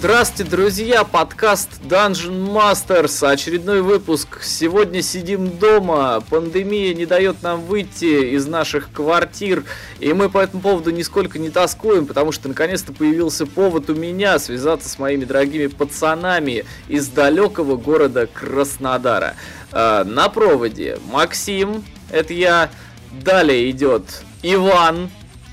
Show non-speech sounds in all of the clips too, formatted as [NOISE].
Здравствуйте, друзья! Подкаст Dungeon Masters. Очередной выпуск. Сегодня сидим дома. Пандемия не дает нам выйти из наших квартир. И мы по этому поводу нисколько не тоскуем, потому что наконец-то появился повод у меня связаться с моими дорогими пацанами из далекого города Краснодара. Э, на проводе Максим, это я. Далее идет Иван,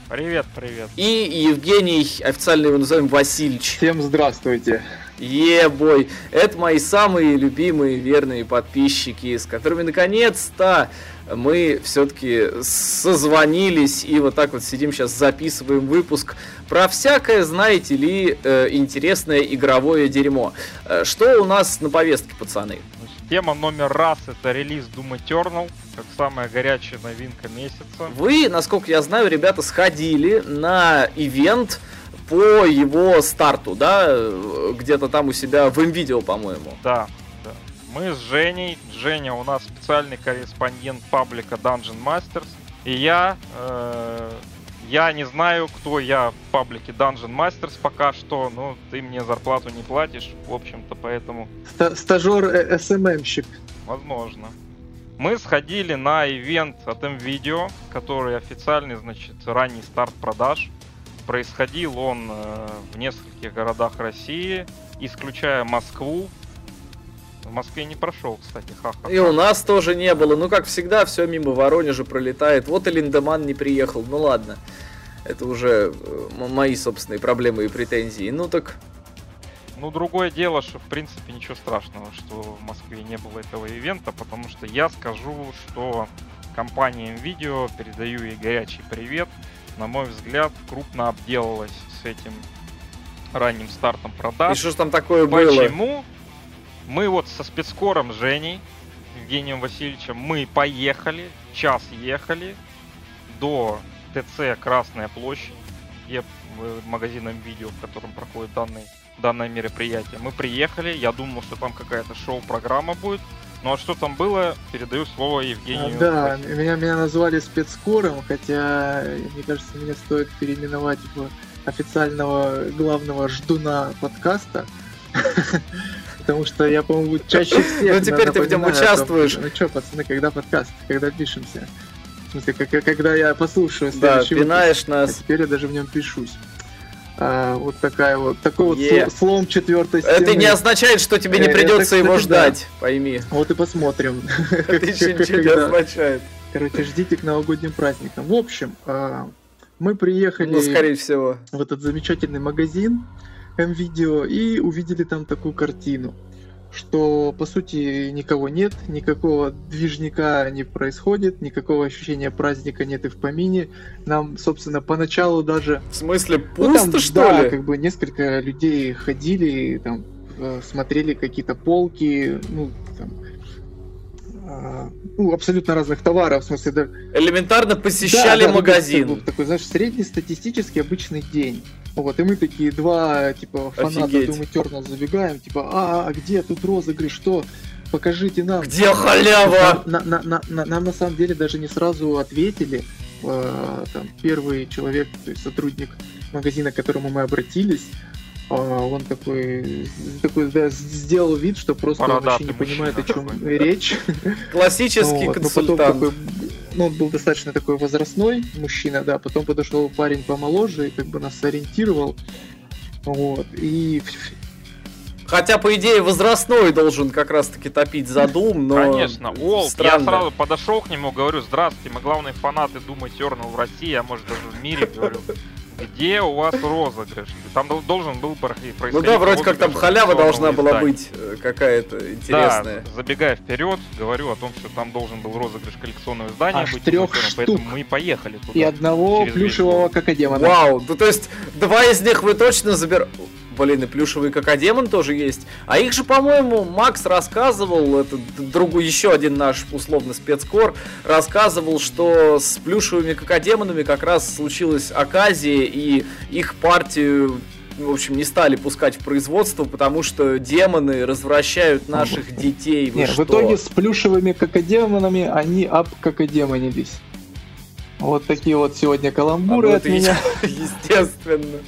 Привет, привет. И Евгений, официально его называем Васильевич. Всем здравствуйте. Ебой, это мои самые любимые верные подписчики, с которыми наконец-то мы все-таки созвонились и вот так вот сидим сейчас записываем выпуск про всякое, знаете ли, э, интересное игровое дерьмо. Э, что у нас на повестке, пацаны? Тема номер раз это релиз Doom Eternal, как самая горячая новинка месяца. Вы, насколько я знаю, ребята, сходили на ивент по его старту, да, где-то там у себя в видео, по-моему. Да, да. Мы с Женей, Женя у нас специальный корреспондент паблика Dungeon Masters, и я э, я не знаю, кто я в паблике Dungeon Masters пока что, но ты мне зарплату не платишь, в общем-то, поэтому... Стажер СММщик. Возможно. Мы сходили на ивент от MVideo, который официальный, значит, ранний старт продаж. Происходил он э, в нескольких городах России, исключая Москву, в Москве не прошел, кстати, ха-ха. И у нас тоже не было. Ну, как всегда, все мимо Воронежа пролетает. Вот и Линдеман не приехал. Ну ладно. Это уже э, мои собственные проблемы и претензии. Ну так... Ну, другое дело, что, в принципе, ничего страшного, что в Москве не было этого ивента, потому что я скажу, что компания NVIDIA, передаю ей горячий привет, на мой взгляд, крупно обделалась с этим ранним стартом продаж. И что ж там такое Почему? было? Почему? Мы вот со спецкором Женей, Евгением Васильевичем, мы поехали, час ехали до ТЦ Красная площадь, где магазином видео, в котором проходит данный, данное мероприятие. Мы приехали, я думал, что там какая-то шоу-программа будет, ну а что там было, передаю слово Евгению. А, да, меня, меня назвали спецкором, хотя, мне кажется, меня стоит переименовать в официального главного ждуна подкаста. [LAUGHS] Потому что я, по-моему, чаще всех Ну теперь ты в нем участвуешь. Ну что, пацаны, когда подкаст, когда пишемся? В смысле, когда я послушаю следующий Да, пинаешь нас. А теперь я даже в нем пишусь. А, вот такая вот, такой вот yeah. слом четвертой стены. Это не означает, что тебе не э, придется это, его ждать, да. пойми. Вот и посмотрим. Это [LAUGHS] ничего не означает. Короче, ждите к новогодним праздникам. В общем, а, мы приехали ну, скорее всего. в этот замечательный магазин, М-видео и увидели там такую картину, что по сути никого нет, никакого движника не происходит, никакого ощущения праздника нет и в помине. Нам, собственно, поначалу даже... В смысле, пусто, ну, там, что да, ли? как бы несколько людей ходили, там, э, смотрели какие-то полки, ну, там, а, ну, абсолютно разных товаров, в смысле, да... Элементарно посещали да, да, магазин. Такой, знаешь, среднестатистический обычный день. Вот, и мы такие два, типа, фаната Офигеть. Doom Eternal забегаем, типа, а, а где тут розыгрыш, что? Покажите нам. Где халява? На, на, на, на, нам на самом деле даже не сразу ответили. Э, там, первый человек, то есть сотрудник магазина, к которому мы обратились, э, он такой, такой да, сделал вид, что просто вообще не понимает, о чем такой. речь. Классический [LAUGHS] вот, консультант. Но потом такой ну, он был достаточно такой возрастной мужчина, да, потом подошел парень помоложе и как бы нас сориентировал. Вот, и Хотя, по идее, возрастной должен как раз-таки топить за Doom, но... Конечно, Волк, я сразу подошел к нему, говорю, здравствуйте, мы главные фанаты Doom Eternal в России, а может даже в мире, говорю. Где у вас розыгрыш? Там должен был происходить. Ну да, вроде как там халява должна была быть э, какая-то интересная. Да, забегая вперед, говорю о том, что там должен был розыгрыш коллекционного издания Аж быть. трех штук. Поэтому мы и поехали туда. И одного плюшевого какодемона. Вау, ну то есть два из них вы точно забираете. Блин, и плюшевый Какодемон тоже есть. А их же, по-моему, Макс рассказывал, это другой, еще один наш условно спецкор, рассказывал, что с плюшевыми Какодемонами как раз случилась оказия, и их партию в общем, не стали пускать в производство, потому что демоны развращают наших детей. Нет, в итоге с плюшевыми какодемонами они обкакодемонились. Вот такие вот сегодня каламбуры а от меня. [LAUGHS] Естественно.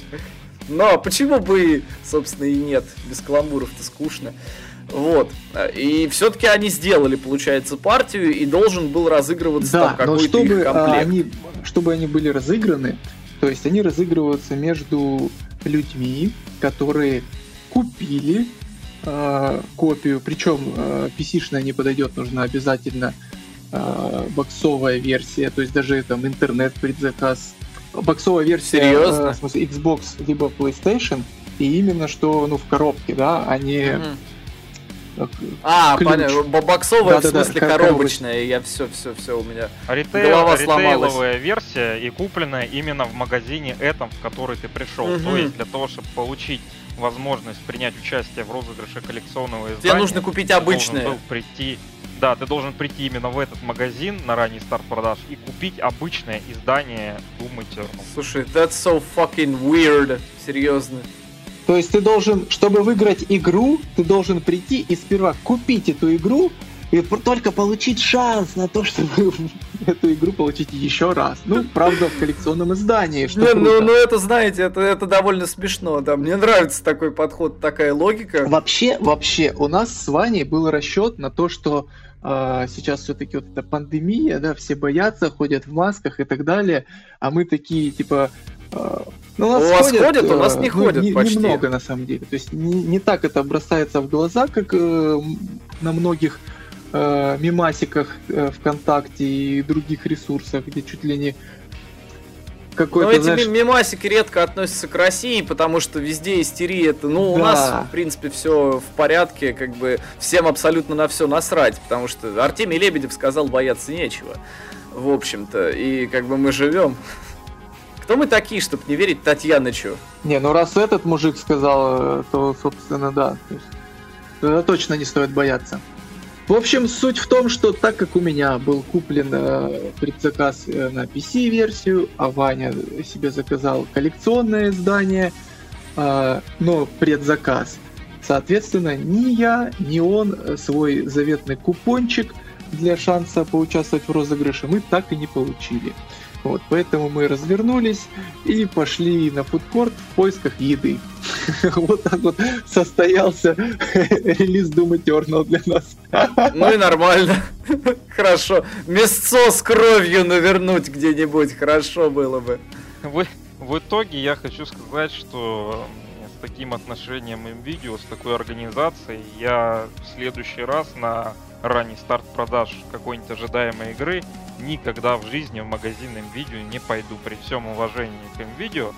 Но почему бы, собственно, и нет? Без каламбуров-то скучно. Вот. И все-таки они сделали, получается, партию, и должен был разыгрываться да, там какой-то чтобы, их комплект. Они, чтобы они были разыграны, то есть они разыгрываются между людьми, которые купили э, копию, причем э, PC-шная не подойдет, нужна обязательно э, боксовая версия, то есть даже там интернет предзаказ. Боксовая версия, Серьезно? Э, в смысле Xbox либо PlayStation, и именно что ну в коробке, да, а не Мгм. А, ключ. понятно. Б- Боксовая, в Да-да-да, смысле ко- коробочная. Я все, все, все у меня. Ритейл, Голова сломалась. ритейловая версия и купленная именно в магазине этом, в который ты пришел. Мгм. То есть для того, чтобы получить возможность принять участие в розыгрыше коллекционного издания, Тебе нужно купить обычное. был прийти, да, ты должен прийти именно в этот магазин на ранний старт продаж и купить обычное издание Doom Eternal. Слушай, that's so fucking weird. Серьезно. То есть ты должен, чтобы выиграть игру, ты должен прийти и сперва купить эту игру и только получить шанс на то, чтобы [LAUGHS] эту игру получить еще раз. Ну, правда, в коллекционном издании, что Не, ну, ну это, знаете, это, это довольно смешно, да. Мне нравится такой подход, такая логика. Вообще, вообще, у нас с Ваней был расчет на то, что а, сейчас все-таки вот эта пандемия, да, все боятся, ходят в масках и так далее, а мы такие, типа, а, ну, у нас У вас ходят, ходят, у нас э, не ну, ходят не- почти. Немного, на самом деле. То есть не, не так это бросается в глаза, как э, на многих э, мемасиках э, ВКонтакте и других ресурсах, где чуть ли не Но какой-то, эти знаешь, ми- мемасики редко относятся к России, потому что везде истерия. Это, ну, у Да. нас, в принципе, все в порядке, как бы всем абсолютно на все насрать, потому что Артемий Лебедев сказал, бояться нечего. В общем-то, и как бы мы живем. Кто мы такие, чтобы не верить Татьянычу? Не, ну раз этот мужик сказал, э, то, собственно, да. То есть, тогда точно не стоит бояться. В общем, суть в том, что так как у меня был куплен э, предзаказ э, на PC-версию, а Ваня себе заказал коллекционное издание, э, но предзаказ, соответственно, ни я, ни он э, свой заветный купончик для шанса поучаствовать в розыгрыше мы так и не получили. Вот, поэтому мы развернулись и пошли на фудкорт в поисках еды. [LAUGHS] Вот так вот состоялся [LAUGHS] релиз Doom Eternal для нас. Ну и нормально. [LAUGHS] Хорошо. Мясцо с кровью навернуть где-нибудь. Хорошо было бы. В, в итоге я хочу сказать, что с таким отношением видео, с такой организацией, я в следующий раз на ранний старт продаж какой-нибудь ожидаемой игры никогда в жизни в магазин видео не пойду при всем уважении к видео.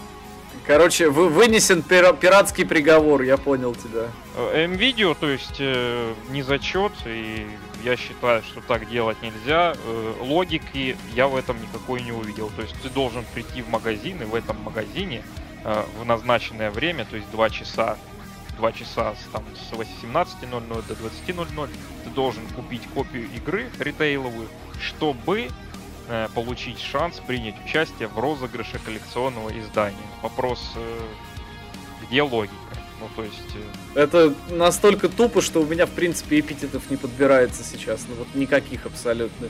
Короче, вы, вынесен пира- пиратский приговор, я понял тебя. М-видео, то есть э, не зачет, и я считаю, что так делать нельзя. Э, логики я в этом никакой не увидел. То есть ты должен прийти в магазин, и в этом магазине э, в назначенное время, то есть 2 часа, 2 часа с, там, с 18.00 до 20.00, ты должен купить копию игры ритейловую, чтобы э, получить шанс принять участие в розыгрыше коллекционного издания. Вопрос, э, где логика? Ну, то есть... э, Это настолько тупо, что у меня, в принципе, эпитетов не подбирается сейчас. Ну вот никаких абсолютно.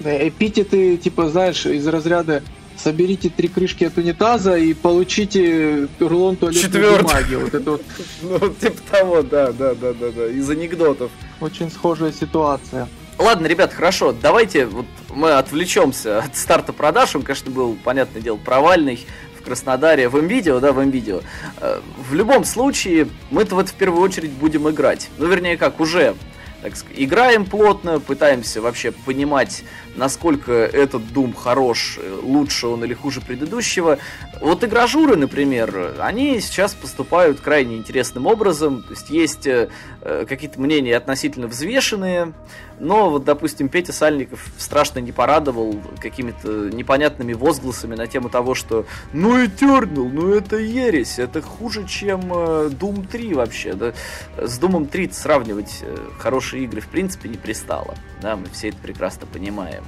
Эпитеты, типа, знаешь, из разряда соберите три крышки от унитаза и получите рулон туалетной Четвёртый. бумаги. Вот это вот [LAUGHS] Ну, типа того, да, да, да, да, да. Из анекдотов. очень схожая ситуация. Ладно, ребят, хорошо, давайте вот мы отвлечемся от старта продаж. Он, конечно, был, понятное дело, провальный в Краснодаре, в МВидео, да, в МВидео. Э, В любом случае, мы-то вот в первую очередь будем играть. Ну, вернее, как, уже так сказать, играем плотно, пытаемся вообще понимать, насколько этот Doom хорош, э, лучше он или хуже предыдущего. Вот игражуры, например, они сейчас поступают крайне интересным образом. То есть есть э, э, какие-то мнения относительно взвешенные, но вот, допустим, Петя Сальников страшно не порадовал какими-то непонятными возгласами на тему того, что ну Eternal, ну это ересь, это хуже, чем э, Doom 3 вообще. Да? С Doom 3 сравнивать э, хорошие игры в принципе не пристало. Да, мы все это прекрасно понимаем.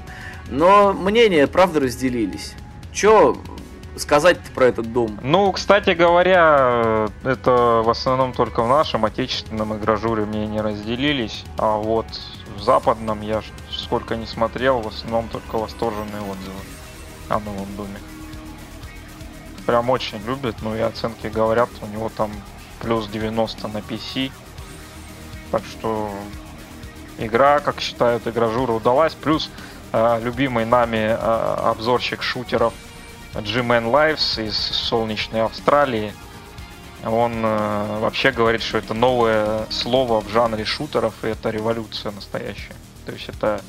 Но мнения, правда, разделились. Чё сказать про этот Doom? Ну, кстати говоря, это в основном только в нашем отечественном игражуре мнения разделились, а вот в западном я сколько не смотрел, в основном только восторженные отзывы о новом Думе. Прям очень любят, ну и оценки говорят, у него там плюс 90 на PC. Так что игра, как считают игражуры, удалась. Плюс любимый нами э, обзорщик шутеров G-Man Lives из солнечной Австралии. Он э, вообще говорит, что это новое слово в жанре шутеров, и это революция настоящая. То есть это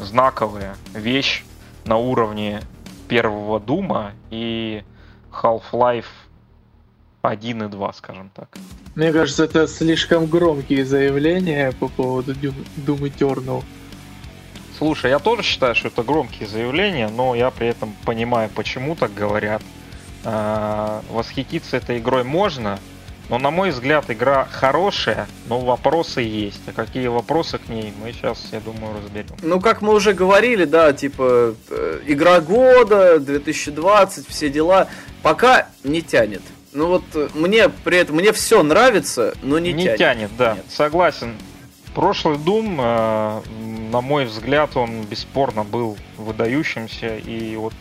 знаковая вещь на уровне первого Дума и Half-Life 1 и 2, скажем так. Мне кажется, это слишком громкие заявления по поводу Doom Eternal. Слушай, я тоже считаю, что это громкие заявления, но я при этом понимаю, почему так говорят. А, восхититься этой игрой можно, но, на мой взгляд, игра хорошая, но вопросы есть. А какие вопросы к ней, мы сейчас, я думаю, разберем. Ну, как мы уже говорили, да, типа, э, игра года, 2020, все дела, пока не тянет. Ну вот э, мне при этом мне все нравится, но не, не тянет. тянет, да, Нет. согласен. Прошлый Doom, э, на мой взгляд, он бесспорно был выдающимся, и вот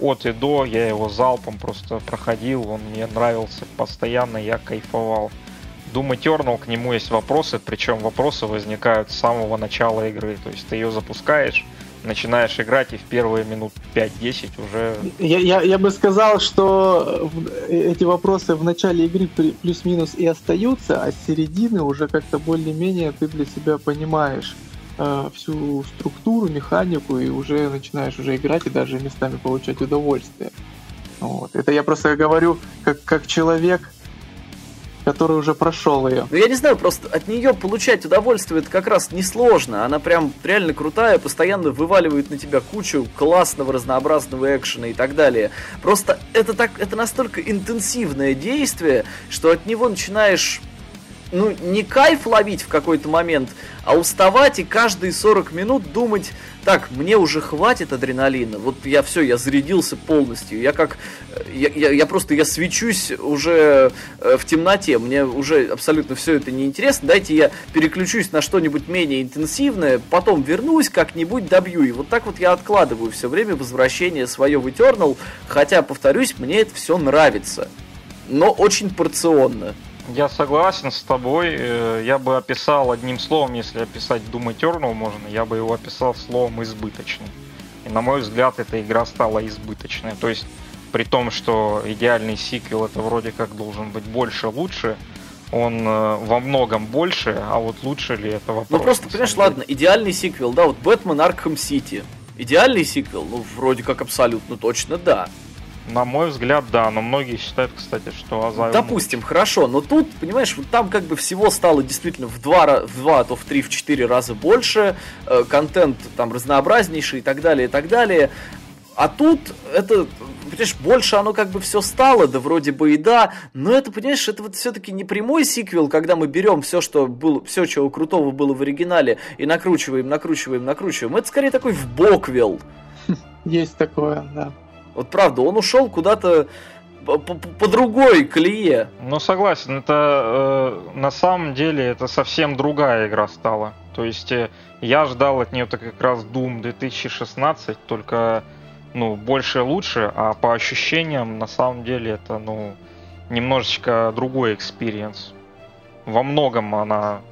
от и до я его залпом просто проходил, он мне нравился постоянно, я кайфовал. Doom Eternal, к нему есть вопросы, причем вопросы возникают с самого начала игры, то есть ты ее запускаешь, начинаешь играть, и в первые минут 5-10 уже... Я, я, я бы сказал, что эти вопросы в начале игры плюс-минус и остаются, а с середины уже как-то более-менее ты для себя понимаешь э, всю структуру, механику, и уже начинаешь уже играть и даже местами получать удовольствие. Вот. Это я просто говорю как, как человек, который уже прошел ее. Ну я не знаю, просто от нее получать удовольствие это как раз несложно. Она прям реально крутая, постоянно вываливает на тебя кучу классного, разнообразного экшена и так далее. Просто это так, это настолько интенсивное действие, что от него начинаешь ну, не кайф ловить в какой-то момент, а уставать и каждые 40 минут думать, так, мне уже хватит адреналина, вот я все, я зарядился полностью, я как, я, я, я просто, я свечусь уже э, в темноте, мне уже абсолютно все это неинтересно, дайте я переключусь на что-нибудь менее интенсивное, потом вернусь, как-нибудь добью, и вот так вот я откладываю все время возвращение свое в Eternal, хотя, повторюсь, мне это все нравится, но очень порционно. Я согласен с тобой. Э, я бы описал одним словом, если описать Doom Eternal можно, я бы его описал словом избыточный. И на мой взгляд, эта игра стала избыточной. То есть, при том, что идеальный сиквел это вроде как должен быть больше, лучше, он э, во многом больше, а вот лучше ли это вопрос. Ну просто, понимаешь, деле. ладно, идеальный сиквел, да, вот Бэтмен Аркхем Сити. Идеальный сиквел? Ну, вроде как абсолютно точно да. На мой взгляд, да, но многие считают, кстати, что Азайон... Допустим, хорошо, но тут, понимаешь, вот там как бы всего стало действительно в два, в два, а то в три, в четыре раза больше, э, контент там разнообразнейший и так далее, и так далее. А тут это, понимаешь, больше оно как бы все стало, да вроде бы и да, но это, понимаешь, это вот все-таки не прямой сиквел, когда мы берем все, что было, все, чего крутого было в оригинале, и накручиваем, накручиваем, накручиваем. Это скорее такой в боквел. Есть такое, да. Вот правда, он ушел куда-то по, по, по другой колее. Ну согласен, это э, на самом деле это совсем другая игра стала. То есть э, я ждал от нее-то как раз Doom 2016, только ну больше и лучше, а по ощущениям на самом деле это ну немножечко другой experience. Во многом она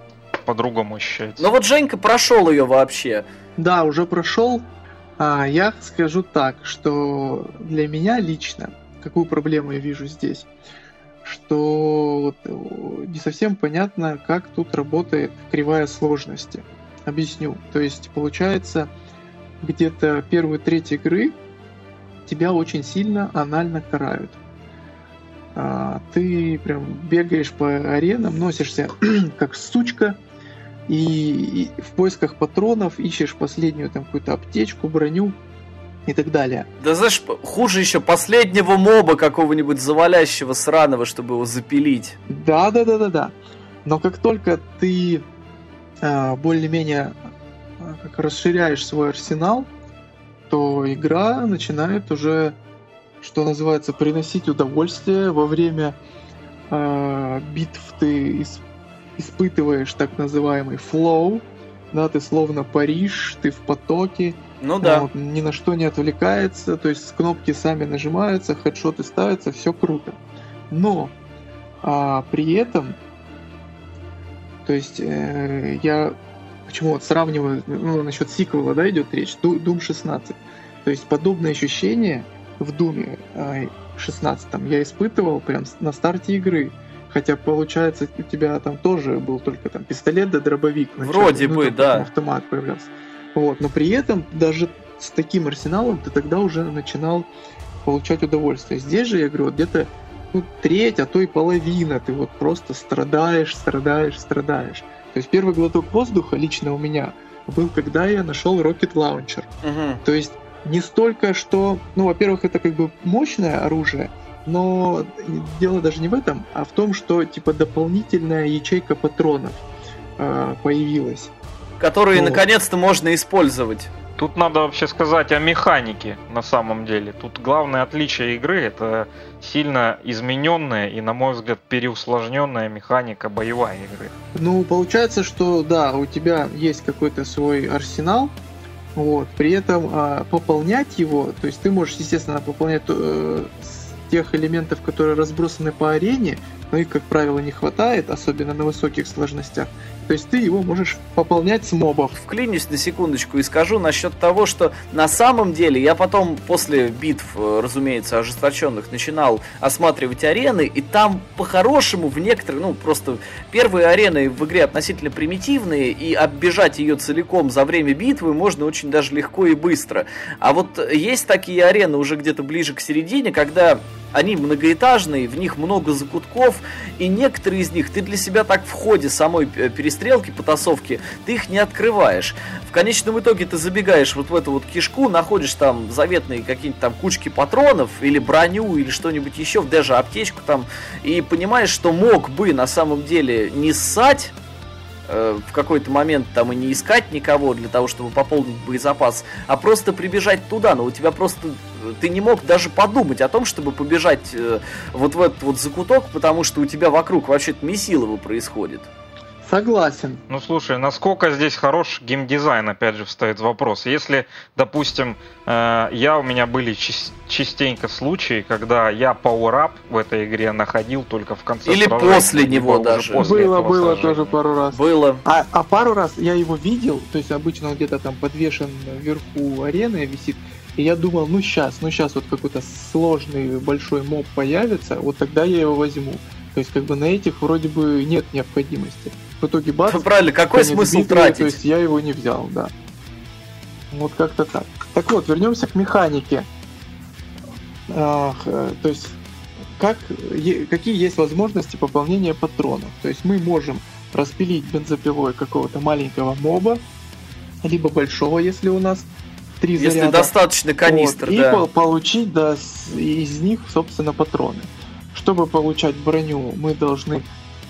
по-другому ощущается. Но вот Женька прошел ее вообще. Да, уже прошел. А, я скажу так, что для меня лично, какую проблему я вижу здесь, что э, не совсем понятно, как тут работает кривая сложности. Объясню. То есть, получается, где-то первую треть игры тебя очень сильно анально карают. А, ты прям бегаешь по аренам, носишься [CLEARS THROAT] как сучка, и, и в поисках патронов ищешь последнюю там какую-то аптечку, броню и так далее. Да знаешь, хуже еще последнего моба какого-нибудь завалящего сраного, чтобы его запилить. Да, да, да, да, да. Но как только ты э, более-менее э, как расширяешь свой арсенал, то игра начинает уже что называется, приносить удовольствие во время э, битв ты исп, испытываешь так называемый flow, да, ты словно Париж, ты в потоке, ну да. Вот, ни на что не отвлекается, то есть кнопки сами нажимаются, хедшоты ставятся, все круто. Но а, при этом, то есть э, я почему вот сравниваю, ну, насчет сиквела, да, идет речь, Doom 16. То есть подобные ощущения в Doom 16 я испытывал прям на старте игры. Хотя, получается, у тебя там тоже был только там пистолет да дробовик. Вроде ну, бы, да. Автомат появлялся. Вот. Но при этом даже с таким арсеналом ты тогда уже начинал получать удовольствие. Здесь же, я говорю, вот где-то ну, треть, а то и половина. Ты вот просто страдаешь, страдаешь, страдаешь. То есть первый глоток воздуха лично у меня был, когда я нашел Rocket Launcher. Угу. То есть не столько, что, ну, во-первых, это как бы мощное оружие, но дело даже не в этом, а в том, что типа дополнительная ячейка патронов э, появилась. Которые вот. наконец-то можно использовать. Тут надо вообще сказать о механике на самом деле. Тут главное отличие игры это сильно измененная и, на мой взгляд, переусложненная механика боевой игры. Ну, получается, что да, у тебя есть какой-то свой арсенал, вот, при этом а, пополнять его, то есть ты можешь, естественно, пополнять э, тех элементов, которые разбросаны по арене, но их, как правило, не хватает, особенно на высоких сложностях. То есть ты его можешь пополнять с мобов. Вклинюсь на секундочку и скажу насчет того, что на самом деле я потом после битв, э, разумеется, ожесточенных начинал осматривать арены, и там по-хорошему в некоторых, ну просто первые арены в игре относительно примитивные, и оббежать ее целиком за время битвы можно очень даже легко и быстро. А вот есть такие арены уже где-то ближе к середине, когда они многоэтажные, в них много закутков, и некоторые из них ты для себя так в ходе самой перестрелки, потасовки, ты их не открываешь. В конечном итоге ты забегаешь вот в эту вот кишку, находишь там заветные какие-нибудь там кучки патронов, или броню, или что-нибудь еще, даже аптечку там, и понимаешь, что мог бы на самом деле не ссать, Э, в какой-то момент там и не искать никого для того, чтобы пополнить боезапас, а просто прибежать туда. Но у тебя просто ты не мог даже подумать о том, чтобы побежать э, вот в этот вот закуток, потому что у тебя вокруг вообще-то месилово происходит. Согласен. Ну слушай, насколько здесь хорош геймдизайн, опять же, встает вопрос. Если, допустим, э, я у меня были частенько случаи, когда я Up в этой игре находил только в конце Или сражения, после него даже. После было, было сражения. тоже пару раз. Было. А, а пару раз я его видел, то есть обычно он где-то там подвешен вверху арены висит, и я думал, ну сейчас, ну сейчас вот какой-то сложный большой моб появится, вот тогда я его возьму. То есть как бы на этих вроде бы нет необходимости в итоге бац. Ну, правильно, какой смысл битвы, тратить? То есть я его не взял, да. Вот как-то так. Так вот, вернемся к механике. Э, то есть, как, какие есть возможности пополнения патронов? То есть мы можем распилить бензопилой какого-то маленького моба, либо большого, если у нас три если заряда. Если достаточно канистр, вот, да. И получить да, из них, собственно, патроны. Чтобы получать броню, мы должны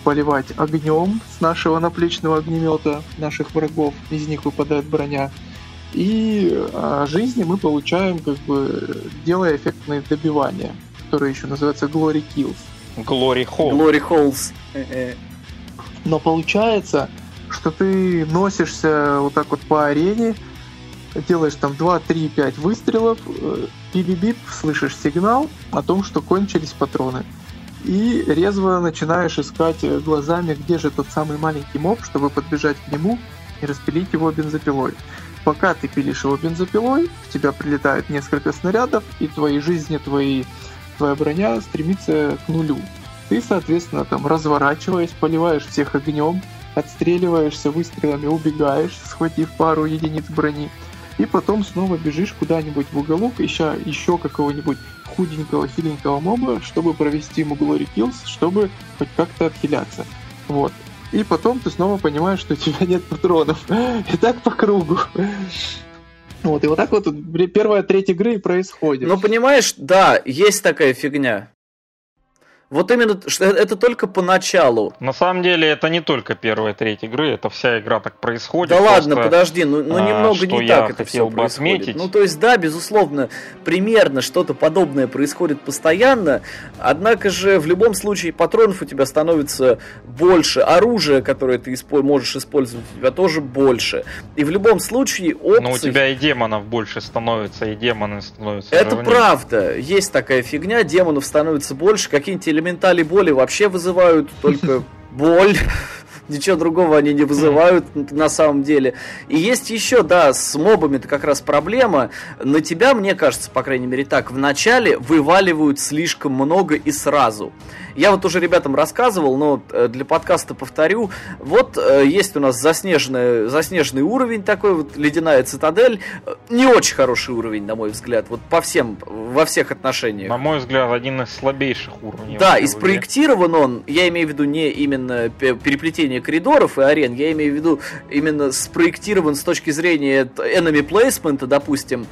поливать огнем с нашего наплечного огнемета наших врагов, из них выпадает броня. И а, жизни мы получаем, как бы, делая эффектные добивания, которые еще называются Glory Kills. Glory Hole. Glory Holes. Но получается, что ты носишься вот так вот по арене, делаешь там 2, 3, 5 выстрелов, э, слышишь сигнал о том, что кончились патроны и резво начинаешь искать глазами, где же тот самый маленький моб, чтобы подбежать к нему и распилить его бензопилой. Пока ты пилишь его бензопилой, в тебя прилетает несколько снарядов, и твои жизни, твои, твоя броня стремится к нулю. Ты, соответственно, там разворачиваясь, поливаешь всех огнем, отстреливаешься выстрелами, убегаешь, схватив пару единиц брони, и потом снова бежишь куда-нибудь в уголок, ища еще какого-нибудь худенького, хиленького моба, чтобы провести ему Glory Kills, чтобы хоть как-то отхиляться. Вот. И потом ты снова понимаешь, что у тебя нет патронов. [LAUGHS] И так по кругу. Вот, и вот так вот первая треть игры и происходит. Ну, понимаешь, да, есть такая фигня. Вот именно, что э, это только поначалу. На самом деле это не только первая треть игры, это вся игра так происходит. Да ладно, подожди, ну, ну а, немного не так это все бы происходит. Отметить. Ну то есть да, безусловно, примерно что-то подобное происходит постоянно, однако же в любом случае патронов у тебя становится больше, оружие, которое ты исп... можешь использовать, у тебя тоже больше. И в любом случае опций... Но у тебя и демонов больше становится, и демоны становятся Это равнее. правда, есть такая фигня, демонов становится больше, какие-нибудь элементали боли вообще вызывают только боль. Ничего другого они не вызывают на самом деле. И есть еще, да, с мобами это как раз проблема. На тебя, мне кажется, по крайней мере так, в начале вываливают слишком много и сразу. Я вот уже ребятам рассказывал, но э, для подкаста повторю. Вот э, есть у нас заснеженный, заснеженный уровень такой, вот ледяная цитадель. Не очень хороший уровень, на мой взгляд, вот по всем, во всех отношениях. На мой взгляд, один из слабейших уровней. Да, и спроектирован он, я имею в виду не именно переплетение коридоров и арен, я имею в виду именно спроектирован с точки зрения enemy placement, допустим,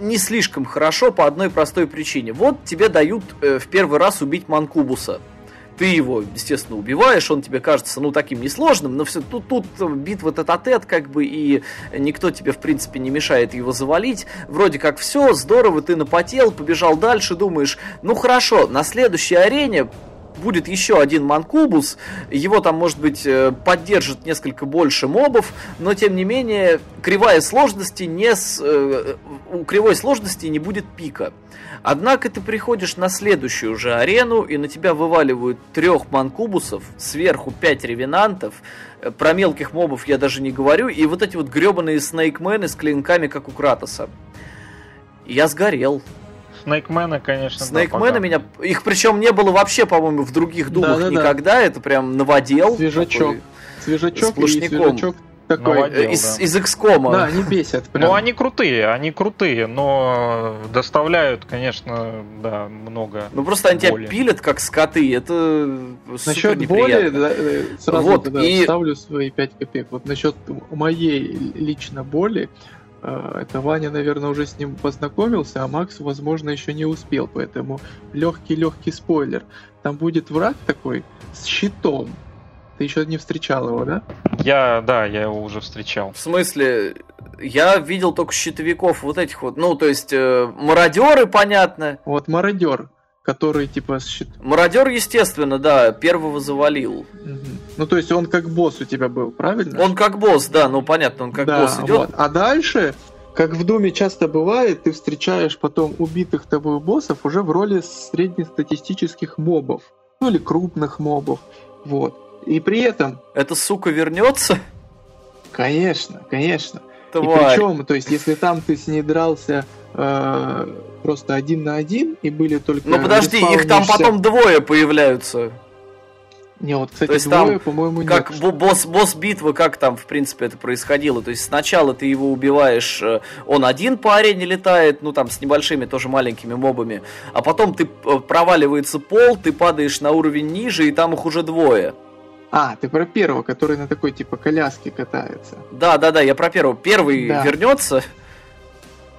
не слишком хорошо по одной простой причине. Вот тебе дают э, в первый раз убить Манкубуса. Ты его, естественно, убиваешь, он тебе кажется, ну, таким несложным, но все тут, тут битва тет а как бы, и никто тебе, в принципе, не мешает его завалить. Вроде как все, здорово, ты напотел, побежал дальше, думаешь, ну, хорошо, на следующей арене будет еще один манкубус, его там, может быть, э, поддержит несколько больше мобов, но, тем не менее, кривая сложности не с... Э, у кривой сложности не будет пика. Однако ты приходишь на следующую же арену, и на тебя вываливают трех манкубусов, сверху пять ревенантов, э, про мелких мобов я даже не говорю, и вот эти вот гребаные снейкмены с клинками, как у Кратоса. Я сгорел. Снейкмена, конечно, Снейкмена да, меня... Их причем не было вообще, по-моему, в других думах да, да, никогда. Да. Это прям новодел. Свежачок. Свежачок и свежачок такой Новодел, из, да. из XCOM. Да, они бесят. Прям. Ну, они крутые, они крутые, но доставляют, конечно, да, много. Ну, просто они боли. тебя пилят, как скоты, это Насчет боли, да, э, сразу вот, и... ставлю свои 5 копеек. Вот насчет моей лично боли, это Ваня, наверное, уже с ним познакомился, а Макс, возможно, еще не успел, поэтому легкий-легкий спойлер. Там будет враг такой с щитом. Ты еще не встречал его, да? Я, да, я его уже встречал. В смысле, я видел только щитовиков вот этих вот, ну, то есть, э, мародеры, понятно. Вот мародер который типа щит... Мародер, естественно, да, первого завалил. Угу. Ну, то есть он как босс у тебя был, правильно? Он как босс, да, ну понятно, он как да, босс идет. Вот. А дальше, как в Думе часто бывает, ты встречаешь потом убитых тобой боссов уже в роли среднестатистических мобов. Ну или крупных мобов. Вот. И при этом... Эта сука вернется? Конечно, конечно. Тварь. И причем, то есть, если там ты с ней дрался э, просто один на один и были только. Ну подожди, их там потом двое появляются. Не, вот, кстати, То есть двое, там, по-моему, как нет. босс, босс битвы, как там, в принципе, это происходило. То есть сначала ты его убиваешь, э, он один по арене летает, ну там с небольшими тоже маленькими мобами, а потом ты э, проваливается пол, ты падаешь на уровень ниже, и там их уже двое. А, ты про первого, который на такой типа коляске катается. Да, да, да, я про первого. Первый да. вернется.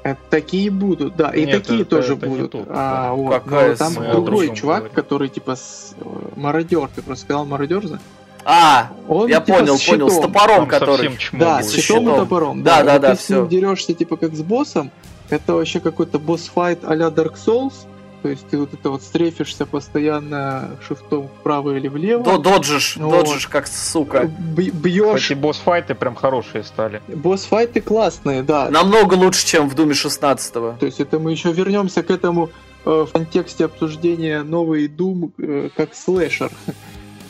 Это такие будут, да, и Нет, такие это, тоже это будут. Тот, а, да. вот, Какая там другой чувак, говорит. который типа с, э, мародер, ты просто сказал мародер, да? А, он, я типа, понял, понял, с топором, который. Да, с щитом и топором. Да, да, да, да ты все. с ним дерешься типа как с боссом. Это вообще какой-то босс-файт а-ля Dark Souls то есть ты вот это вот стрефишься постоянно шифтом вправо или влево. До доджишь, вот. доджишь как сука. Бьешь. Кстати, босс-файты прям хорошие стали. Босс-файты классные, да. Намного лучше, чем в Думе 16 -го. То есть это мы еще вернемся к этому э, в контексте обсуждения новый Doom э, как слэшер. [LAUGHS]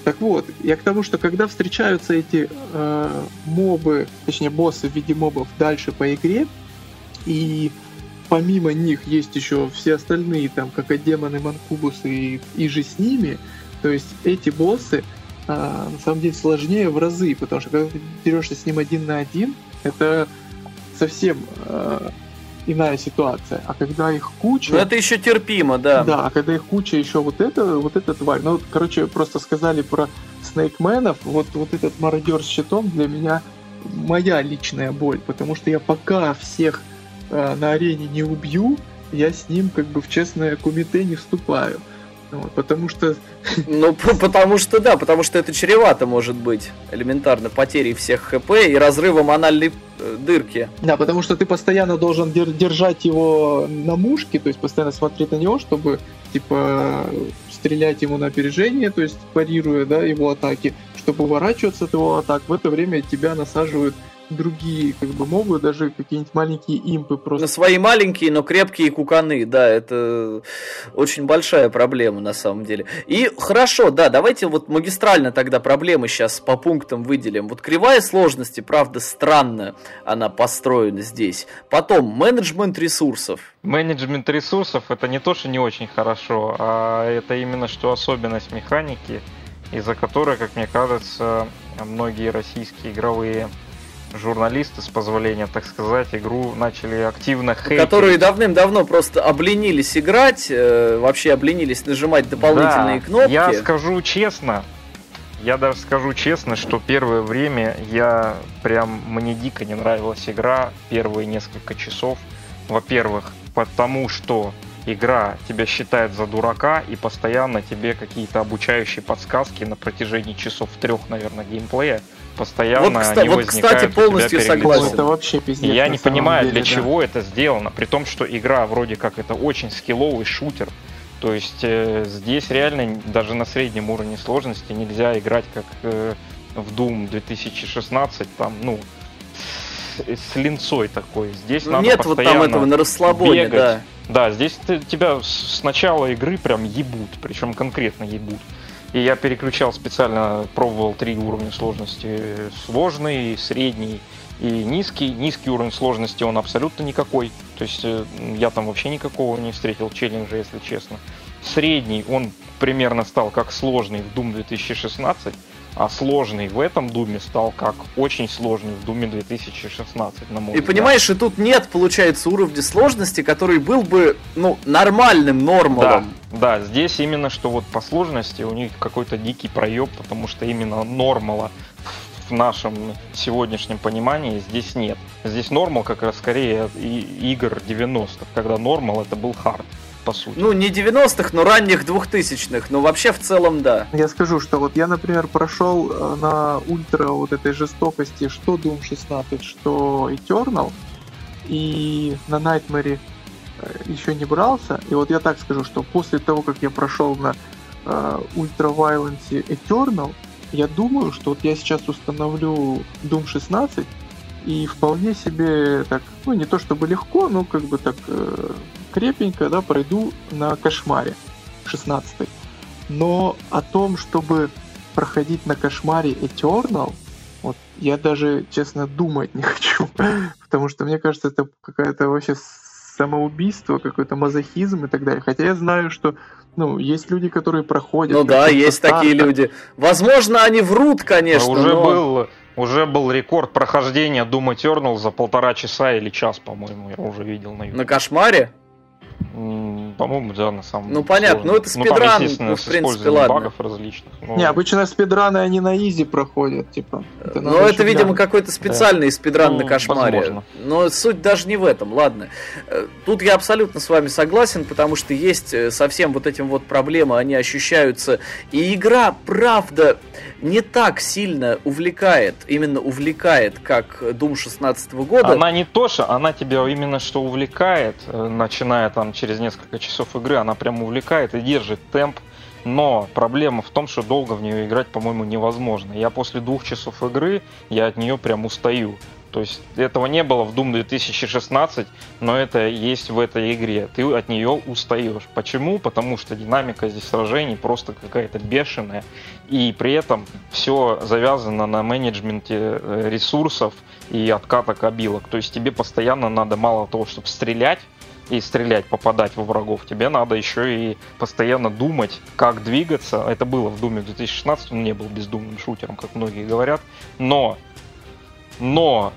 Так вот, я к тому, что когда встречаются эти э, мобы, точнее боссы в виде мобов дальше по игре, и помимо них есть еще все остальные, там, как и демоны, манкубусы и, и же с ними. То есть эти боссы а, на самом деле сложнее в разы, потому что когда ты дерешься с ним один на один, это совсем а, иная ситуация. А когда их куча... Ну это еще терпимо, да. Да, а когда их куча еще вот это, вот эта тварь. Ну, короче, просто сказали про снейкменов. Вот, вот этот мародер с щитом для меня моя личная боль, потому что я пока всех э, на арене не убью, я с ним как бы в честное кумите не вступаю. Вот, потому что... [LAUGHS] Ну, потому что да, потому что это чревато может быть элементарно потерей всех ХП и разрывом анальной э, дырки. Да, потому что ты постоянно должен держать его на мушке, то есть постоянно смотреть на него, чтобы типа стрелять ему на опережение, то есть парируя да, его атаки, чтобы уворачиваться от его атак. В это время тебя насаживают другие как бы могут даже какие-нибудь маленькие импы просто. На свои маленькие, но крепкие куканы, да, это очень большая проблема на самом деле. И хорошо, да, давайте вот магистрально тогда проблемы сейчас по пунктам выделим. Вот кривая сложности, правда, странно она построена здесь. Потом, менеджмент ресурсов. Менеджмент ресурсов это не то, что не очень хорошо, а это именно что особенность механики, из-за которой, как мне кажется, многие российские игровые журналисты, с позволения так сказать, игру начали активно хейтить. Которые давным-давно просто обленились играть, э, вообще обленились нажимать дополнительные да, кнопки. Я скажу честно, я даже скажу честно, что первое время я прям мне дико не нравилась игра первые несколько часов. Во-первых, потому что игра тебя считает за дурака и постоянно тебе какие-то обучающие подсказки на протяжении часов трех, наверное, геймплея постоянно вот, кстати, вот, кстати, полностью согласен. Это вообще пиздец. И я не понимаю, деле, для да. чего это сделано, при том, что игра вроде как это очень скилловый шутер. То есть э, здесь реально даже на среднем уровне сложности нельзя играть как э, в Doom 2016, там, ну, с, линцой такой. Здесь ну, надо Нет вот там этого на расслабоне, бегать. да. Да, здесь ты, тебя с начала игры прям ебут, причем конкретно ебут. И я переключал специально, пробовал три уровня сложности. Сложный, средний и низкий. Низкий уровень сложности он абсолютно никакой. То есть э, я там вообще никакого не встретил челленджа, если честно. Средний он примерно стал как сложный в Doom 2016 а сложный в этом Думе стал как очень сложный в Думе 2016, на мой И взгляд. понимаешь, и тут нет, получается, уровня сложности, который был бы, ну, нормальным нормалом. Да, да, здесь именно, что вот по сложности у них какой-то дикий проеб, потому что именно нормала в нашем сегодняшнем понимании здесь нет. Здесь нормал как раз скорее игр 90-х, когда нормал это был хард по сути. Ну, не 90-х, но ранних 2000-х, но вообще в целом да. Я скажу, что вот я, например, прошел э, на ультра вот этой жестокости что Doom 16, что Eternal, и на Nightmare э, еще не брался. И вот я так скажу, что после того, как я прошел на uh, Ultra Violence Eternal, я думаю, что вот я сейчас установлю Doom 16 и вполне себе так, ну не то чтобы легко, но как бы так э, крепенько, да, пройду на кошмаре 16 Но о том, чтобы проходить на кошмаре Eternal, вот я даже, честно, думать не [LAUGHS] хочу. Потому что мне кажется, это какая-то вообще самоубийство, какой-то мазохизм и так далее. Хотя я знаю, что ну, есть люди, которые проходят. Ну да, есть старта. такие люди. Возможно, они врут, конечно. Уже но... был уже был рекорд прохождения Doom Eternal за полтора часа или час, по-моему, я уже видел на YouTube. На кошмаре? По-моему, да, на самом деле. Ну понятно, ну это спидран, ну, там, ну в принципе, ладно. багов различных. Но... Не, обычно спидраны они на изи проходят, типа. Это ну это, видимо, какой-то специальный да. спидран ну, на кошмаре. Возможно. Но суть даже не в этом, ладно. Э, тут я абсолютно с вами согласен, потому что есть э, совсем вот этим вот проблемы, они ощущаются. И игра, правда, не так сильно увлекает, именно увлекает, как Doom 16 года. Она не то, что она тебя именно что увлекает, э, начиная там через несколько часов игры, она прям увлекает и держит темп. Но проблема в том, что долго в нее играть, по-моему, невозможно. Я после двух часов игры, я от нее прям устаю. То есть этого не было в Doom 2016, но это есть в этой игре. Ты от нее устаешь. Почему? Потому что динамика здесь сражений просто какая-то бешеная. И при этом все завязано на менеджменте э, ресурсов и отката кабилок. То есть тебе постоянно надо мало того, чтобы стрелять, и стрелять, попадать во врагов, тебе надо еще и постоянно думать, как двигаться. Это было в Думе 2016, он не был бездумным шутером, как многие говорят. Но, но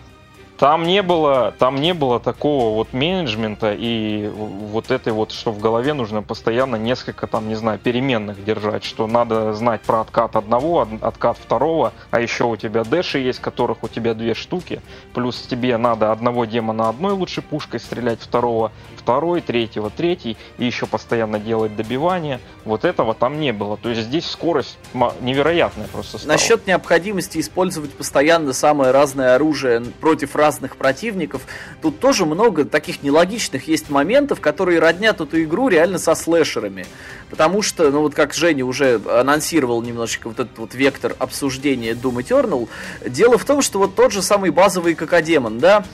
Там не было, там не было такого вот менеджмента и вот этой вот, что в голове нужно постоянно несколько там, не знаю, переменных держать, что надо знать про откат одного, откат второго, а еще у тебя дэши есть, которых у тебя две штуки, плюс тебе надо одного демона одной лучше пушкой стрелять, второго второй, третьего третий, и еще постоянно делать добивание. Вот этого там не было. То есть здесь скорость невероятная просто стала. Насчет необходимости использовать постоянно самое разное оружие против разных противников, тут тоже много таких нелогичных есть моментов, которые роднят эту игру реально со слэшерами. Потому что, ну вот как Женя уже анонсировал немножечко вот этот вот вектор обсуждения Doom Eternal, дело в том, что вот тот же самый базовый Какадемон, да,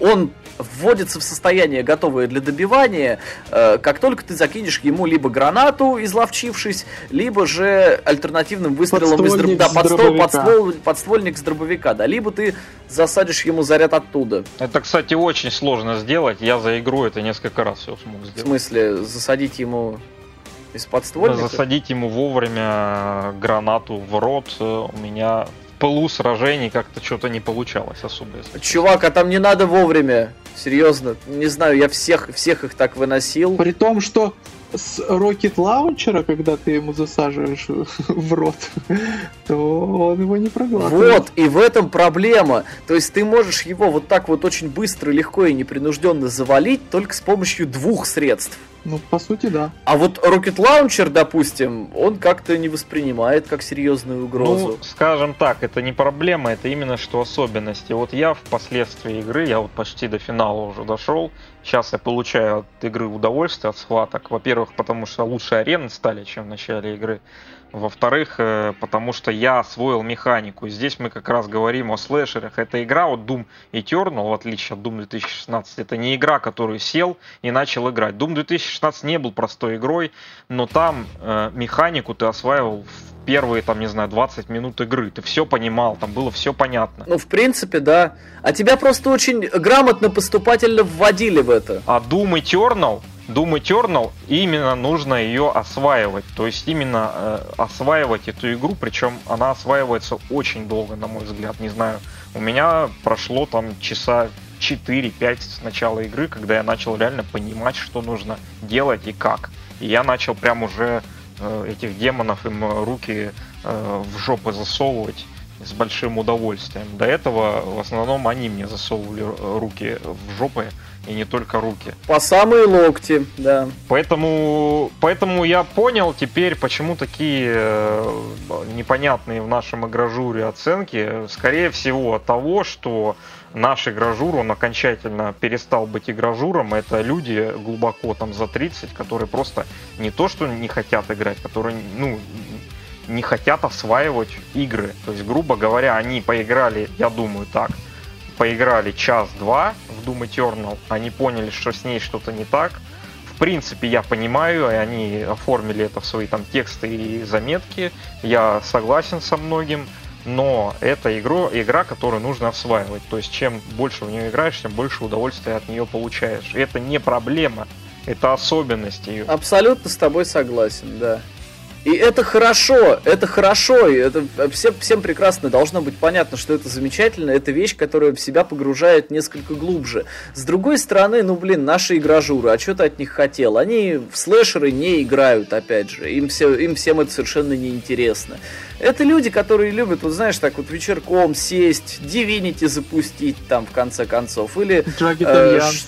он вводится в состояние, готовое для добивания, э, как только ты закинешь ему либо гранату, изловчившись, либо же альтернативным выстрелом из дроб... да, подствол, подствол, подствольник с дробовика, да, либо ты засадишь ему заряд оттуда. Это, кстати, очень сложно сделать. Я за игру это несколько раз все смог сделать. В смысле, засадить ему из подствольника? Засадить ему вовремя гранату в рот э, у меня пылу сражений как-то что-то не получалось особо. Чувак, а там не надо вовремя. Серьезно. Не знаю, я всех, всех их так выносил. При том, что с Rocket Launcher, когда ты ему засаживаешь [LAUGHS] в рот, то он его не проглатывает. Вот, и в этом проблема. То есть ты можешь его вот так вот очень быстро, легко и непринужденно завалить только с помощью двух средств. Ну, по сути, да. А вот Rocket Launcher, допустим, он как-то не воспринимает как серьезную угрозу. Ну, скажем так, это не проблема, это именно что особенности. Вот я впоследствии игры, я вот почти до финала уже дошел, сейчас я получаю от игры удовольствие, от схваток. Во-первых, потому что лучше арены стали, чем в начале игры. Во-вторых, э, потому что я освоил механику. Здесь мы как раз говорим о слэшерах. Это игра от Doom Eternal, в отличие от Doom 2016. Это не игра, которую сел и начал играть. Doom 2016 не был простой игрой, но там э, механику ты осваивал в первые, там, не знаю, 20 минут игры. Ты все понимал, там было все понятно. Ну, в принципе, да. А тебя просто очень грамотно поступательно вводили в это. А Doom Eternal Doom Eternal именно нужно ее осваивать. То есть именно э, осваивать эту игру, причем она осваивается очень долго, на мой взгляд. Не знаю, у меня прошло там часа 4-5 с начала игры, когда я начал реально понимать, что нужно делать и как. И я начал прям уже этих демонов им руки э, в жопы засовывать с большим удовольствием. До этого в основном они мне засовывали руки в жопы и не только руки. По самые локти, да. Поэтому, поэтому я понял теперь, почему такие э, непонятные в нашем игражуре оценки. Скорее всего от того, что наш игражур, он окончательно перестал быть игражуром. Это люди глубоко там за 30, которые просто не то, что не хотят играть, которые, ну, не хотят осваивать игры. То есть, грубо говоря, они поиграли, я думаю, так, поиграли час-два в Doom Eternal, они поняли, что с ней что-то не так. В принципе, я понимаю, и они оформили это в свои там тексты и заметки. Я согласен со многим, но это игра, игра, которую нужно осваивать. То есть, чем больше в нее играешь, тем больше удовольствия от нее получаешь. Это не проблема, это особенность ее. Абсолютно с тобой согласен, да. И это хорошо, это хорошо, и это всем, всем прекрасно должно быть понятно, что это замечательно, это вещь, которая в себя погружает несколько глубже. С другой стороны, ну блин, наши игражуры, а что ты от них хотел? Они в слэшеры не играют, опять же, им, все, им всем это совершенно неинтересно. Это люди, которые любят, вот знаешь, так вот вечерком сесть, Divinity запустить там в конце концов, или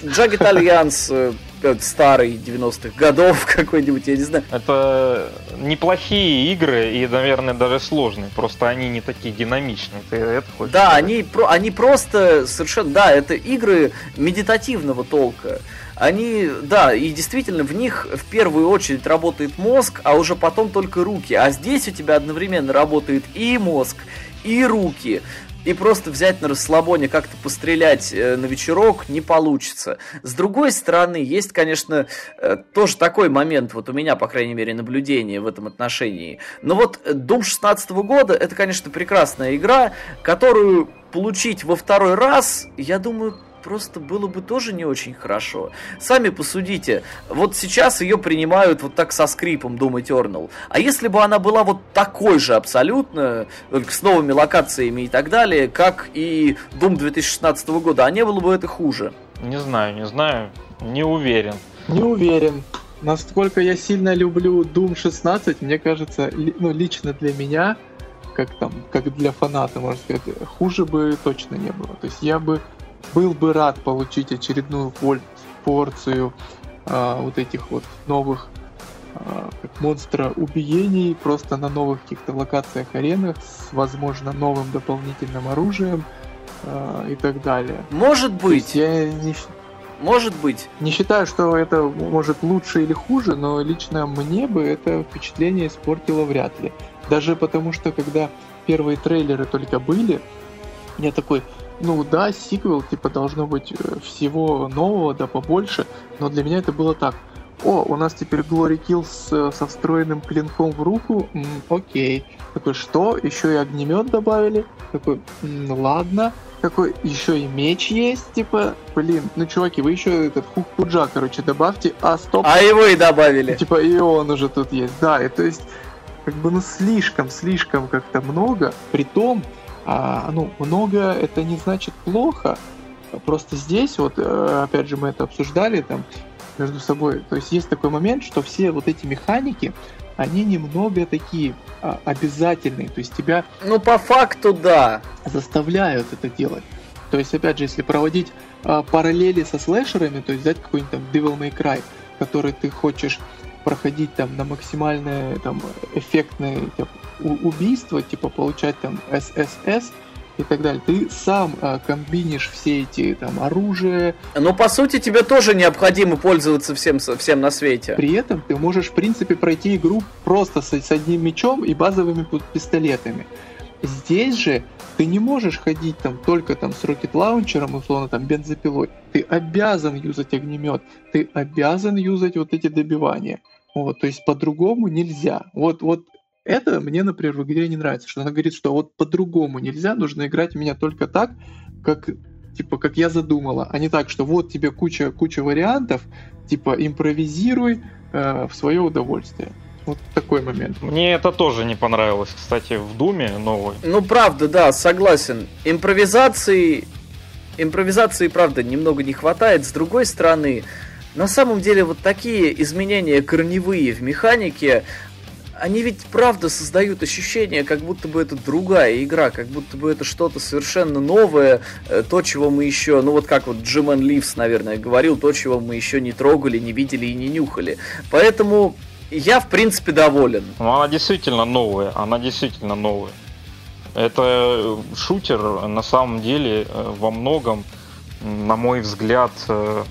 Jagged Alliance, э, старый 90-х годов [LAUGHS] какой-нибудь, я не знаю. Это неплохие игры и, наверное, даже сложные. Просто они не такие динамичные. Ты это хочешь Да, они, про, они просто совершенно... Да, это игры медитативного толка. Они, да, и действительно в них в первую очередь работает мозг, а уже потом только руки. А здесь у тебя одновременно работает и мозг, и руки и просто взять на расслабоне как-то пострелять э, на вечерок не получится. С другой стороны, есть, конечно, э, тоже такой момент, вот у меня, по крайней мере, наблюдение в этом отношении. Но вот Doom 16 года, это, конечно, прекрасная игра, которую получить во второй раз, я думаю, просто было бы тоже не очень хорошо. Сами посудите, вот сейчас ее принимают вот так со скрипом Doom Eternal. А если бы она была вот такой же абсолютно, только с новыми локациями и так далее, как и Doom 2016 года, а не было бы это хуже? Не знаю, не знаю, не уверен. Не уверен. Насколько я сильно люблю Doom 16, мне кажется, ну, лично для меня, как там, как для фаната, можно сказать, хуже бы точно не было. То есть я бы был бы рад получить очередную порцию а, вот этих вот новых а, монстра убиений просто на новых каких-то локациях аренах с возможно новым дополнительным оружием а, и так далее. Может быть. Я не, может быть. Не считаю, что это может лучше или хуже, но лично мне бы это впечатление испортило вряд ли. Даже потому что когда первые трейлеры только были, я такой, ну да, сиквел, типа, должно быть э, всего нового, да побольше, но для меня это было так. О, у нас теперь Glory Kill с, э, со встроенным клинком в руку, м, окей. Такой, что? Еще и огнемет добавили? Такой, м, ладно. Такой, еще и меч есть, типа, блин, ну чуваки, вы еще этот хук пуджа, короче, добавьте, а стоп. А его и добавили. Типа, и он уже тут есть, да, и то есть, как бы, ну слишком, слишком как-то много, при том, а, ну, много это не значит плохо. Просто здесь, вот, э, опять же, мы это обсуждали там между собой. То есть есть такой момент, что все вот эти механики, они немного такие а, обязательные. То есть тебя... Ну, по факту, да. Заставляют это делать. То есть, опять же, если проводить а, параллели со слэшерами, то есть взять какой-нибудь там Devil May Cry, который ты хочешь проходить там на максимальное там эффектное там, убийство, типа получать там ССС и так далее. Ты сам а, комбинишь все эти там оружия. Но по сути тебе тоже необходимо пользоваться всем, всем на свете. При этом ты можешь в принципе пройти игру просто с, с одним мечом и базовыми пистолетами. Здесь же ты не можешь ходить там только там с рокет лаунчером, условно там бензопилой. Ты обязан юзать огнемет, ты обязан юзать вот эти добивания. Вот, то есть по-другому нельзя. Вот, вот это мне, например, в игре не нравится, что она говорит, что вот по-другому нельзя, нужно играть у меня только так, как типа как я задумала, а не так, что вот тебе куча куча вариантов, типа импровизируй э, в свое удовольствие. Вот такой момент. Мне это тоже не понравилось, кстати, в Думе новой. Ну правда, да, согласен. Импровизации, импровизации, правда, немного не хватает. С другой стороны, на самом деле вот такие изменения корневые в механике, они ведь правда создают ощущение, как будто бы это другая игра, как будто бы это что-то совершенно новое, э, то, чего мы еще, ну вот как вот Джиман Ливс, наверное, говорил, то, чего мы еще не трогали, не видели и не нюхали. Поэтому я, в принципе, доволен. Ну, она действительно новая, она действительно новая. Это шутер, на самом деле, э, во многом, на мой взгляд, э,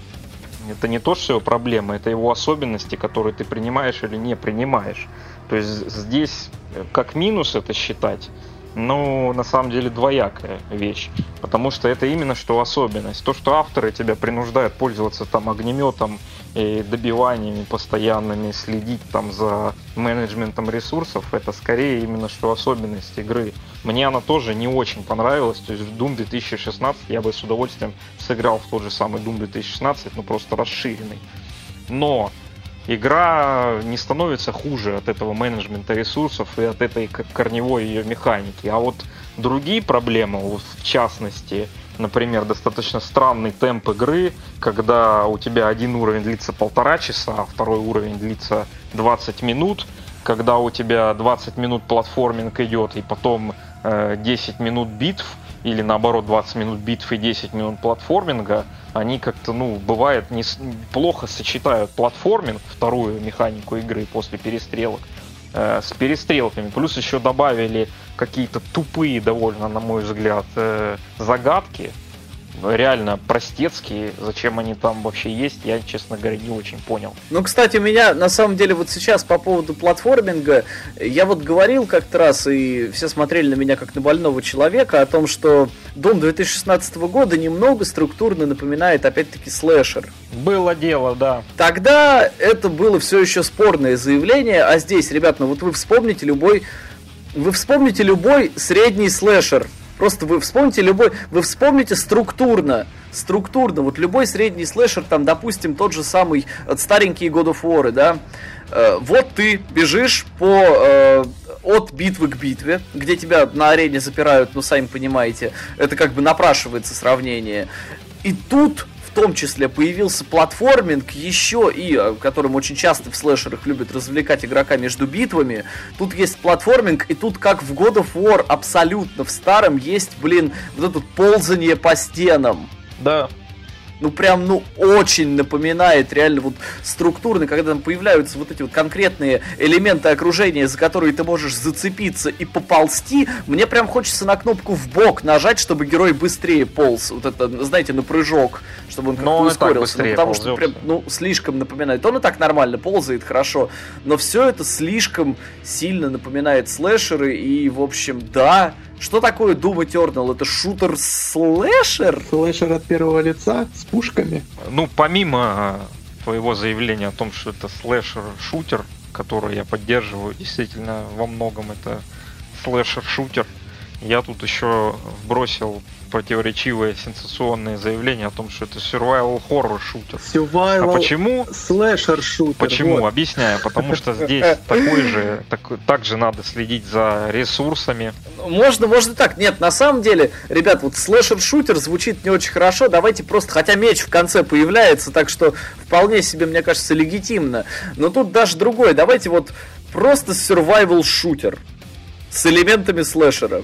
это не то, что его проблема, это его особенности, которые ты принимаешь или не принимаешь. То есть здесь э, как минус это считать, ну, на самом деле двоякая вещь. Потому что это именно что особенность. То, что авторы тебя принуждают пользоваться там огнеметом и добиваниями постоянными, следить там за менеджментом ресурсов, это скорее именно что особенность игры. Мне она тоже не очень понравилась. То есть в Doom 2016 я бы с удовольствием сыграл в тот же самый Doom 2016, но просто расширенный. Но игра не становится хуже от этого менеджмента ресурсов и от этой корневой ее механики. А вот другие проблемы, в частности, например, достаточно странный темп игры, когда у тебя один уровень длится полтора часа, а второй уровень длится 20 минут, когда у тебя 20 минут платформинг идет и потом э, 10 минут битв, или наоборот 20 минут битв и 10 минут платформинга, они как-то, ну, бывает, не, плохо сочетают платформинг, вторую механику игры после перестрелок, э, с перестрелками. Плюс еще добавили какие-то тупые довольно, на мой взгляд, э, загадки, реально простецкие. Зачем они там вообще есть, я, честно говоря, не очень понял. Ну, кстати, у меня на самом деле вот сейчас по поводу платформинга, я вот говорил как-то раз, и все смотрели на меня как на больного человека, о том, что Дом 2016 года немного структурно напоминает, опять-таки, слэшер. Было дело, да. Тогда это было все еще спорное заявление, а здесь, ребят, ну вот вы вспомните любой вы вспомните любой средний слэшер Просто вы вспомните любой, вы вспомните структурно, структурно, вот любой средний слэшер, там, допустим, тот же самый э, старенький God of War, да, э, вот ты бежишь по э, от битвы к битве, где тебя на арене запирают, ну, сами понимаете, это как бы напрашивается сравнение. И тут том числе появился платформинг еще и, э, которым очень часто в слэшерах любят развлекать игрока между битвами. Тут есть платформинг, и тут как в God of War абсолютно в старом есть, блин, вот это ползание по стенам. Да, ну прям, ну очень напоминает реально вот структурно, когда там появляются вот эти вот конкретные элементы окружения, за которые ты можешь зацепиться и поползти, мне прям хочется на кнопку в бок нажать, чтобы герой быстрее полз, вот это, знаете, на прыжок, чтобы он как-то ускорился, ну, потому ползет. что прям, ну, слишком напоминает. Он и так нормально ползает, хорошо, но все это слишком сильно напоминает слэшеры, и, в общем, да, что такое Doom Eternal? Это шутер-слэшер? Слэшер от первого лица с пушками. Ну, помимо э, твоего заявления о том, что это слэшер-шутер, который я поддерживаю, действительно во многом это слэшер-шутер, я тут еще вбросил противоречивое сенсационное заявление о том, что это survival horror шутер. Survival А почему? слэшер шутер. Почему? вот. Объясняю. Потому что здесь [LAUGHS] такой же, так, также надо следить за ресурсами. Можно, можно так. Нет, на самом деле, ребят, вот слэшер-шутер звучит не очень хорошо. Давайте просто, хотя меч в конце появляется, так что вполне себе, мне кажется, легитимно. Но тут даже другое. Давайте вот просто survival шутер с элементами слэшера.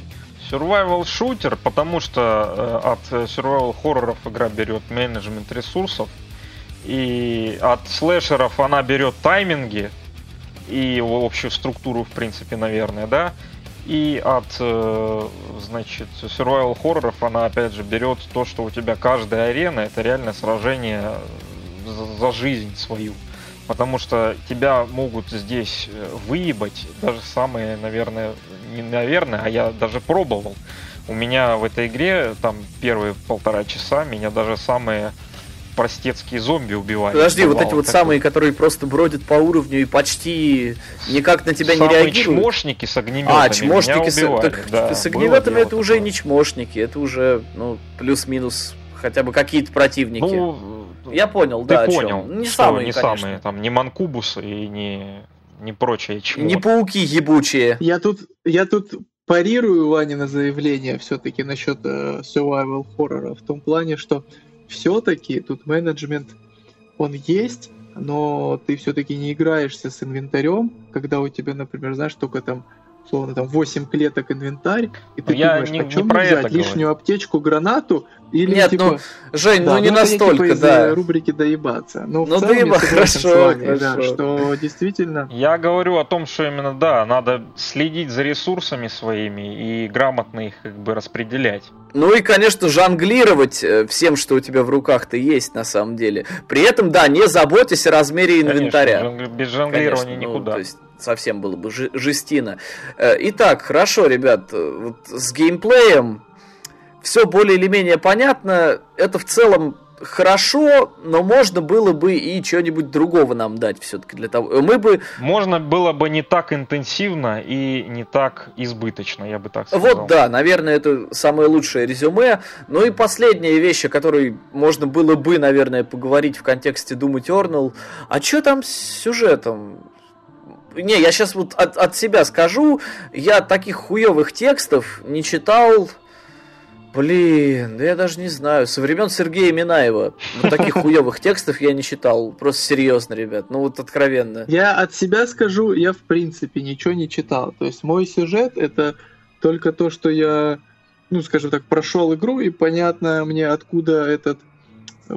Survival шутер, потому что э, от э, survival хорроров игра берет менеджмент ресурсов, и от слэшеров она берет тайминги и общую структуру, в принципе, наверное, да. И от, э, значит, survival хорроров она, опять же, берет то, что у тебя каждая арена это реально сражение за жизнь свою. Потому что тебя могут здесь э, выебать даже самые, наверное, не наверное, а я даже пробовал. У меня в этой игре, там, первые полтора часа, меня даже самые простецкие зомби убивали. Подожди, вот эти вот такое. самые, которые просто бродят по уровню и почти никак на тебя не Самые реагируют. чмошники с огнеметами А, чмошники с, убивали, так, да, с огнеметами это уже такое. не чмошники, это уже, ну, плюс-минус хотя бы какие-то противники. Ну, Я понял, ты да, понял, чем. Не что самые, не конечно. самые, там, не манкубусы и не, не прочее чмо. Не пауки ебучие. Я тут, я тут парирую Ване на заявление все-таки насчет э, survival хоррора в том плане, что все-таки тут менеджмент он есть, но ты все-таки не играешься с инвентарем, когда у тебя, например, знаешь, только там условно там 8 клеток инвентарь, и ты Я думаешь, не- о не чем про мне взять? это лишнюю аптечку, гранату или Нет, типа... ну, Жень, Да, ну не это я, настолько, типа, из да. э, рубрики доебаться. Но в Ну, целом я доеба- с хорошо, Ваней, да, хорошо. что действительно Я говорю о том, что именно да, надо следить за ресурсами своими и грамотно их как бы распределять. Ну и, конечно, жонглировать э, всем, что у тебя в руках-то есть на самом деле. При этом, да, не заботьтесь о размере инвентаря. Конечно, без жонглирования Конечно, ну, никуда. то есть совсем было бы жестина. Э, Итак, хорошо, ребят, э, вот с геймплеем все более или менее понятно. Это в целом хорошо, но можно было бы и чего-нибудь другого нам дать все-таки для того. Мы бы Можно было бы не так интенсивно и не так избыточно, я бы так сказал. Вот да, наверное, это самое лучшее резюме. Ну и последняя вещь, о которой можно было бы, наверное, поговорить в контексте Doom Eternal. А что там с сюжетом? Не, я сейчас вот от, от себя скажу. Я таких хуевых текстов не читал. Блин, да я даже не знаю. Со времен Сергея Минаева. Вот таких [LAUGHS] хуевых текстов я не читал. Просто серьезно, ребят. Ну вот откровенно. Я от себя скажу, я в принципе ничего не читал. То есть мой сюжет это только то, что я, ну скажем так, прошел игру и понятно мне, откуда этот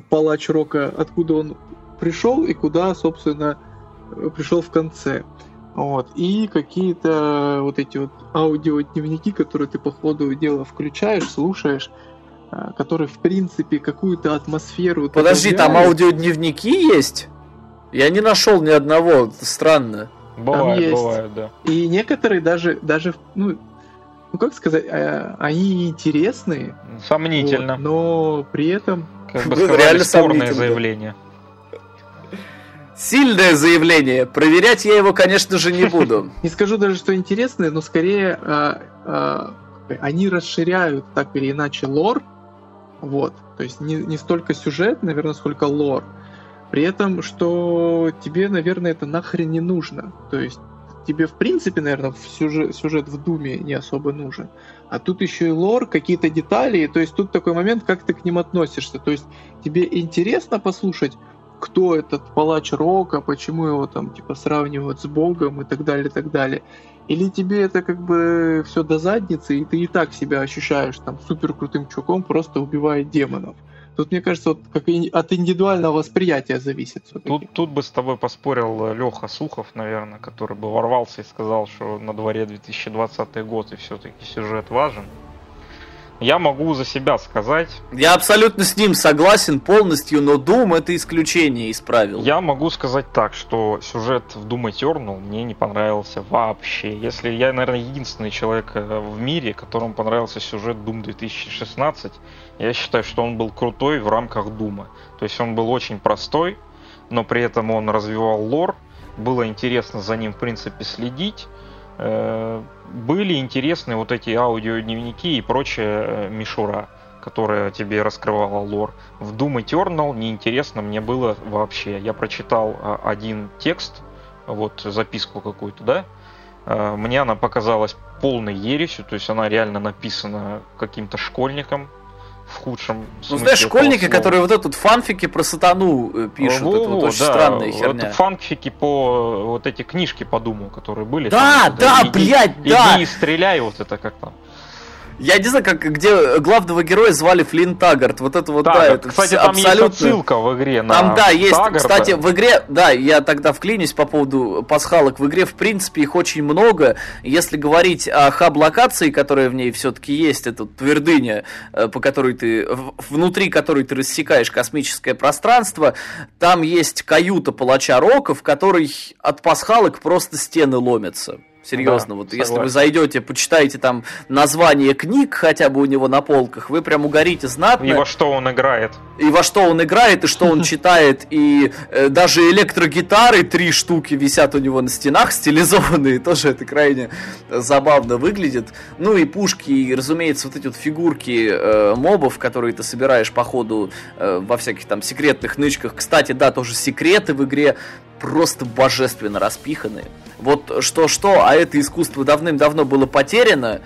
палач рока, откуда он пришел и куда, собственно, пришел в конце. Вот. И какие-то вот эти вот аудиодневники, которые ты по ходу дела включаешь, слушаешь, а, которые, в принципе, какую-то атмосферу... Подожди, там аудиодневники есть? Я не нашел ни одного. Странно. Бывает, есть. бывает, да. И некоторые даже, даже, ну, ну как сказать, э, они интересные, Сомнительно. вот, но при этом Как бы сказали, реально спорное сомнительно. Сильное заявление. Проверять я его, конечно же, не [LAUGHS] буду. не скажу даже, что интересные, но скорее а, а, они расширяют так или иначе лор, вот, то есть не, не столько сюжет, наверное, сколько лор. При этом, что тебе, наверное, это нахрен не нужно. То есть тебе, в принципе, наверное, сюжет, сюжет в Думе не особо нужен. А тут еще и лор, какие-то детали. То есть тут такой момент, как ты к ним относишься. То есть тебе интересно послушать, кто этот палач Рока, почему его там типа сравнивают с Богом и так далее, и так далее. Или тебе это как бы все до задницы, и ты и так себя ощущаешь там супер крутым чуваком, просто убивая демонов. Тут, мне кажется, вот как от индивидуального восприятия зависит. Тут, тут бы с тобой поспорил Леха Сухов, наверное, который бы ворвался и сказал, что на дворе 2020 год и все-таки сюжет важен. Я могу за себя сказать. Я абсолютно с ним согласен полностью, но Doom это исключение исправил. Я могу сказать так, что сюжет в Doom Eternal мне не понравился вообще. Если я, наверное, единственный человек э, в мире, которому понравился сюжет Doom 2016, я считаю, что он был крутой в рамках Дума. То есть он был очень простой, но при этом он развивал лор, было интересно за ним, в принципе, следить. Э, были интересны вот эти аудиодневники и прочая э, мишура, которая тебе раскрывала лор. В Doom Eternal неинтересно мне было вообще. Я прочитал а, один текст, вот записку какую-то, да, э, мне она показалась полной ересью, то есть она реально написана каким-то школьником, в худшем Ну, знаешь, школьники, которые вот этот фанфики про сатану э, пишут, Во, это вот очень да, странная херня. Вот фанфики по вот эти книжки по Думу, которые были. Да, там, да, да, блядь, иди, да. Иди и стреляй, вот это как там. Я не знаю, как, где главного героя звали Флинн Таггарт. Вот это вот, да, да это кстати, там абсолютно... есть отсылка в игре на Там, да, есть. Таггарта. Кстати, в игре, да, я тогда вклинюсь по поводу пасхалок. В игре, в принципе, их очень много. Если говорить о хаб-локации, которая в ней все-таки есть, это твердыня, э, по которой ты, внутри которой ты рассекаешь космическое пространство, там есть каюта палача Рока, в которой от пасхалок просто стены ломятся. Серьезно, да, вот согласен. если вы зайдете, почитаете там название книг хотя бы у него на полках, вы прям угорите знатно. И во что он играет. И во что он играет, и что он [LAUGHS] читает, и э, даже электрогитары три штуки висят у него на стенах, стилизованные, [LAUGHS] тоже это крайне забавно выглядит. Ну и пушки, и, разумеется, вот эти вот фигурки э, мобов, которые ты собираешь по ходу э, во всяких там секретных нычках. Кстати, да, тоже секреты в игре просто божественно распиханы. Вот что-что, а это искусство давным-давно было потеряно,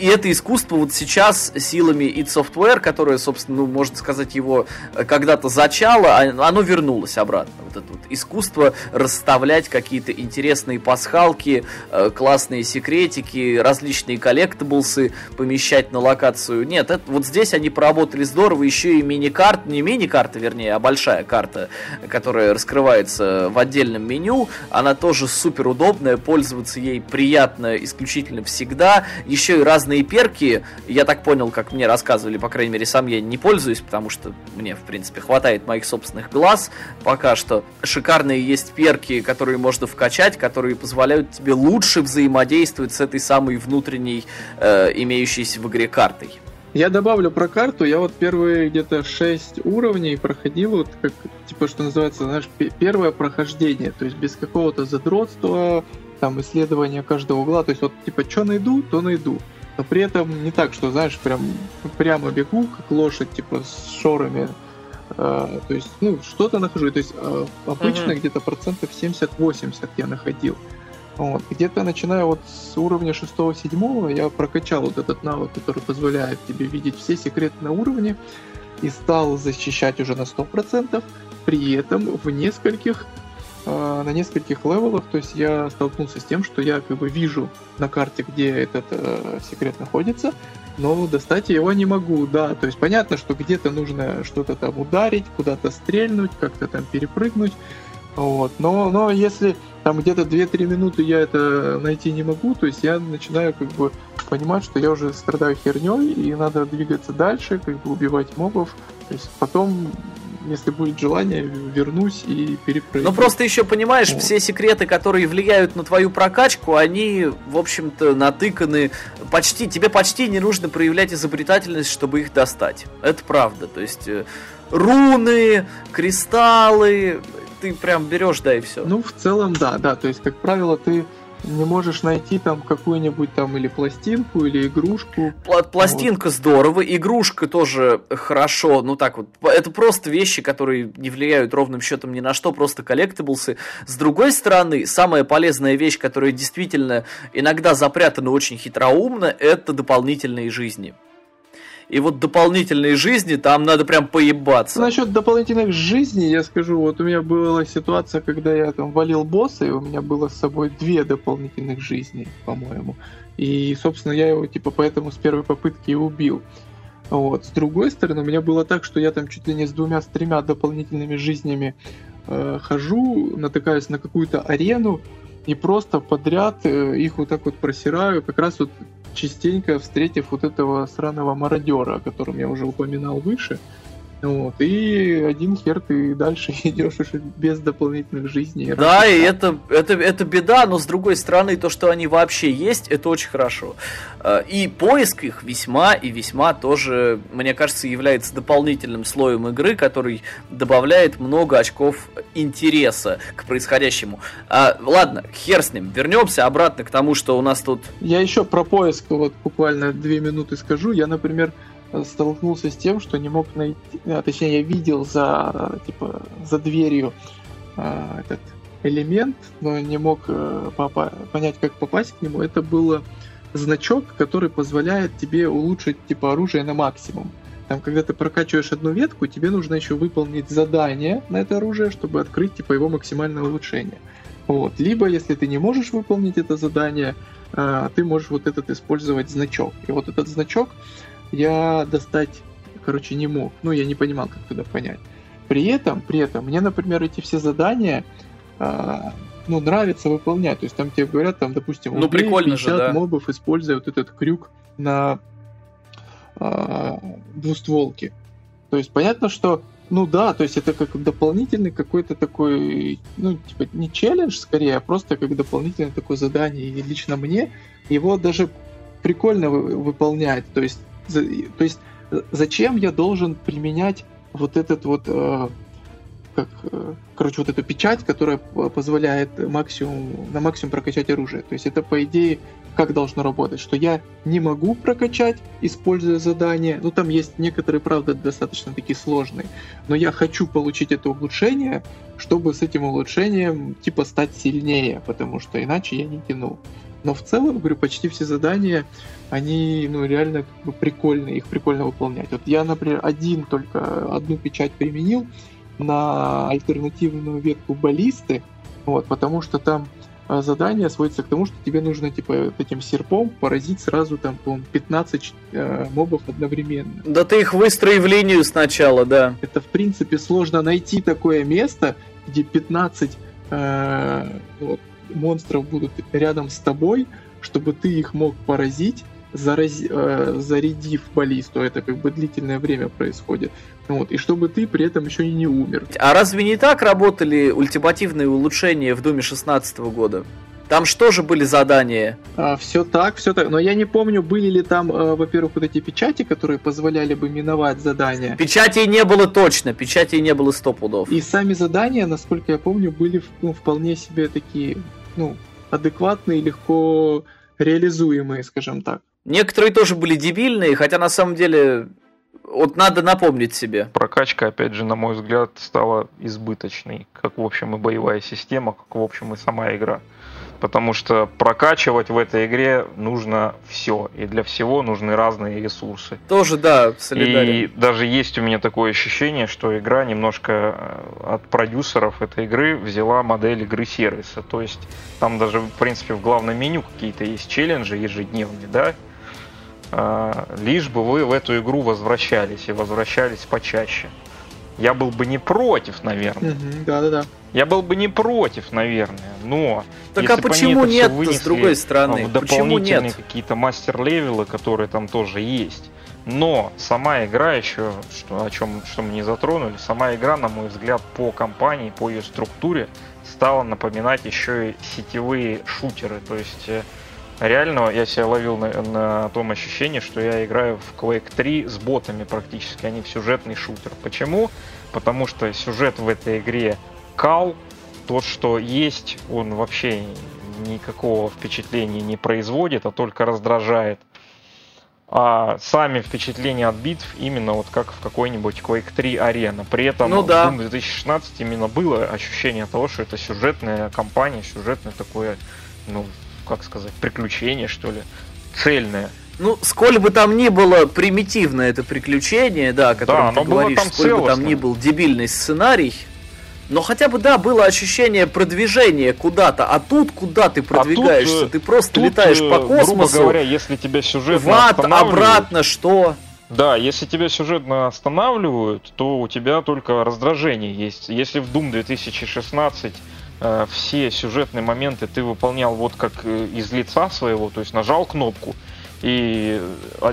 и это искусство вот сейчас силами id Software, которое, собственно, ну, можно сказать, его э, когда-то зачало, а, оно вернулось обратно. Вот это вот искусство расставлять какие-то интересные пасхалки, э, классные секретики, различные коллектаблсы помещать на локацию. Нет, это, вот здесь они поработали здорово, еще и мини-карта, не мини-карта, вернее, а большая карта, которая раскрывается в отдельном меню, она тоже супер удобная, пользоваться ей приятно исключительно всегда. Еще и разные разные перки. Я так понял, как мне рассказывали, по крайней мере, сам я не пользуюсь, потому что мне, в принципе, хватает моих собственных глаз пока что. Шикарные есть перки, которые можно вкачать, которые позволяют тебе лучше взаимодействовать с этой самой внутренней, э, имеющейся в игре картой. Я добавлю про карту, я вот первые где-то 6 уровней проходил, вот как, типа, что называется, знаешь, первое прохождение, то есть без какого-то задротства, там, исследования каждого угла, то есть вот, типа, что найду, то найду но при этом не так, что, знаешь, прям прямо бегу, как лошадь, типа, с шорами. Э, то есть, ну, что-то нахожу. То есть, э, обычно uh-huh. где-то процентов 70-80 я находил. Вот. Где-то начиная вот с уровня 6-7 я прокачал вот этот навык, который позволяет тебе видеть все секреты на уровне и стал защищать уже на 100%, при этом в нескольких э, на нескольких левелах, то есть я столкнулся с тем, что я как бы вижу на карте, где этот э, секрет находится, но достать его не могу, да, то есть понятно, что где-то нужно что-то там ударить, куда-то стрельнуть, как-то там перепрыгнуть, вот, но, но если там где-то 2-3 минуты я это найти не могу, то есть я начинаю как бы понимать, что я уже страдаю херней, и надо двигаться дальше, как бы убивать мобов, то есть потом если будет желание, вернусь и перепрыгну. Ну просто еще понимаешь, вот. все секреты, которые влияют на твою прокачку, они, в общем-то, натыканы. Почти, тебе почти не нужно проявлять изобретательность, чтобы их достать. Это правда. То есть э, руны, кристаллы, ты прям берешь, да, и все. Ну, в целом, да, да. То есть, как правило, ты не можешь найти там какую-нибудь там или пластинку, или игрушку. Пластинка вот. здорово, игрушка тоже хорошо, ну так вот, это просто вещи, которые не влияют ровным счетом ни на что, просто коллектиблсы. С другой стороны, самая полезная вещь, которая действительно иногда запрятана очень хитроумно, это дополнительные жизни. И вот дополнительные жизни, там надо прям поебаться. Насчет дополнительных жизней, я скажу, вот у меня была ситуация, когда я там валил босса, и у меня было с собой две дополнительных жизни, по-моему. И, собственно, я его, типа, поэтому с первой попытки и убил. Вот. С другой стороны, у меня было так, что я там чуть ли не с двумя, с тремя дополнительными жизнями э, хожу, натыкаюсь на какую-то арену, и просто подряд э, их вот так вот просираю, как раз вот частенько встретив вот этого сраного мародера, о котором я уже упоминал выше. Вот, и один хер ты дальше [LAUGHS] идешь уже без дополнительных жизней. Да, и это, это, это беда, но с другой стороны, то, что они вообще есть, это очень хорошо. Э, и поиск их весьма и весьма тоже, мне кажется, является дополнительным слоем игры, который добавляет много очков интереса к происходящему. А, ладно, хер с ним, вернемся обратно к тому, что у нас тут... Я еще про поиск вот буквально две минуты скажу. Я, например, столкнулся с тем, что не мог найти, а, точнее я видел за типа за дверью а, этот элемент, но не мог а, понять, как попасть к нему. Это был значок, который позволяет тебе улучшить типа оружие на максимум. Там, когда ты прокачиваешь одну ветку, тебе нужно еще выполнить задание на это оружие, чтобы открыть типа его максимальное улучшение. Вот. Либо, если ты не можешь выполнить это задание, ты можешь вот этот использовать значок. И вот этот значок я достать, короче, не мог. Ну, я не понимал, как туда понять. При этом, при этом, мне, например, эти все задания, э, ну, нравится выполнять. То есть там тебе говорят, там, допустим, ну, прикольно 50 же, да. мобов, используя вот этот крюк на э, двустволке. То есть понятно, что ну да, то есть это как дополнительный какой-то такой, ну, типа, не челлендж скорее, а просто как дополнительное такое задание. И лично мне его даже прикольно выполнять. То есть то есть зачем я должен применять вот этот вот, э, как, э, короче, вот эту печать, которая позволяет максимум, на максимум прокачать оружие. То есть это, по идее, как должно работать, что я не могу прокачать, используя задание. Ну, там есть некоторые, правда, достаточно такие сложные. Но я хочу получить это улучшение, чтобы с этим улучшением, типа, стать сильнее, потому что иначе я не тяну. Но в целом, говорю, почти все задания, они, ну, реально как бы прикольные, их прикольно выполнять. Вот я, например, один только, одну печать применил на альтернативную ветку баллисты, вот, потому что там а, задание сводится к тому, что тебе нужно, типа, этим серпом поразить сразу, там, по 15 э, мобов одновременно. Да ты их выстрой в линию сначала, да. Это, в принципе, сложно найти такое место, где 15 э, вот, монстров будут рядом с тобой, чтобы ты их мог поразить, зараз... э, зарядив баллисту. Это как бы длительное время происходит. Вот, и чтобы ты при этом еще и не умер. А разве не так работали ультимативные улучшения в Думе 16 года? Там что же были задания? А, все так, все так. Но я не помню, были ли там, э, во-первых, вот эти печати, которые позволяли бы миновать задания. Печатей не было точно, печатей не было сто пудов. И сами задания, насколько я помню, были ну, вполне себе такие ну, адекватные, легко реализуемые, скажем так. Некоторые тоже были дебильные, хотя на самом деле вот надо напомнить себе. Прокачка, опять же, на мой взгляд, стала избыточной. Как, в общем, и боевая система, как, в общем, и сама игра потому что прокачивать в этой игре нужно все, и для всего нужны разные ресурсы. Тоже, да, солидарен. И даже есть у меня такое ощущение, что игра немножко э, от продюсеров этой игры взяла модель игры сервиса, то есть там даже, в принципе, в главном меню какие-то есть челленджи ежедневные, да, а, лишь бы вы в эту игру возвращались и возвращались почаще. Я был бы не против, наверное. Да-да-да. Я был бы не против, наверное, но... Так а почему нет с другой стороны? В дополнительные какие-то мастер-левелы, которые там тоже есть. Но сама игра еще, что, о чем что мы не затронули, сама игра, на мой взгляд, по компании, по ее структуре, стала напоминать еще и сетевые шутеры. То есть э, реально я себя ловил на, на том ощущении, что я играю в Quake 3 с ботами практически, а не в сюжетный шутер. Почему? Потому что сюжет в этой игре кал, то, что есть, он вообще никакого впечатления не производит, а только раздражает. А сами впечатления от битв именно вот как в какой-нибудь Quake 3 арена. При этом ну, да. в Doom 2016 именно было ощущение того, что это сюжетная кампания, сюжетное такое, ну, как сказать, приключение, что ли, цельное. Ну, сколь бы там ни было примитивное это приключение, да, о котором да, ты говоришь, сколь бы там ни был дебильный сценарий, но хотя бы, да, было ощущение продвижения куда-то, а тут куда ты продвигаешься? А тут, ты просто тут, летаешь по космосу. Грубо говоря, если тебя сюжетно в ад, обратно, что? Да, если тебя сюжетно останавливают, то у тебя только раздражение есть. Если в Doom 2016 э, все сюжетные моменты ты выполнял вот как э, из лица своего, то есть нажал кнопку, и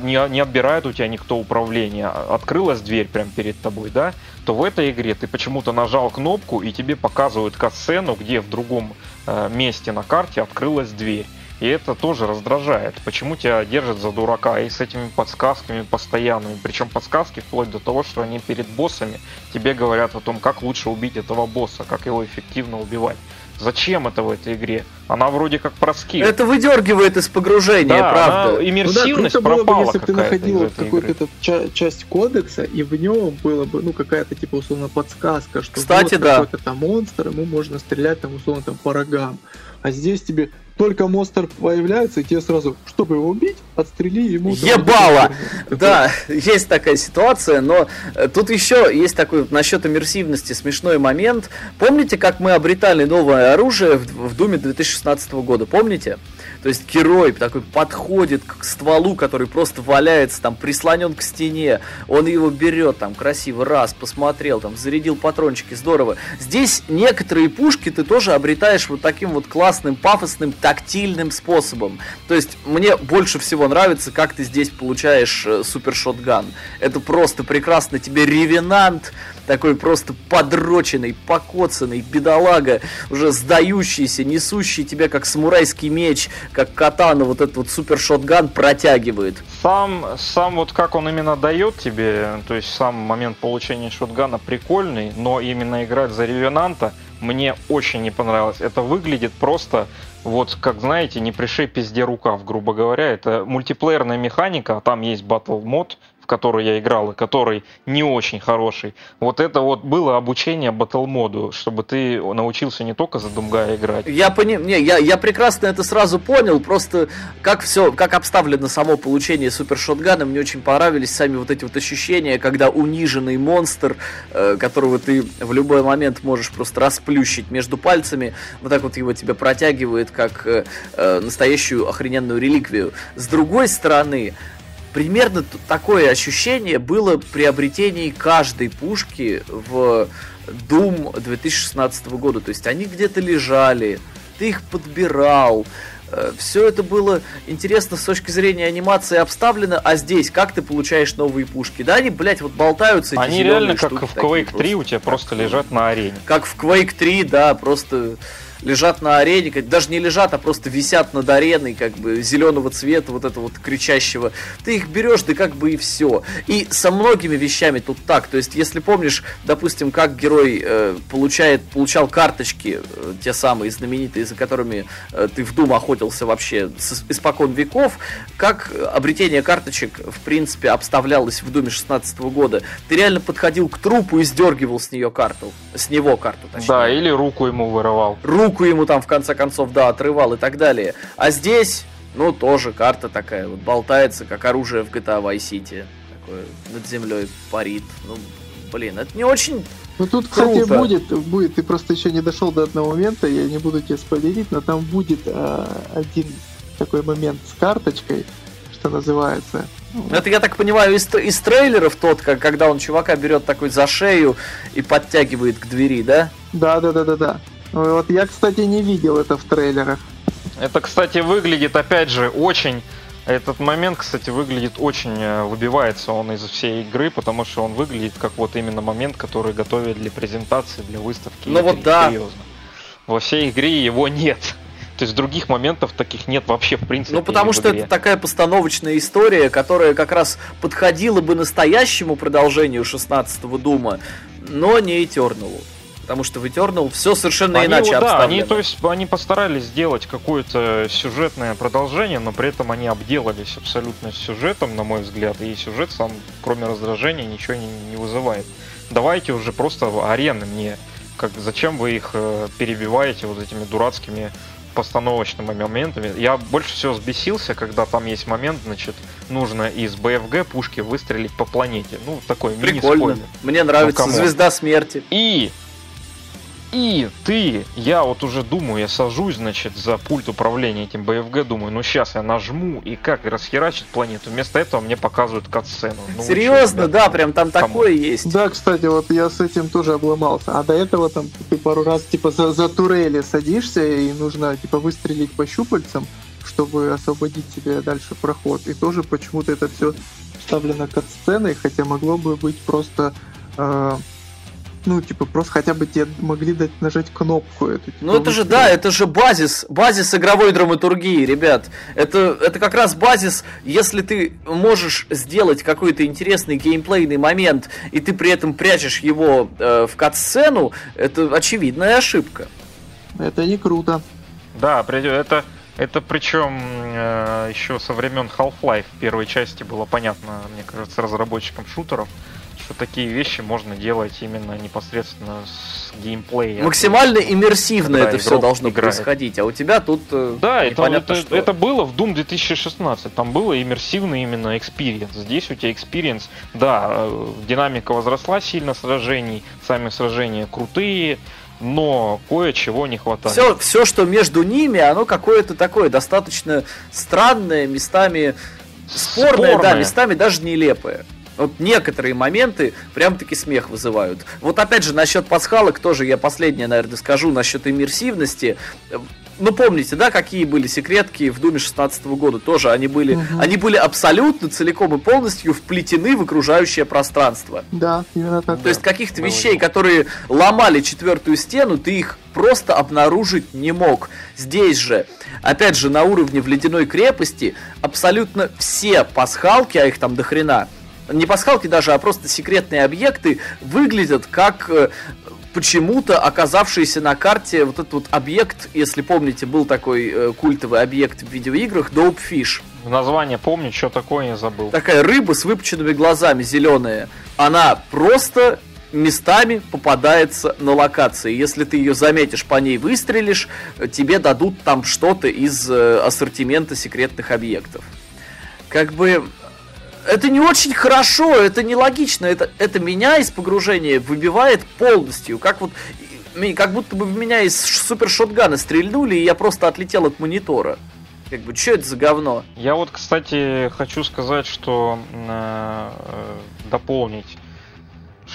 не, не отбирает у тебя никто управление, открылась дверь прямо перед тобой, да, то в этой игре ты почему-то нажал кнопку и тебе показывают касцену, где в другом э, месте на карте открылась дверь. И это тоже раздражает. Почему тебя держат за дурака и с этими подсказками постоянными. Причем подсказки вплоть до того, что они перед боссами тебе говорят о том, как лучше убить этого босса, как его эффективно убивать. Зачем это в этой игре? Она вроде как про скилл. Это выдергивает из погружения, да, правда. Она, иммерсивность ну, да, пропала было бы, если бы ты находил какую-то ча- часть кодекса, и в нем было бы, ну, какая-то, типа, условно, подсказка, что Кстати, вот да. какой-то там монстр, ему можно стрелять, там, условно, там, по рогам. А здесь тебе только монстр появляется, и тебе сразу, чтобы его убить, отстрели ему... Ебало! Да, есть такая ситуация, но э, тут еще есть такой насчет иммерсивности смешной момент. Помните, как мы обретали новое оружие в, в Думе 2016 года? Помните? То есть герой такой подходит к стволу, который просто валяется, там, прислонен к стене, он его берет, там, красиво, раз, посмотрел, там, зарядил патрончики, здорово. Здесь некоторые пушки ты тоже обретаешь вот таким вот классным, пафосным, тактильным способом. То есть мне больше всего нравится, как ты здесь получаешь э, супер шотган. Это просто прекрасно, тебе ревенант, такой просто подроченный, покоцанный, бедолага, уже сдающийся, несущий тебя как самурайский меч, как катана, вот этот вот супер шотган протягивает. Сам, сам вот как он именно дает тебе, то есть сам момент получения шотгана прикольный, но именно играть за ревенанта мне очень не понравилось. Это выглядит просто вот, как знаете, не пришей пизде рукав, грубо говоря. Это мультиплеерная механика, а там есть батл мод, который я играл, и который не очень хороший, вот это вот было обучение батл-моду, чтобы ты научился не только за Думгая играть. Я пони... не, я, я прекрасно это сразу понял, просто как все, как обставлено само получение супер шотгана, мне очень понравились сами вот эти вот ощущения, когда униженный монстр, э, которого ты в любой момент можешь просто расплющить между пальцами, вот так вот его тебе протягивает, как э, э настоящую охрененную реликвию. С другой стороны, примерно такое ощущение было при обретении каждой пушки в Doom 2016 года. То есть они где-то лежали, ты их подбирал, э, все это было интересно с точки зрения анимации обставлено, а здесь как ты получаешь новые пушки? Да, они, блядь, вот болтаются. Они реально как в Quake 3 у тебя просто лежат на арене. Как в Quake 3, да, просто лежат на арене, даже не лежат, а просто висят над ареной, как бы зеленого цвета, вот этого вот кричащего. Ты их берешь, да как бы и все. И со многими вещами тут так. То есть, если помнишь, допустим, как герой э, получает, получал карточки, э, те самые знаменитые, за которыми э, ты в Doom охотился вообще с, испокон веков, как обретение карточек, в принципе, обставлялось в Думе 16 года. Ты реально подходил к трупу и сдергивал с нее карту. С него карту, точнее. Да, или руку ему вырывал. Руку руку ему там в конце концов, да, отрывал и так далее. А здесь, ну, тоже карта такая, вот болтается, как оружие в GTA Vice City. Такое над землей парит. Ну, блин, это не очень ну тут, кстати, Круто. будет, будет, ты просто еще не дошел до одного момента, я не буду тебе спойлерить, но там будет э, один такой момент с карточкой, что называется. Это, я так понимаю, из, из трейлеров тот, как, когда он чувака берет такой за шею и подтягивает к двери, да? Да, да, да, да, да. Вот я, кстати, не видел это в трейлерах. Это, кстати, выглядит, опять же, очень... Этот момент, кстати, выглядит очень... Э, выбивается он из всей игры, потому что он выглядит как вот именно момент, который готовят для презентации, для выставки. Ну вот да. Серьезно. Во всей игре его нет. [LAUGHS] То есть других моментов таких нет вообще в принципе. Ну потому что это такая постановочная история, которая как раз подходила бы настоящему продолжению 16-го Дума, но не Eternal. Потому что в Eternal все совершенно они, иначе да, обставлено. они, то есть, они постарались сделать какое-то сюжетное продолжение, но при этом они обделались абсолютно сюжетом, на мой взгляд, и сюжет сам, кроме раздражения, ничего не, не вызывает. Давайте уже просто арены мне. Как, зачем вы их э, перебиваете вот этими дурацкими постановочными моментами. Я больше всего взбесился, когда там есть момент, значит, нужно из БФГ пушки выстрелить по планете. Ну, такой Прикольно. мини-спойлер. Мне нравится Ну. Звезда Смерти. И и ты, я вот уже думаю, я сажусь, значит, за пульт управления этим BFG, думаю, ну сейчас я нажму, и как расхерачить планету. Вместо этого мне показывают кат-сцену. Ну, чё, Серьезно, ребят? да, прям там Come on. такое есть. Да, кстати, вот я с этим тоже обломался. А до этого там ты пару раз типа за, за турели садишься и нужно типа выстрелить по щупальцам, чтобы освободить себе дальше проход. И тоже почему-то это все вставлено кат-сценой, хотя могло бы быть просто э, ну, типа, просто хотя бы тебе могли дать нажать кнопку эту. типа, Ну это же, да, это же базис, базис игровой драматургии, ребят. Это, это как раз базис, если ты можешь сделать какой-то интересный геймплейный момент, и ты при этом прячешь его э, в кат-сцену, это очевидная ошибка. Это не круто. Да, это, это причем э, еще со времен Half-Life первой части было понятно, мне кажется, разработчикам шутеров, что такие вещи можно делать именно непосредственно с геймплеем. Максимально иммерсивно это все должно играет. происходить, а у тебя тут э, Да, это, это, что. это было в Doom 2016. Там было иммерсивный именно experience. Здесь у тебя experience, да, э, динамика возросла сильно сражений, сами сражения крутые, но кое-чего не хватает. Все, все, что между ними, оно какое-то такое достаточно странное, местами спорное, да, Спорное. местами даже нелепое. Вот некоторые моменты прям-таки смех вызывают. Вот опять же, насчет пасхалок тоже я последнее, наверное, скажу насчет иммерсивности. Ну, помните, да, какие были секретки в Думе 16 года? Тоже они были, Мгм. они были абсолютно целиком и полностью вплетены в окружающее пространство. Да, именно так. То есть каких-то было вещей, которые ломали четвертую стену, ты их просто обнаружить не мог. Здесь же, опять же, на уровне в ледяной крепости, абсолютно все пасхалки, а их там до хрена, не пасхалки даже, а просто секретные объекты, выглядят как э, почему-то оказавшийся на карте вот этот вот объект, если помните, был такой э, культовый объект в видеоиграх, Dopefish. Название помню, что такое не забыл. Такая рыба с выпученными глазами, зеленая. Она просто местами попадается на локации. Если ты ее заметишь, по ней выстрелишь, тебе дадут там что-то из э, ассортимента секретных объектов. Как бы это не очень хорошо, это нелогично, это, это меня из погружения выбивает полностью. Как вот как будто бы в меня из ш- супершотгана стрельнули, и я просто отлетел от монитора. Как бы, что это за говно? Я вот, кстати, хочу сказать, что э, э, дополнить,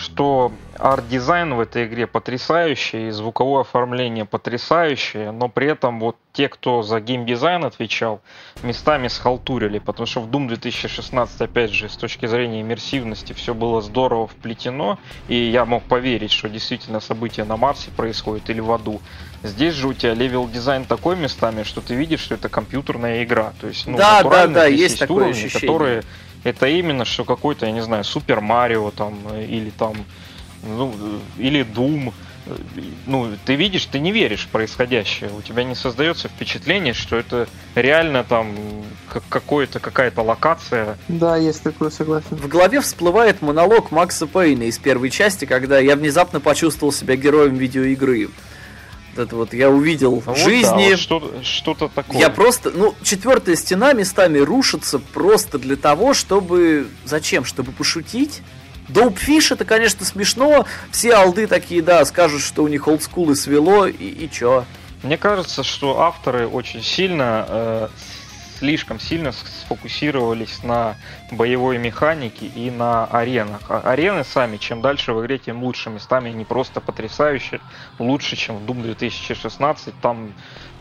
что арт-дизайн в этой игре потрясающий, и звуковое оформление потрясающее, но при этом вот те, кто за геймдизайн отвечал, местами схалтурили, потому что в Doom 2016, опять же, с точки зрения иммерсивности, все было здорово вплетено, и я мог поверить, что действительно события на Марсе происходят или в аду. Здесь же у тебя level design такой местами, что ты видишь, что это компьютерная игра. То есть, ну, Да, да, да, здесь есть такое уровни, ощущение. которые это именно что какой-то, я не знаю, Супер Марио там или там, ну, или Doom. Э, Ну, ты видишь, ты не веришь в происходящее. У тебя не создается впечатление, что это реально там как- какое-то, какая-то локация. Да, есть такое, согласен. В голове всплывает монолог Макса Пейна из первой части, когда я внезапно почувствовал себя героем видеоигры. Это вот я увидел в Вот, да, жизни. вот что- что-то такое. Я просто, ну, четвертая стена местами рушится просто для того, чтобы... Зачем? Чтобы пошутить? Доупфиш это, конечно, смешно. Все алды такие, да, скажут, что у них олдскулы свело, и, и чё? Мне кажется, что авторы очень сильно, э, слишком сильно сфокусировались на боевой механике и на аренах. А арены сами, чем дальше в игре, тем лучше. Местами они просто потрясающие, лучше, чем в Doom 2016. Там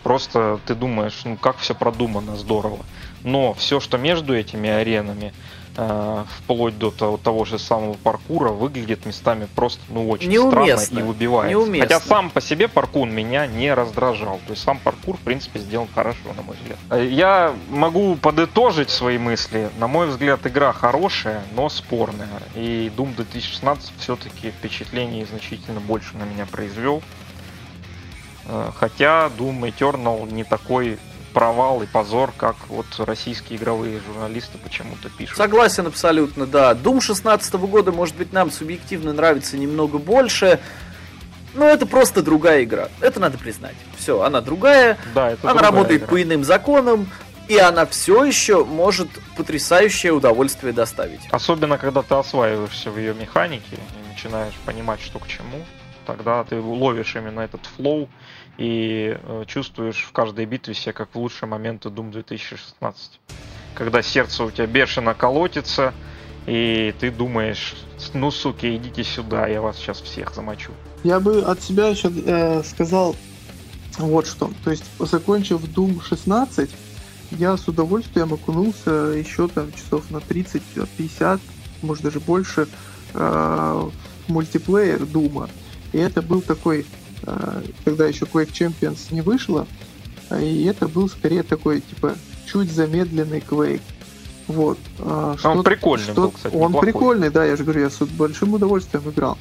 просто ты думаешь, ну как все продумано, здорово. Но все, что между этими аренами, вплоть до того, того же самого паркура, выглядит местами просто ну очень Неуместно. странно и выбивает. Неуместно. Хотя сам по себе паркур меня не раздражал. То есть сам паркур, в принципе, сделан хорошо, на мой взгляд. Э, Я могу подытожить свои мысли. На мой взгляд, игра хорошая, но спорная. И Doom 2016 все-таки впечатление значительно больше на меня произвел. Э, Хотя Doom Eternal не такой провал и позор, как вот российские игровые журналисты почему-то пишут. Согласен абсолютно, да. Doom 16 года, может быть, нам субъективно нравится немного больше, но это просто другая игра. Это надо признать. Все, она другая, Да, это она другая работает игра. по иным законам, и она все еще может потрясающее удовольствие доставить. Особенно, когда ты осваиваешься в ее механике и начинаешь понимать, что к чему, тогда ты ловишь именно этот флоу и э, чувствуешь в каждой битве себя как в лучшие моменты Doom 2016. Когда сердце у тебя бешено колотится, и ты думаешь, ну, суки, идите сюда, я вас сейчас всех замочу. Я бы от себя еще э, сказал вот что. То есть, закончив Doom 16, я с удовольствием окунулся еще там часов на 30-50, может даже больше, э, мультиплеер Дума. И это был такой, когда еще Quake Champions не вышло, и это был скорее такой, типа, чуть замедленный Quake. Вот. А, Он прикольный что- был, кстати, Он неплохой. прикольный, да, я же говорю, я с большим удовольствием играл.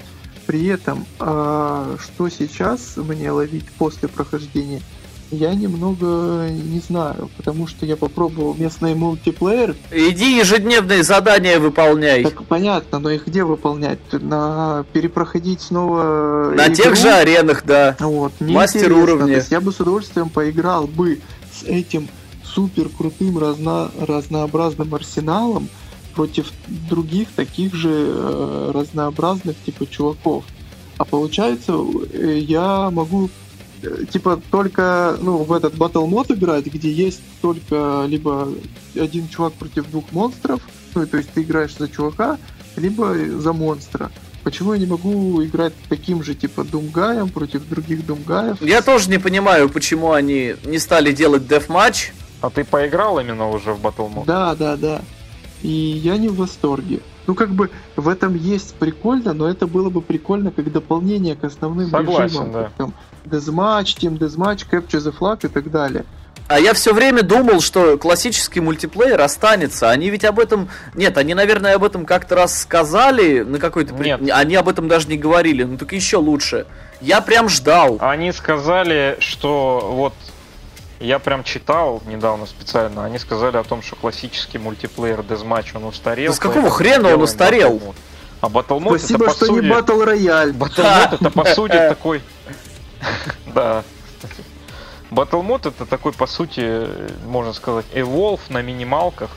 При этом, а, что сейчас мне ловить после прохождения, я немного не знаю, потому что я попробовал местный мультиплеер. Иди ежедневные задания выполняй. Так понятно, но их где выполнять? На перепроходить снова На игру? тех же аренах, да. Вот, Мастер неинтересно. уровня. Есть я бы с удовольствием поиграл бы с этим супер крутым разно- разнообразным арсеналом против других таких же э, разнообразных типа чуваков. А получается, э, я могу типа только ну в этот батл мод играть, где есть только либо один чувак против двух монстров, ну то есть ты играешь за чувака, либо за монстра. Почему я не могу играть таким же типа думгаем против других думгаев? Я тоже не понимаю, почему они не стали делать дефматч. А ты поиграл именно уже в Battle Mode? Да, да, да. И я не в восторге. Ну, как бы в этом есть прикольно, но это было бы прикольно как дополнение к основным Согласен, режимам. да. Как там Deathmatch, Team Deathmatch, Capture the Flag и так далее. А я все время думал, что классический мультиплеер останется. Они ведь об этом... Нет, они, наверное, об этом как-то раз сказали на какой-то... Нет. Они об этом даже не говорили. Ну так еще лучше. Я прям ждал. Они сказали, что вот я прям читал недавно специально, они сказали о том, что классический мультиплеер Deathmatch он устарел. Да с какого хрена он устарел? Battle. А Battle Mode Спасибо, это по что сути... не Battle Royale. Battle Mode это по [LAUGHS] сути такой... [LAUGHS] Да. Battle Mode это такой, по сути, можно сказать, evolve на минималках,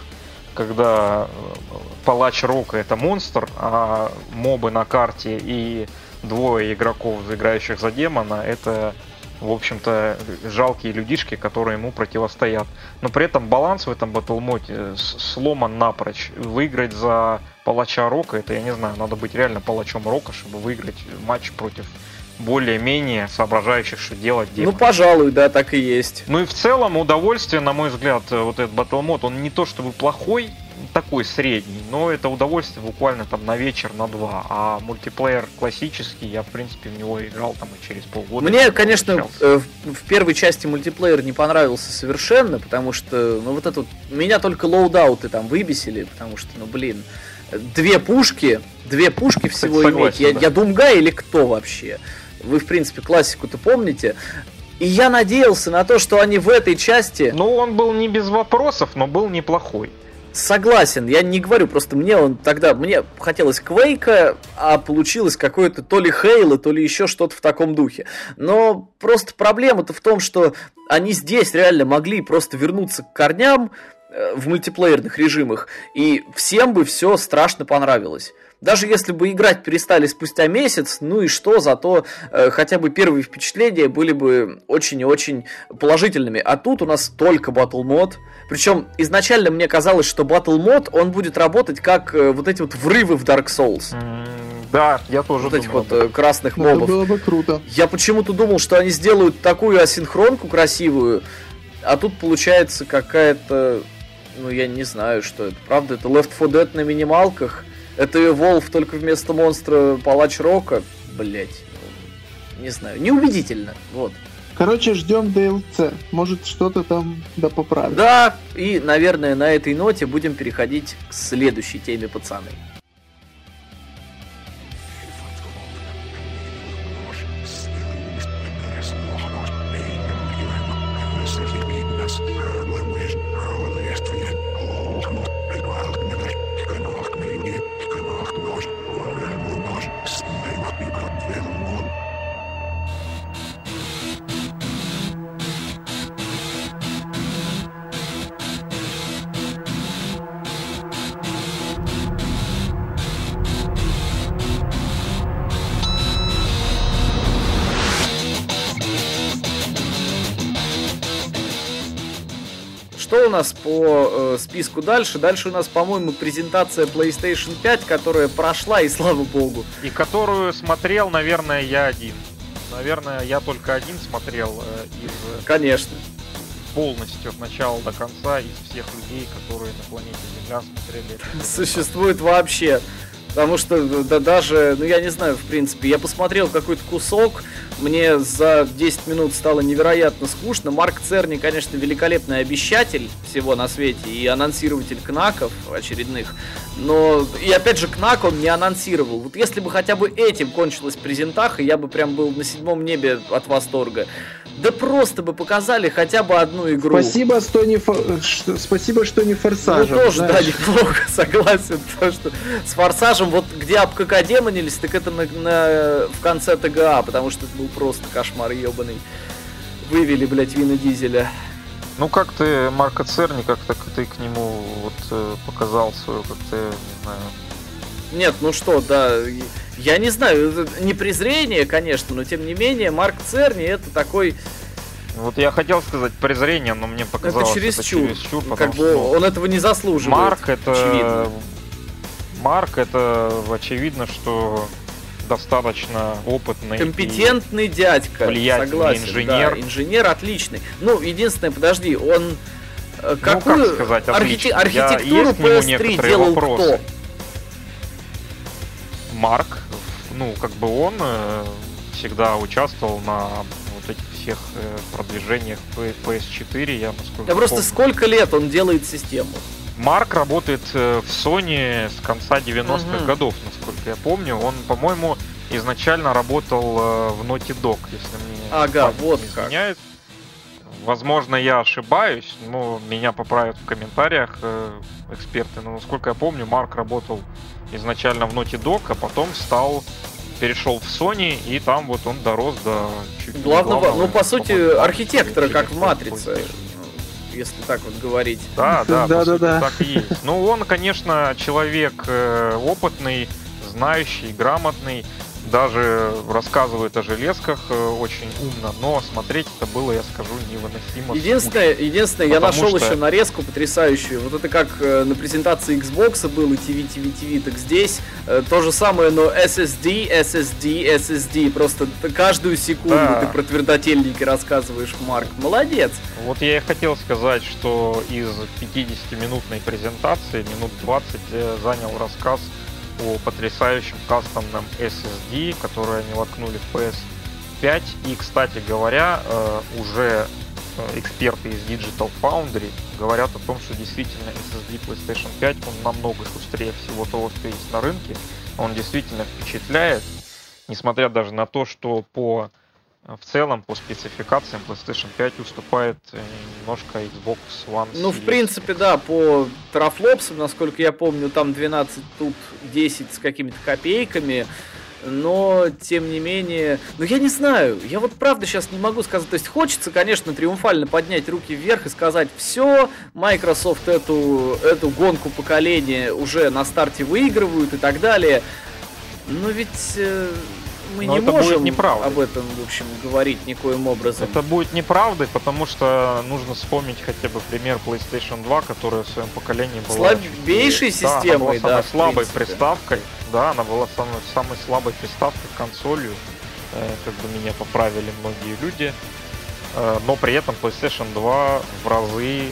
когда э, палач Рока это монстр, а мобы на карте и двое игроков, играющих за демона, это, в общем-то, жалкие людишки, которые ему противостоят. Но при этом баланс в этом Mode с- сломан напрочь. Выиграть за палача Рока, это, я не знаю, надо быть реально палачом Рока, чтобы выиграть матч против более-менее соображающих, что делать Ну, демонов. пожалуй, да, так и есть. Ну и в целом удовольствие, на мой взгляд, э, вот этот Mode, он не то чтобы плохой, такой средний, но это удовольствие буквально там на вечер, на два. А мультиплеер классический, я в принципе в него играл там и через полгода. Мне, конечно, э, в в первой части мультиплеер не понравился совершенно, потому что, ну, вот это вот, меня только лоудауты там выбесили, потому что, ну, блин, две пушки, две пушки всего согласен, иметь. Я, да. я Думгай или кто вообще? Вы, в принципе, классику-то помните. И я надеялся на то, что они в этой части... Ну, он был не без вопросов, но был неплохой. Согласен, я не говорю, просто мне он тогда, мне хотелось Квейка, а получилось какое-то то ли Хейла, то ли еще что-то в таком духе. Но просто проблема-то в том, что они здесь реально могли просто вернуться к корням э, в мультиплеерных режимах, и всем бы все страшно понравилось. Даже если бы играть перестали спустя месяц, ну и что, зато э, хотя бы первые впечатления были бы очень и очень положительными. А тут у нас только Battle мод. Причем изначально мне казалось, что Battle мод, он будет работать как э, вот эти вот врывы в Dark Souls. Да, я тоже Вот этих думал вот об этом. э, красных Ну, Это мобов. было бы круто. Я почему-то думал, что они сделают такую асинхронку красивую, а тут получается какая-то Ну, я не знаю, что это. Правда, это Left 4 Dead на минималках. Это Evolve только вместо монстра Палач Рока. Блять. Не знаю. Неубедительно. Вот. Короче, ждем DLC. Может, что-то там да поправить. Да, и, наверное, на этой ноте будем переходить к следующей теме, пацаны. Что у нас по э, списку дальше? Дальше у нас, по-моему, презентация PlayStation 5, которая прошла, и слава богу. И которую смотрел, наверное, я один. Наверное, я только один смотрел э, из... Конечно. Полностью от начала до конца из всех людей, которые на планете Земля смотрели. Существует вообще. Потому что да, даже, ну я не знаю, в принципе, я посмотрел какой-то кусок, мне за 10 минут стало невероятно скучно. Марк Церни, конечно, великолепный обещатель всего на свете и анонсирователь кнаков очередных. Но, и опять же, кнак он не анонсировал. Вот если бы хотя бы этим кончилась презентаха, я бы прям был на седьмом небе от восторга. Да просто бы показали хотя бы одну игру. Спасибо, что не, фор... Спасибо, что не форсажем. Ну, тоже, знаешь. да, неплохо, [LAUGHS] согласен. То, что с форсажем, вот где обкакадемонились, так это на, на, в конце ТГА, потому что это был просто кошмар ебаный. Вывели, блядь, Вина Дизеля. Ну как ты Марка Церни, как так ты к нему вот э, показал свою, как ты, не знаю. Нет, ну что, да, я не знаю, не презрение, конечно, но тем не менее, Марк Церни это такой... Вот я хотел сказать презрение, но мне показалось, это чересчур. Это чересчур как бы что он этого не заслуживает. Марк это... Очевидно. Марк это очевидно, что достаточно опытный. Компетентный дядька. Влиятельный согласен, инженер. Да, инженер отличный. Ну, единственное, подожди, он какую ну, как сказать, архите... архитектуру PS3 делал вопросы. кто? Марк, ну, как бы он э, всегда участвовал на вот этих всех э, продвижениях PS4, я насколько Да просто сколько лет он делает систему? Марк работает э, в Sony с конца 90-х угу. годов, насколько я помню. Он, по-моему, изначально работал в Naughty Dog, если мне ага, вот не изменяет. Возможно, я ошибаюсь, но меня поправят в комментариях эксперты. Но насколько я помню, Марк работал изначально в Naughty Dog, а потом стал перешел в Sony, и там вот он дорос до чуть главного, главного, ну по сути архитектора, как в Матрице, если так вот говорить. Да, да, да, да, да. так и есть. Ну он, конечно, человек э, опытный, знающий, грамотный даже рассказывает о железках э, очень умно, но смотреть это было, я скажу, невыносимо. Единственное, скучно, единственное я нашел что... еще нарезку потрясающую. Вот это как э, на презентации Xbox было TV, TV, TV, так здесь э, то же самое, но SSD, SSD, SSD. Просто каждую секунду да. ты про твердотельники рассказываешь, Марк. Молодец. Вот я и хотел сказать, что из 50-минутной презентации минут 20 занял рассказ о потрясающем кастомном SSD, который они воткнули в PS5. И, кстати говоря, э, уже э, эксперты из Digital Foundry говорят о том, что действительно SSD PlayStation 5 он намного шустрее всего того, что есть на рынке. Он действительно впечатляет, несмотря даже на то, что по в целом по спецификациям PlayStation 5 уступает э, немножко Xbox One. Ну, в принципе, да, по трафлопсам, насколько я помню, там 12, тут 10 с какими-то копейками. Но, тем не менее, ну я не знаю, я вот правда сейчас не могу сказать, то есть хочется, конечно, триумфально поднять руки вверх и сказать, все, Microsoft эту, эту гонку поколения уже на старте выигрывают и так далее, но ведь э, мы Но не это можем будет неправдой. об этом, в общем, говорить никоим образом. Это будет неправдой, потому что нужно вспомнить хотя бы пример PlayStation 2, которая в своем поколении была... Слабейшей чуть... системой, да. Она была самой слабой приставкой. Да, она была самой, самой слабой приставкой, консолью. Э, как бы меня поправили многие люди. Э, но при этом PlayStation 2 в разы э,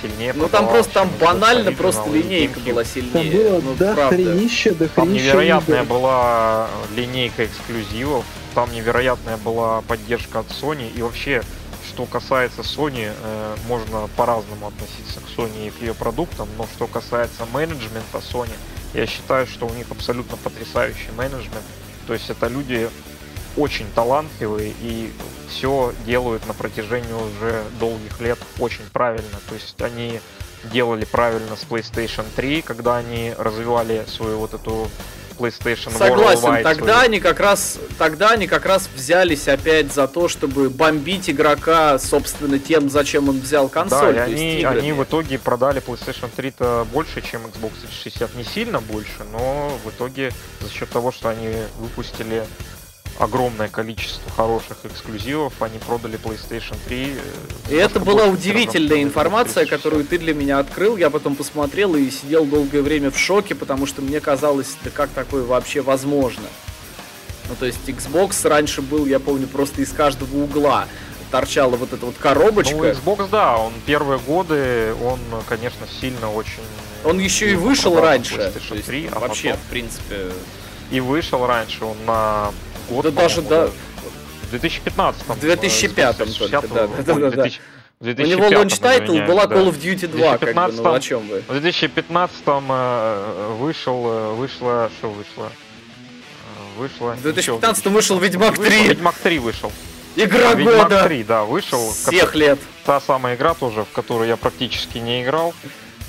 сильнее. Ну там просто там банально просто линейка была сильнее. Там было ну, до правда. хренища, до Там невероятная игр. была линейка эксклюзивов, там невероятная была поддержка от Sony, и вообще, что касается Sony, э, можно по-разному относиться к Sony и к ее продуктам, но что касается менеджмента Sony, я считаю, что у них абсолютно потрясающий менеджмент, то есть это люди очень талантливые и все делают на протяжении уже долгих лет очень правильно, то есть они делали правильно с PlayStation 3, когда они развивали свою вот эту PlayStation Согласен, Worldwide тогда свою. они как раз тогда они как раз взялись опять за то, чтобы бомбить игрока, собственно, тем, зачем он взял консоль. Да, и они, играми. они в итоге продали PlayStation 3-то больше, чем Xbox 360. Не сильно больше, но в итоге за счет того, что они выпустили огромное количество хороших эксклюзивов, они продали PlayStation 3. э, И это была удивительная информация, 360. которую ты для меня открыл. Я потом посмотрел и сидел долгое время в шоке, потому что мне казалось, да как такое вообще возможно. Ну, то есть Xbox раньше был, я помню, просто из каждого угла торчала вот эта вот коробочка. Ну, Xbox, да, он первые годы, он, конечно, сильно очень... Он еще и сильно вышел раньше. PlayStation То есть, 3, а вообще, потом в принципе. и вышел раньше, он на год, Да даже, да. В 2015 В 2005 только, да, да, да, да. У него launch title была Call of Duty 2, как бы, ну о чем вы? В 2015 э, вышел, э, вышло, что вышло? Э, Вышло. В 2015 вышел Ведьмак Вышел, 3. Ведьмак 3 вышел. Игра Ведьмак года. 3, да, вышел. Всех лет. Та самая игра тоже, в которую я практически не играл.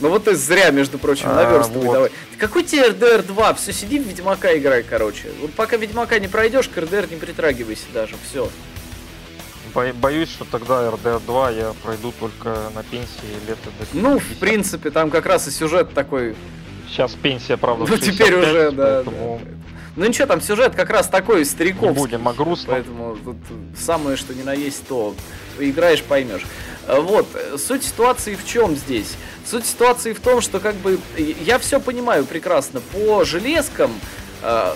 Ну вот ты зря, между прочим, А, наверстывай вот. давай. Какой тебе RDR 2? Все, сиди в Ведьмака играй, короче. Вот пока Ведьмака не пройдешь, к RDR не притрагивайся даже, все. Бо- Боюсь, что тогда RDR 2 я пройду только на пенсии лет до Ну, в 50. принципе, там как раз и сюжет такой. Сейчас пенсия, правда, Ну, теперь 65, уже, да, поэтому Ну ничего, там сюжет как раз такой не стариковский. будем о грустном. Поэтому тут самое, что ни на есть, то поиграешь, поймешь. А, Вот, э, суть ситуации в чем здесь? Суть ситуации в том, что как бы э, я все понимаю прекрасно. По железкам э,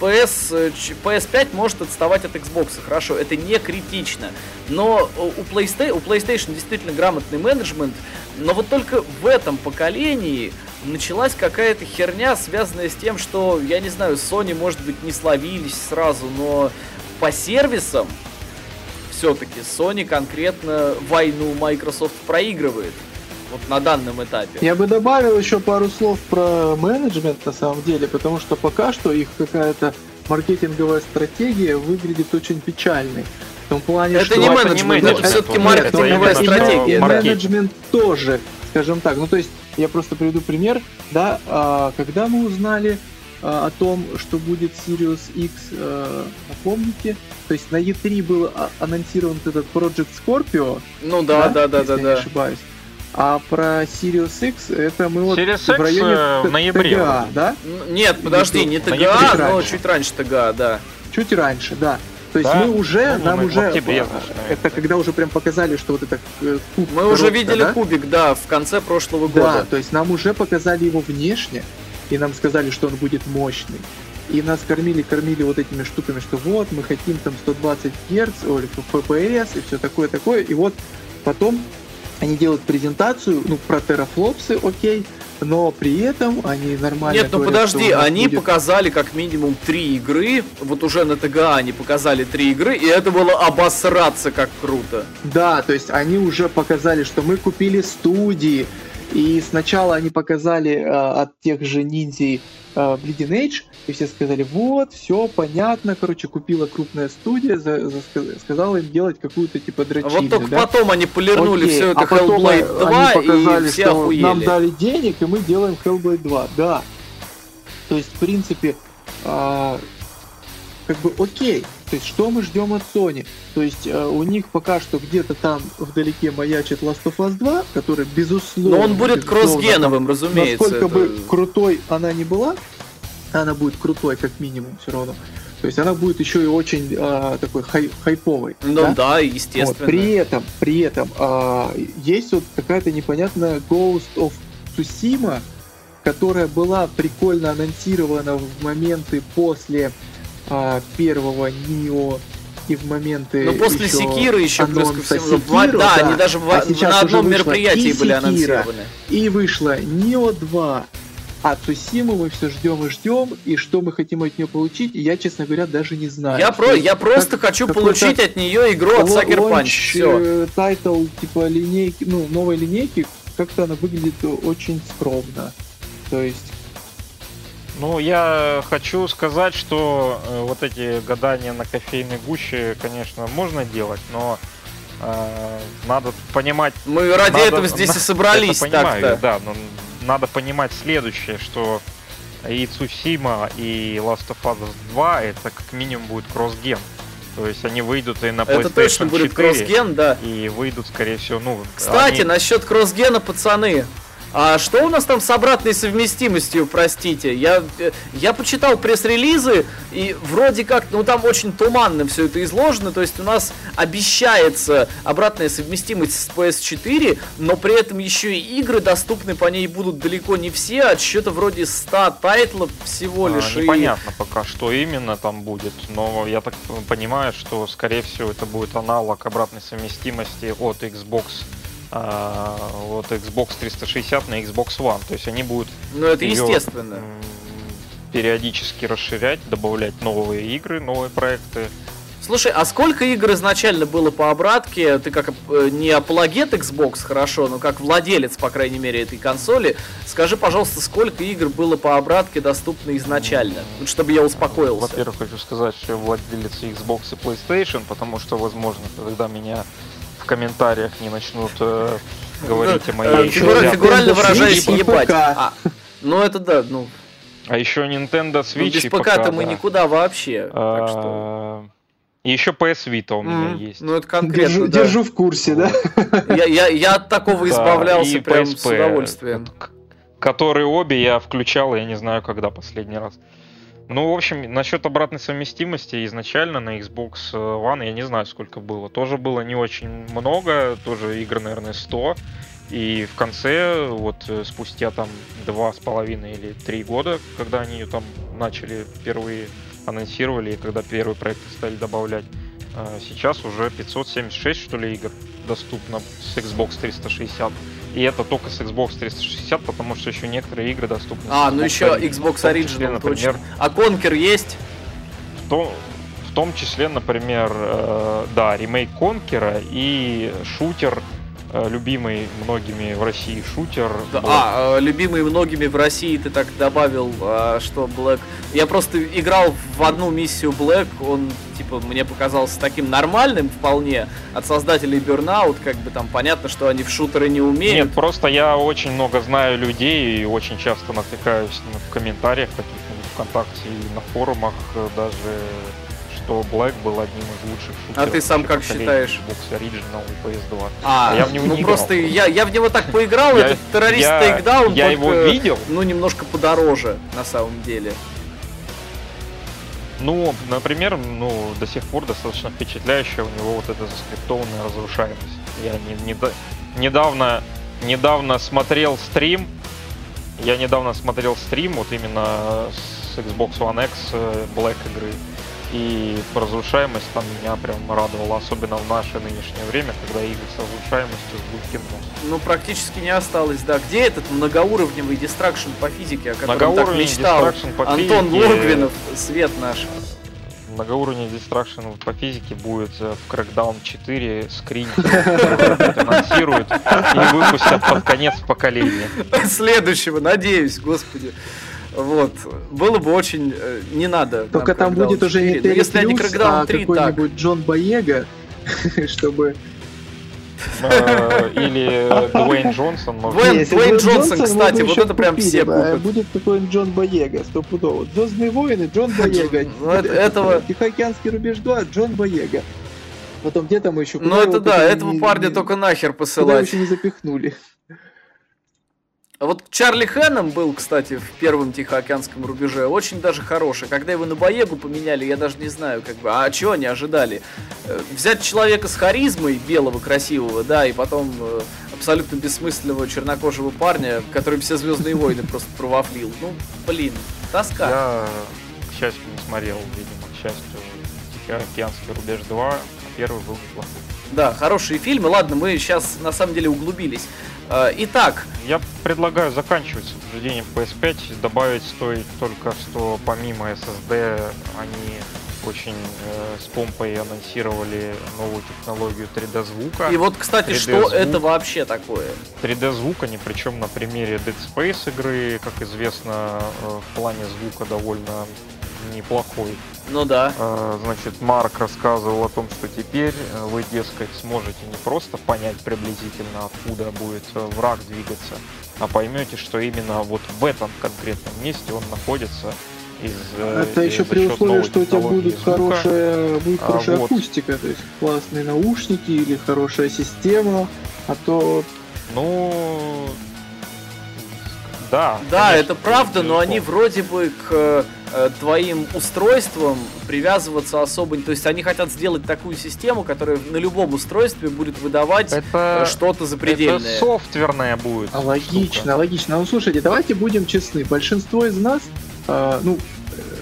PS, э, ч- PS5 может отставать от Xbox, хорошо, это не критично. Но э, у PlayStation, у PlayStation действительно грамотный менеджмент, но вот только в этом поколении началась какая-то херня, связанная с тем, что, я не знаю, Sony, может быть, не словились сразу, но по сервисам все-таки Sony конкретно войну Microsoft проигрывает. Вот на данном этапе. Я бы добавил еще пару слов про менеджмент на самом деле, потому что пока что их какая-то маркетинговая стратегия выглядит очень печальной. В том плане, Это что... не это не менеджмент, менеджмент, это все-таки это маркетинговая что стратегия. Маркетинг. менеджмент тоже, скажем так. Ну, то есть, я просто приведу пример, да, а, когда мы узнали о том, что будет Sirius X, а, напомните, то есть на E3 был а- анонсирован этот Project Scorpio, Ну да, да, да, если да, я не да. ошибаюсь. А про Sirius X это мы вот Sirius в X, районе э, в ноябре ТГА, да? Нет, подожди, не ТГА, E3 но чуть раньше ТГА, да. Чуть раньше, да. То есть Да? мы уже, Ну, нам мы уже, октябре, э, значит, наверное. это когда уже прям показали, что вот это э, куб Мы уже видели да? кубик, да, в конце прошлого Да, года. то есть нам уже показали его внешне, и нам сказали, что он будет мощный. И нас кормили, кормили вот этими штуками, что вот, мы хотим там 120 Гц, или FPS, и все такое, такое. И вот потом они делают презентацию, ну, про терафлопсы, окей, но при этом они нормально Нет, ну говорят, подожди, они будет- показали как минимум три игры. Вот уже на ТГА они показали три игры, и это было обосраться как круто. Да, то есть они уже показали, что мы купили студии, и сначала они показали э, от тех же ниндзей э, Bleeding Edge, и все сказали, вот, все понятно, короче, купила крупная студия, за- за- ска- сказала им делать какую-то типа дрочильню, вот только да? потом они полирнули Окей, все это а потом Hellblade 2, они показали, и все что охуели. нам дали денег, и мы делаем Hellblade 2, да. То есть, в принципе, а, как бы окей. То есть, что мы ждем от Sony? То есть, э, у них пока что где-то там вдалеке маячит Last of Us 2, который, безусловно... Но он будет кроссгеновым, разумеется. Насколько это- бы крутой она не была, она будет крутой как минимум все равно. То есть она будет еще и очень а, такой хай- хайповой. Ну да? да, Вот, естественно. при этом, при этом а, есть вот какая-то непонятная Ghost of Tsushima, которая была прикольно анонсирована в моменты после а, первого Нио и в моменты Ну, после еще Секиры еще плюс ко всему. Секиру, да, они даже в- а на одном мероприятии были Секира, анонсированы. И вышло Нио 2. А Цусиму мы все ждем и ждем, и что мы хотим от нее получить, я, честно говоря, даже не знаю. Я, про, я просто как- хочу получить от нее игру от лонч, Все. э, title типа линейки, ну, новой линейки, как-то она выглядит очень скромно. То есть, Ну, я хочу сказать, что э, вот эти гадания на кофейной гуще, конечно, можно делать, но э, надо понимать... Мы ради надо- этого здесь и [LAUGHS] на- собрались это понимаю, так-то. Да, но надо понимать следующее, что и Цусима, и Last of Us 2 это как минимум будет cross-gen. То есть они выйдут и на PlayStation Это точно будет 4, кроссген, да. и выйдут, скорее всего, ну... Кстати, они- насчет кроссгена, пацаны. А что у нас там с обратной совместимостью, простите? Я, э, я почитал пресс-релизы, и вроде как, ну там очень туманно все это изложено, то есть у нас обещается обратная совместимость с PS4, но при этом еще и игры доступны по ней будут далеко не все, от счета вроде 100 тайтлов всего А, лишь. и- Непонятно пока, что именно там будет, но я так понимаю, что, скорее всего, это будет аналог обратной совместимости от Xbox а, от Xbox 360 на Xbox One. То есть они будут Ну это естественно. периодически расширять, добавлять новые игры, новые проекты. Слушай, а сколько игр изначально было по обратке? Ты как э, не апологет Xbox, хорошо, но как владелец, по крайней мере, этой консоли, скажи, пожалуйста, сколько игр было по обратке доступно изначально? Вот чтобы я успокоился. Во-первых, хочу сказать, что я владелец Xbox и PlayStation, потому что, возможно, тогда меня комментариях не начнут э, говорить о Э, моей фигура- взятой фигурально выражаясь, ебать. ПК. А, ну это да, ну, А еще Nintendo ну, Switch без и ПК-то мы да. никуда вообще. Так что... А, И еще PS Vita у меня М, есть. Ну это конкретно, держу, да. держу в курсе, да? Я, я, я от такого избавлялся прям PSP, с удовольствием. Которые обе я включал, я не знаю, когда последний раз. Ну, в общем, насчет обратной совместимости изначально на Xbox One, я не знаю, сколько было. Тоже было не очень много, тоже игр, наверное, 100. И в конце, вот э, спустя там два с половиной или три года, когда они ее там начали впервые анонсировали, и когда первые проекты стали добавлять, э, сейчас уже 576, что ли, игр доступно с Xbox 360. И это только с Xbox 360, потому что еще некоторые игры доступны. А, ну Xbox еще. Xbox том числе, Original, например, точно. А Конкер есть? в том, в том числе, например, э, да, ремейк Конкера и шутер, любимый многими в России шутер. Да, А, э, любимый многими в России ты так добавил, а, что Black. Я просто играл в одну миссию Black, он типа мне показался таким нормальным вполне от создателей Burnout, как бы там понятно, что они в шутеры не умеют. Нет, просто я очень много знаю людей и очень часто натыкаюсь в комментариях каких-нибудь ВКонтакте и на форумах э, даже, что Black был одним из лучших шутеров. А ты сам как считаешь? Xbox Original и PS2. А, Я в него ну не просто играл. я, я в него так поиграл, этот террорист Takedown, я его видел. ну немножко подороже на самом деле. Ну, например, ну, до сих пор достаточно впечатляющая у него вот эта заскриптованная разрушаемость. Я не, не недавно, недавно смотрел стрим, я недавно смотрел стрим вот именно с Xbox One X э, Black игры. И разрушаемость там меня прям радовала, особенно в наше нынешнее время, когда игры с разрушаемостью с кино. Ну, практически не осталось, да. Где этот многоуровневый дистракшн по физике, о котором так мечтал дистракшн по Антон физике. Логвинов, свет наш. Многоуровневый дистракшн по физике будет э, в Crackdown 4 скрин [LAUGHS] анонсируют и выпустят под конец поколения. Следующего, надеюсь, господи. Вот. Было бы очень... э, Не надо. Только там будет уже 4. не Ну, Терри Если они Crackdown а 3, так. какой-нибудь Джон Боега, [LAUGHS] чтобы... Э, Или Дуэйн Джонсон, Дуэйн- Джонсон, кстати, вот это прям все а купят. Будет какой-нибудь Джон Боега, стопудово. Звездные войны, Джон [LAUGHS] Боега. Ну, это- этого- [LAUGHS] Тихоокеанский рубеж 2, Джон Боега. Потом где там еще? Ну Куда это да, этого парня только нахер Куда посылать. еще не запихнули. А вот Чарли Хэном был, кстати, в первом Тихоокеанском рубеже очень даже хороший. Когда его на Боегу поменяли, я даже не знаю, как бы, а чего они ожидали? Э, Взять человека с харизмой, белого, красивого, да, и потом э, абсолютно бессмысленного чернокожего парня, который все Звездные войны просто провафлил. Ну, блин, тоска. Я, к счастью, не смотрел, видимо, к счастью, Тихоокеанский рубеж 2, а первый был неплохой. Да, хорошие фильмы. Ладно, мы сейчас на самом деле углубились. Э, итак. Я предлагаю заканчивать с обсуждением PS5. Добавить стоит только, что помимо SSD они очень э, с помпой анонсировали новую технологию 3D звука. И вот, кстати, что звук, это вообще такое? 3D звук, они причем на примере Dead Space игры, как известно, э, в плане звука довольно неплохой. Ну да. Э, значит, Марк рассказывал о том, что теперь э, вы, дескать, сможете не просто понять приблизительно, откуда будет э, враг двигаться, а поймете, что именно вот в этом конкретном месте он находится из Это еще при условии, что у тебя будет хорошая, будет а, хорошая вот. акустика, то есть классные наушники или хорошая система, а то... Ну, да. Да, конечно, это правда, но они вроде бы к э, твоим устройствам привязываться особо... То есть они хотят сделать такую систему, которая на любом устройстве будет выдавать это, э, что-то запредельное. Это софтверная будет. А логично, штука. логично. Ну слушайте, давайте будем честны. Большинство из нас, э, ну,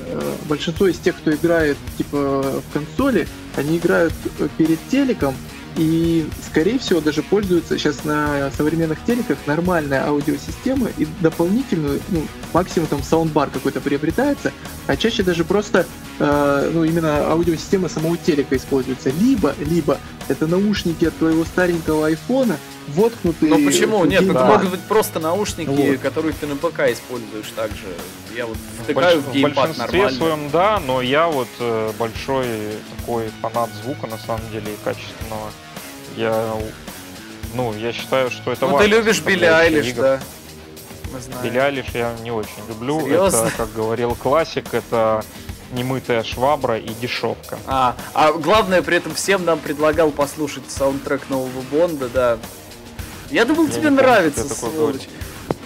э, большинство из тех, кто играет типа в консоли, они играют э, перед телеком, и, скорее всего, даже пользуются сейчас на современных телеках нормальная аудиосистема и дополнительную, ну, максимум там саундбар какой-то приобретается, а чаще даже просто, э, ну, именно аудиосистема самого телека используется. Либо, либо это наушники от твоего старенького айфона, воткнутые... Но почему? Нет, это могут быть просто наушники, вот. которые ты на ПК используешь также. Я вот втыкаю в, в геймпад нормально. В своем, да, но я вот э, большой такой фанат звука, на самом деле, и качественного. Я, ну, я считаю, что это Ну, ты любишь Билли Айлиш, игр. да. Билли Айлиш я не очень люблю. Серьезно? Это, как говорил классик, это немытая швабра и дешевка. А, а главное, при этом всем нам предлагал послушать саундтрек нового Бонда, да. Я думал, я тебе нравится, сволочь.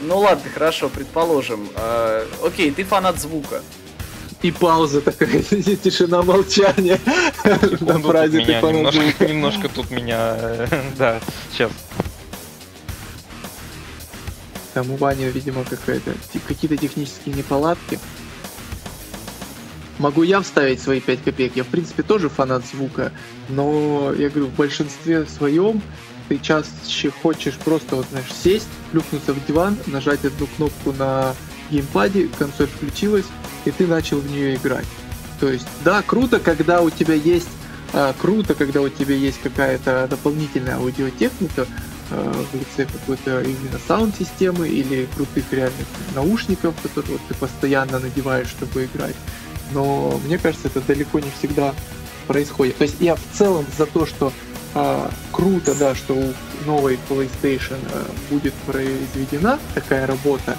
Ну ладно, хорошо, предположим. Э, окей, ты фанат звука. И пауза такая, [LAUGHS] тишина, молчание на фразе ты. Немножко тут меня, э, [LAUGHS] да, сейчас. Там у Вани, видимо, какая-то какие-то технические неполадки. Могу я вставить свои 5 копеек. Я, в принципе, тоже фанат звука, но, я говорю, в большинстве своем ты чаще хочешь просто, вот, знаешь, сесть, плюхнуться в диван, нажать одну кнопку на геймпаде, консоль включилась, и ты начал в нее играть. То есть, да, круто, когда у тебя есть а, круто, когда у тебя есть какая-то дополнительная аудиотехника а, в лице какой-то именно саунд-системы или крутых реальных наушников, которые вот, ты постоянно надеваешь, чтобы играть. Но мне кажется, это далеко не всегда происходит. То есть я в целом за то, что а, круто, да, что у новой PlayStation а, будет произведена такая работа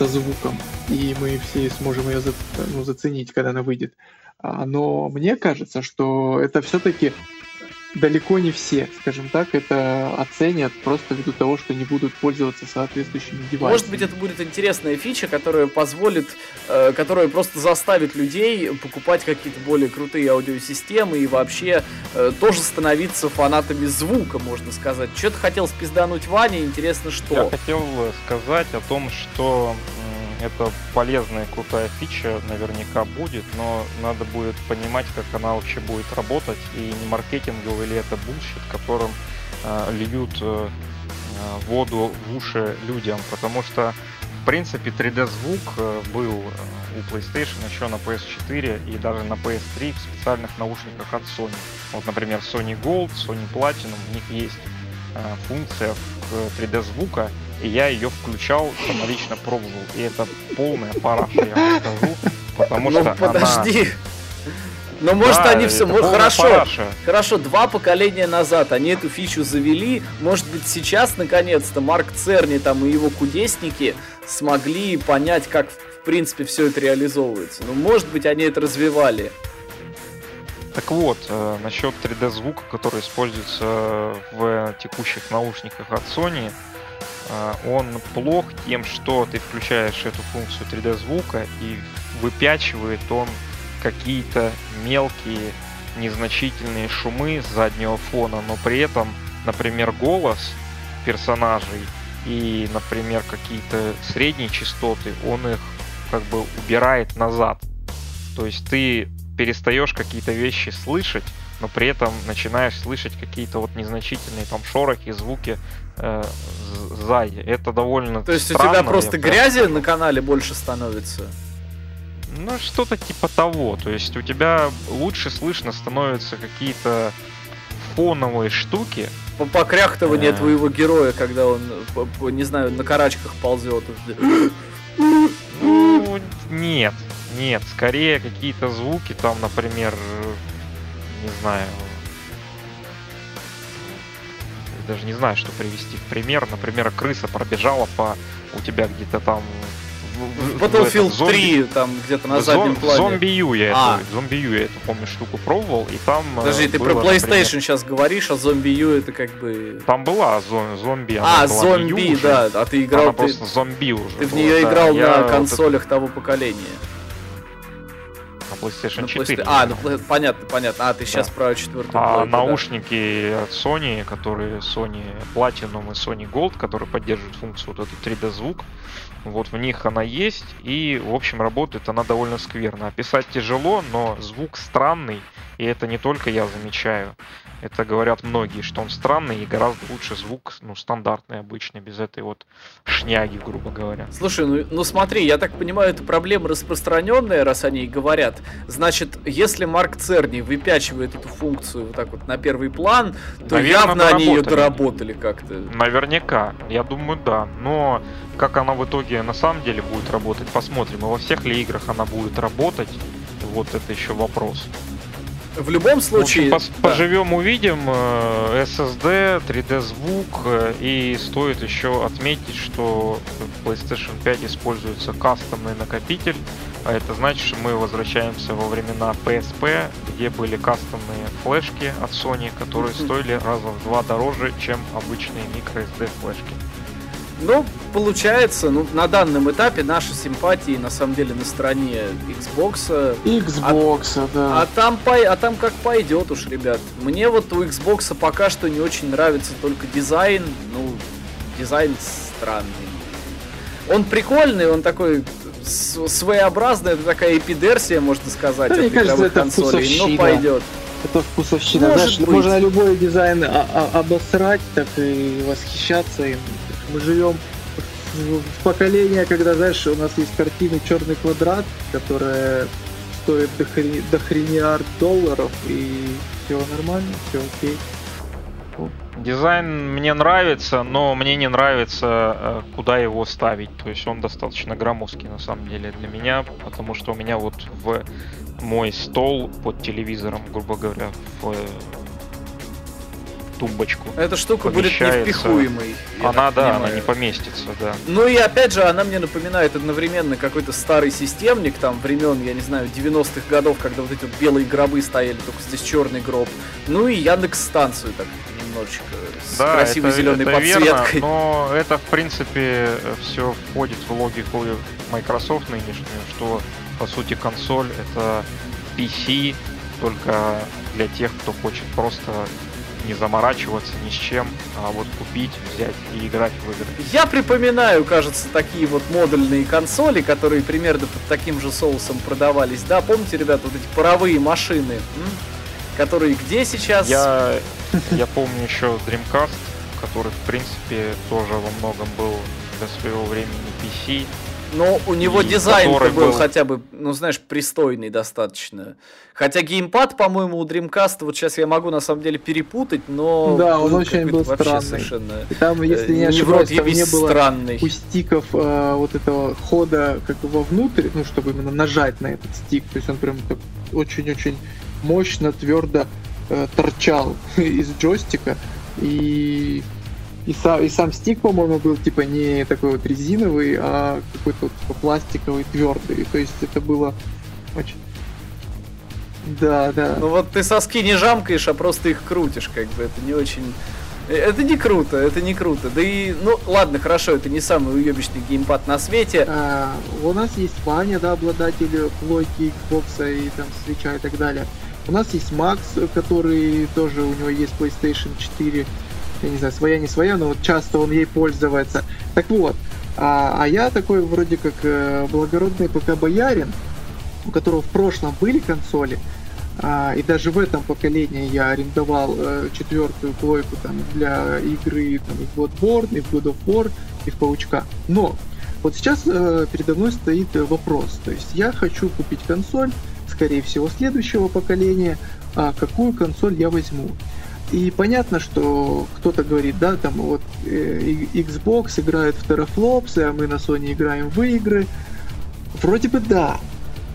со звуком, и мы все сможем ее за, ну, заценить, когда она выйдет. А, но мне кажется, что это все-таки далеко не все, скажем так, это оценят просто ввиду того, что не будут пользоваться соответствующими девайсами. Может быть, это будет интересная фича, которая позволит, э, которая просто заставит людей покупать какие-то более крутые аудиосистемы и вообще э, тоже становиться фанатами звука, можно сказать. Что-то хотел спиздануть Ваня, интересно, что? Я хотел сказать о том, что это полезная, крутая фича наверняка будет, но надо будет понимать, как она вообще будет работать, и не маркетинговый ли это бушит, которым э, льют э, э воду в уши людям, потому что в принципе 3D-звук э, был э, у PlayStation еще на PS4 и даже на PS3 в специальных наушниках от Sony. Вот, например, Sony Gold, Sony Platinum, у них есть функция 3D-звука, и я ее включал, самолично пробовал. И это полная параша, я вам скажу. Потому ну, что подожди. Она... Ну, может, да, они все... Может, хорошо, параша. хорошо, два поколения назад они эту фичу завели. Может быть, сейчас, наконец-то, Марк Церни там и его кудесники смогли понять, как, в принципе, все это реализовывается. Ну, может быть, они это развивали. Так вот, э, насчет 3D звука, который используется в текущих наушниках от Sony, он плох тем, что ты включаешь эту функцию 3D звука и выпячивает он какие-то мелкие незначительные шумы с заднего фона, но при этом, например, голос персонажей и, например, какие-то средние частоты, он их как бы убирает назад. То есть ты перестаешь какие-то вещи слышать, но при этом начинаешь слышать какие-то вот незначительные там шорохи, звуки э, сзади. Это довольно То есть странно, у тебя просто грязи на канале больше становится? Ну, что-то типа того. То есть у тебя лучше слышно становятся какие-то фоновые штуки. По покряхтывание Э. твоего героя, когда он, не знаю, на карачках ползет. Ну, нет, нет. Скорее какие-то звуки, там, например, не знаю, даже не знаю, что привести в пример. Например, крыса пробежала по у тебя где-то там в- в- в Battlefield этот зомби- 3, там где-то на в заднем зом- плане. Зомби Ю я А. эту, зомби Ю я эту, помню, штуку пробовал, и там... э, Подожди, ты про PlayStation например, сейчас говоришь, а зомби Ю это как бы... Там была зо- зомби, А, она была не Ю зомби, да, а ты играл, она ты, просто зомби уже ты в была, нее да. играл Я на вот это- консолях того поколения. На PlayStation На 4. PlayStation. А, ну понятно, понятно. А, ты сейчас Да. про четвертую А плойку, да. наушники от Sony, которые Sony Platinum и Sony Gold, которые поддерживают функцию вот этот 3D звук, вот в них она есть, и, в общем, работает она довольно скверно. Описать тяжело, но звук странный, и это не только я замечаю. Это говорят многие, что он странный и гораздо лучше звук, ну, стандартный, обычный, без этой вот шняги, грубо говоря. Слушай, ну, ну смотри, я так понимаю, это проблема распространенная, раз они и говорят. Значит, если Марк Церни выпячивает эту функцию вот так вот на первый план, то Наверно, явно они ее доработали как-то. Наверняка, я думаю, да. Но как она в итоге на самом деле будет работать, посмотрим. И во всех ли играх она будет работать, вот это еще вопрос. В любом В общем, случае... да. поживем, увидим. Э, SSD, 3D звук. э, И стоит еще отметить, что в PlayStation 5 используется кастомный накопитель. А это значит, что мы возвращаемся во времена PSP, где были кастомные флешки от Sony, которые стоили раза в два дороже, чем обычные microSD флешки. Ну, получается, ну, на данном этапе наши симпатии на самом деле на стороне Xbox. Xbox, да. А там, а там как пойдет уж, ребят. Мне вот у Xbox пока что не очень нравится только дизайн. Ну, дизайн странный. Он прикольный, он такой с- своеобразный, это такая эпидерсия, можно сказать, Да, от мне кажется, это консолей. Ну, пойдет. Это вкусовщина. Может Знаешь, быть. можно любой дизайн а- а- обосрать, так и восхищаться им. Мы живем в, поколение, когда, знаешь, у нас есть картины Черный квадрат, которая стоит до, хрени- до хрениард долларов, и все нормально, все окей. Дизайн мне нравится, но мне не нравится, э, куда его ставить. То есть он достаточно громоздкий на самом деле для меня, потому что у меня вот в мой стол под телевизором, грубо говоря, в тумбочку. Эта штука будет невпихуемой. Она, да, понимаю. она не поместится, да. Ну и опять же, она мне напоминает одновременно какой-то старый системник, там, времен, я не знаю, 90-х годов, когда вот эти вот белые гробы стояли, только здесь черный гроб. Ну и Яндекс станцию так немножечко с Да, красивой это, зеленой это верно, подсветкой. но это, в принципе, все входит в логику Microsoft нынешнюю, что, по сути, консоль — это PC только для тех, кто хочет просто не заморачиваться ни с чем, а вот купить, взять и играть в игры. Я припоминаю, кажется, такие вот модульные консоли, которые примерно под таким же соусом продавались. Да, помните, ребята, вот эти паровые машины, м? которые где сейчас? Я, я помню еще Dreamcast, который, в принципе, тоже во многом был для своего времени PC. Но у него И дизайн был, был- хотя бы, ну знаешь, пристойный достаточно. Хотя геймпад, по-моему, у Dreamcast, вот сейчас я могу на самом деле перепутать, но... Да, он очень был странный. совершенно... И там, если э, не не в ошибаюсь, там не было странный. у стиков э, вот этого хода как бы вовнутрь, ну, чтобы именно нажать на этот стик. То есть он прям так очень-очень мощно, твердо э, торчал [LAUGHS] из джойстика. И, и, сам, и сам стик, по-моему, был типа не такой вот резиновый, а какой-то вот, типа пластиковый, твердый. То есть это было очень... Да, да. Ну вот ты соски не жамкаешь, а просто их крутишь, как бы, это не очень... э, Это не круто, это не круто. Да и, ну, ладно, хорошо, это не самый уебищный геймпад на свете. А, у нас есть Ваня, да, обладатель плойки, Xbox и там свеча и так далее. У нас есть Макс, который тоже, у него есть PlayStation 4. Я не знаю, своя, не своя, но вот часто он ей пользуется. Так вот, а, а я такой вроде как э, благородный ПК боярин. у которого в прошлом были консоли, а, и даже в этом поколении я арендовал э, четвертую плойку там для игры там, и в Bloodborne, и в God of War, и в Паучка. Но вот сейчас э, передо мной стоит вопрос. То есть я хочу купить консоль, скорее всего, следующего поколения. А какую консоль я возьму? И понятно, что кто-то говорит, да, там вот э, Xbox играет в терафлопсы, а мы на Sony играем в игры. Вроде бы да.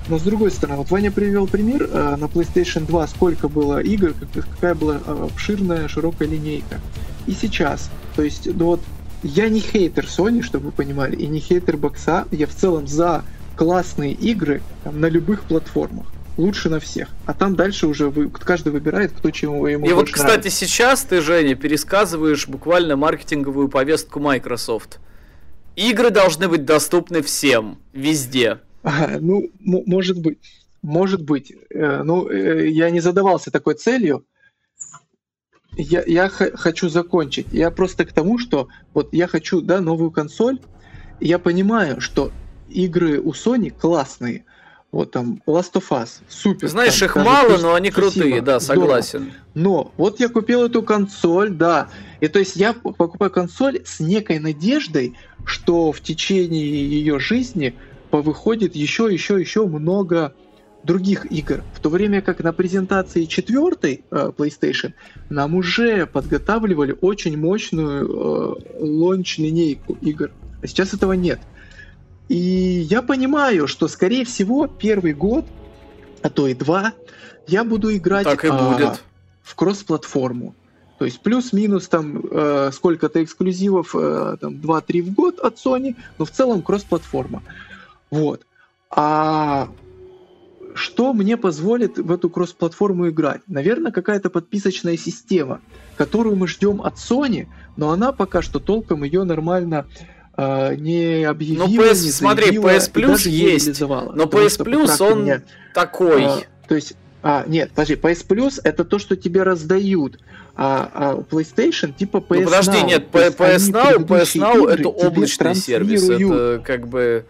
Но с другой стороны, вот Ваня привел пример э, на PlayStation 2, сколько было игр, какая была э, обширная, широкая линейка. И сейчас, то есть, ну вот, я не хейтер Sony, чтобы вы понимали, и не хейтер бокса, я в целом за классные игры там, на любых платформах лучше на всех. А там дальше уже вы, каждый выбирает, кто чему ему И вот, кстати, нравится. сейчас ты, Женя, пересказываешь буквально маркетинговую повестку Microsoft. Игры должны быть доступны всем, везде. А, ну, может быть. Может быть. Э, ну, э, я не задавался такой целью. Я, я хочу закончить. Я просто к тому, что вот я хочу, да, новую консоль. Я понимаю, что игры у Sony классные, вот там Last of Us, супер. Знаешь, там, их мало, но они крутые, да, согласен. Здорово. Но вот я купил эту консоль, да. И то есть я покупаю консоль с некой надеждой, что в течение ее жизни выходит еще, еще, еще много других игр. В то время как на презентации четвертой э, PlayStation нам уже подготавливали очень мощную э, лонч-линейку игр. А сейчас этого нет. И я понимаю, что, скорее всего, первый год, а то и два, я буду играть так и а, будет. в кросс-платформу. То есть плюс-минус там э, сколько-то эксклюзивов, э, там 2-3 в год от Sony, но в целом кросс-платформа. Вот. А что мне позволит в эту кросс-платформу играть? Наверное, какая-то подписочная система, которую мы ждем от Sony, но она пока что толком ее нормально э, не объявила, ну, PS, не смотри, PS Plus есть, но PS Plus он меня, такой. А, то есть, а, нет, подожди, PS Plus это то, что тебе раздают, а, а PlayStation типа PS ну, подожди, Now. нет, PS Now, PS Now это облачный сервис, это как бы...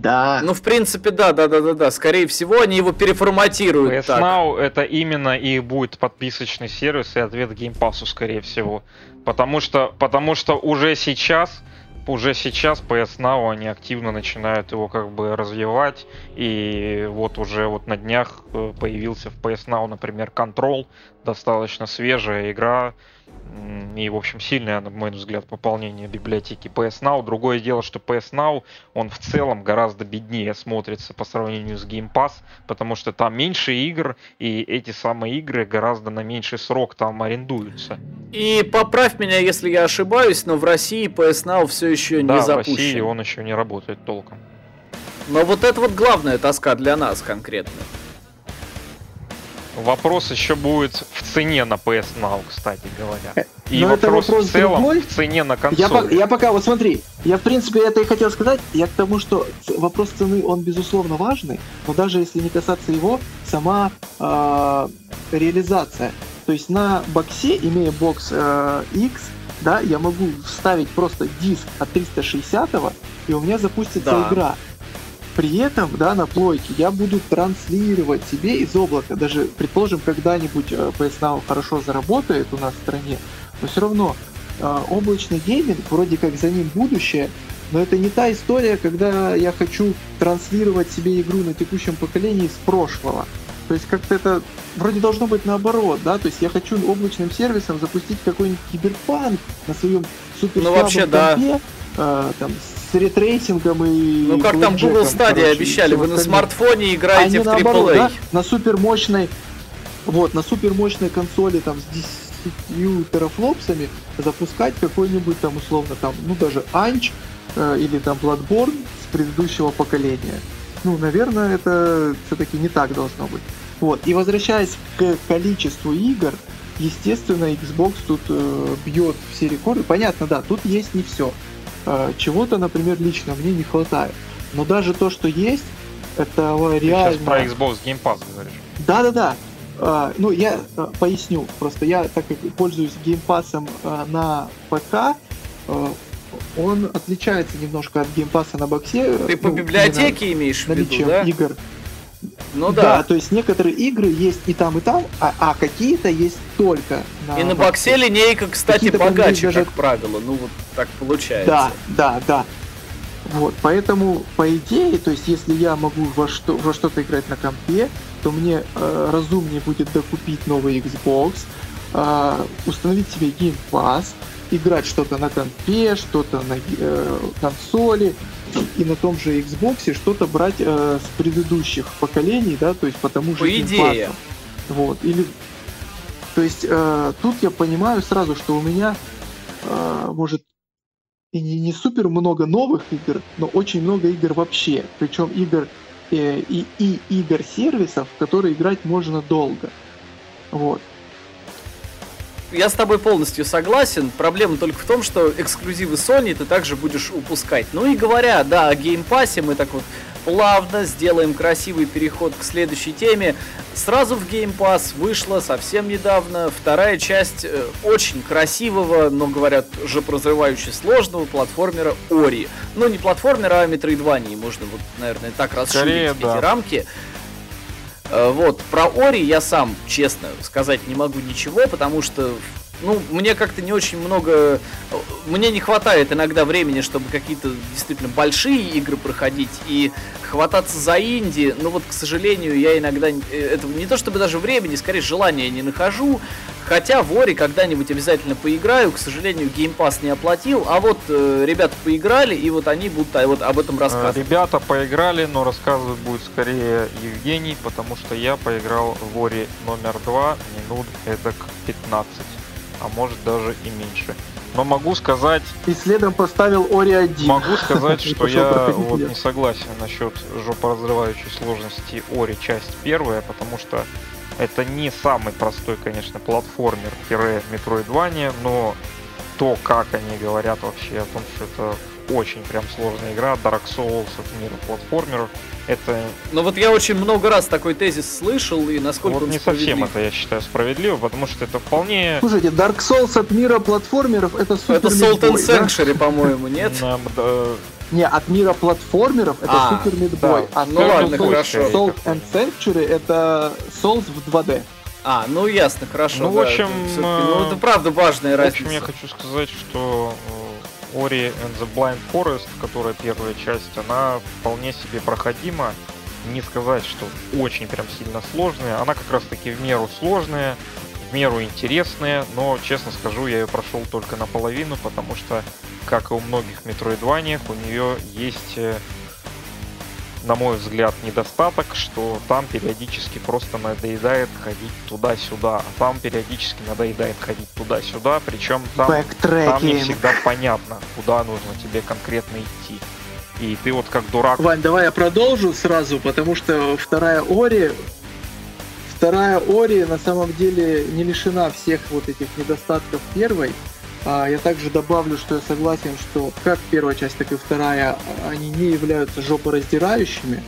Да. Ну, в принципе, да, да, да, да, да. Скорее всего, они его переформатируют. PS так. Now это именно и будет подписочный сервис и ответ Game Pass, скорее всего. Потому что, потому что уже сейчас, уже сейчас PS Now они активно начинают его как бы развивать. И вот уже вот на днях э, появился в PS Now, например, Control, достаточно свежая игра и, в общем, сильное, на мой взгляд, пополнение библиотеки PS Now. Другое дело, что PS Now, он в целом гораздо беднее смотрится по сравнению с Game Pass, потому что там меньше игр, и эти самые игры гораздо на меньший срок там арендуются. И поправь меня, если я ошибаюсь, но в России PS Now все еще да, не запущен. в России он еще не работает толком. Но вот это вот главная тоска для нас конкретно. Вопрос еще будет в цене на PS Now, кстати говоря. И Но вопрос, вопрос в целом другой. в цене на консоль. Я, я пока, вот смотри, я в принципе это и хотел сказать, я к тому, что вопрос цены, он безусловно важный, но даже если не касаться его, сама э, реализация. То есть на боксе, имея бокс э, X, да, я могу вставить просто диск от 360 и у меня запустится да. игра. При этом, да, на плойке я буду транслировать себе из облака. Даже, предположим, когда-нибудь э, PS Now хорошо заработает у нас в стране, но все равно э, облачный гейминг, вроде как за ним будущее, но это не та история, когда я хочу транслировать себе игру на текущем поколении с прошлого. То есть как-то это вроде должно быть наоборот, да, то есть я хочу облачным сервисом запустить какой-нибудь киберпанк на своем супер ну, вообще, компе, да. э, там, с ray tracing ом и... Ну как там Google Stadia обещали, вы на смартфоне играете Они в AAA. Наоборот, да, на супер мощной вот, на супер мощной консоли там с 10 терафлопсами запускать какой-нибудь там условно там, ну даже Анч э, или там Bloodborne с предыдущего поколения. Ну, наверное, это все-таки не так должно быть. Вот, и возвращаясь к количеству игр, естественно, Xbox тут э, бьет все рекорды. Понятно, да, тут есть не все. Э, чего-то, например, лично мне не хватает. Но даже то, что есть, это реально... Ты сейчас про Xbox Game Pass говоришь. Да-да-да. Э, ну, я э, поясню. Просто я, так как пользуюсь Game Pass ом э, на ПК, он отличается немножко от Game Pass а на боксе. Ты по ну, библиотеке имеешь в виду, да? игр. Ну да. Да, то есть некоторые игры есть и там, и там, а, а какие-то есть только на И на боксе линейка, кстати, богаче, даже... как правило. Ну вот так получается. Да, да, да. Вот, поэтому, по идее, то есть, если я могу во, что, во что-то играть на компе, то мне э, разумнее будет докупить новый Xbox, э, установить себе Game Pass, играть что-то на компе, что-то на э, консоли, и на том же Xbox что-то брать э, с предыдущих поколений, да, то есть потому же По идее. Вот, или... То есть э, тут я понимаю сразу, что у меня э, может и не, не супер много новых игр, но очень много игр вообще. Причем игр э, и, и игр сервисов, в которые играть можно долго. Вот я с тобой полностью согласен. Проблема только в том, что эксклюзивы Sony ты также будешь упускать. Ну и говоря, да, о Game Pass е мы так вот плавно сделаем красивый переход к следующей теме. Сразу в Game Pass вышла совсем недавно вторая часть э, очень красивого, но, говорят, жопоразрывающе сложного платформера Ори. Ну, не платформера, а Metroidvania, можно вот, наверное, так расширить Скорее, эти да. рамки. Э, вот, про Ори я сам, честно, сказать не могу ничего, потому что ну, мне как-то не очень много... Мне не хватает иногда времени, чтобы какие-то действительно большие игры проходить и хвататься за инди. Но вот, к сожалению, я иногда... Э, это не то чтобы даже времени, скорее желания не нахожу. Хотя в Ори когда-нибудь обязательно поиграю. К сожалению, Pass не оплатил. А вот э, ребята поиграли, и вот они будут а, вот об этом э, рассказывать. Ребята поиграли, но рассказывать будет скорее Евгений, потому что я поиграл в Ори номер 2 минут эдак 15 а может даже и меньше. Но могу сказать... И следом поставил Ори 1. Могу сказать, [LAUGHS] что я вот не согласен насчет жопоразрывающей сложности Ори часть первая, потому что это не самый простой, конечно, платформер-метроидвания, но то, как они говорят вообще о том, что это очень прям сложная игра, Dark Souls от мира платформеров, это... Но вот я очень много раз такой тезис слышал, и насколько вот он не совсем это, я считаю, справедливо, потому что это вполне... Слушайте, Dark Souls от мира платформеров это супер Это Salt and Sanctuary, по-моему, нет? Не, от мира платформеров это а, Super Meat Boy. А ну ладно, хорошо. Salt and Sanctuary это Souls в 2D. А, ну ясно, хорошо. Ну, в общем, ну, это правда важная разница. В общем, я хочу сказать, что Ori and the Blind Forest, которая первая часть, она вполне себе проходима. Не сказать, что очень прям сильно сложная. Она как раз таки в меру сложная, в меру интересная, но, честно скажу, я ее прошел только наполовину, потому что, как и у многих метроидваниях, у нее есть э, на мой взгляд, недостаток, что там периодически просто надоедает ходить туда-сюда, а там периодически надоедает ходить туда-сюда, причем там, там не всегда понятно, куда нужно тебе конкретно идти. И ты вот как дурак... Вань, давай я продолжу сразу, потому что вторая Ори Вторая Ори на самом деле не лишена всех вот этих недостатков первой. А я также добавлю, что я согласен, что как первая часть, так и вторая, они не являются жопораздирающими.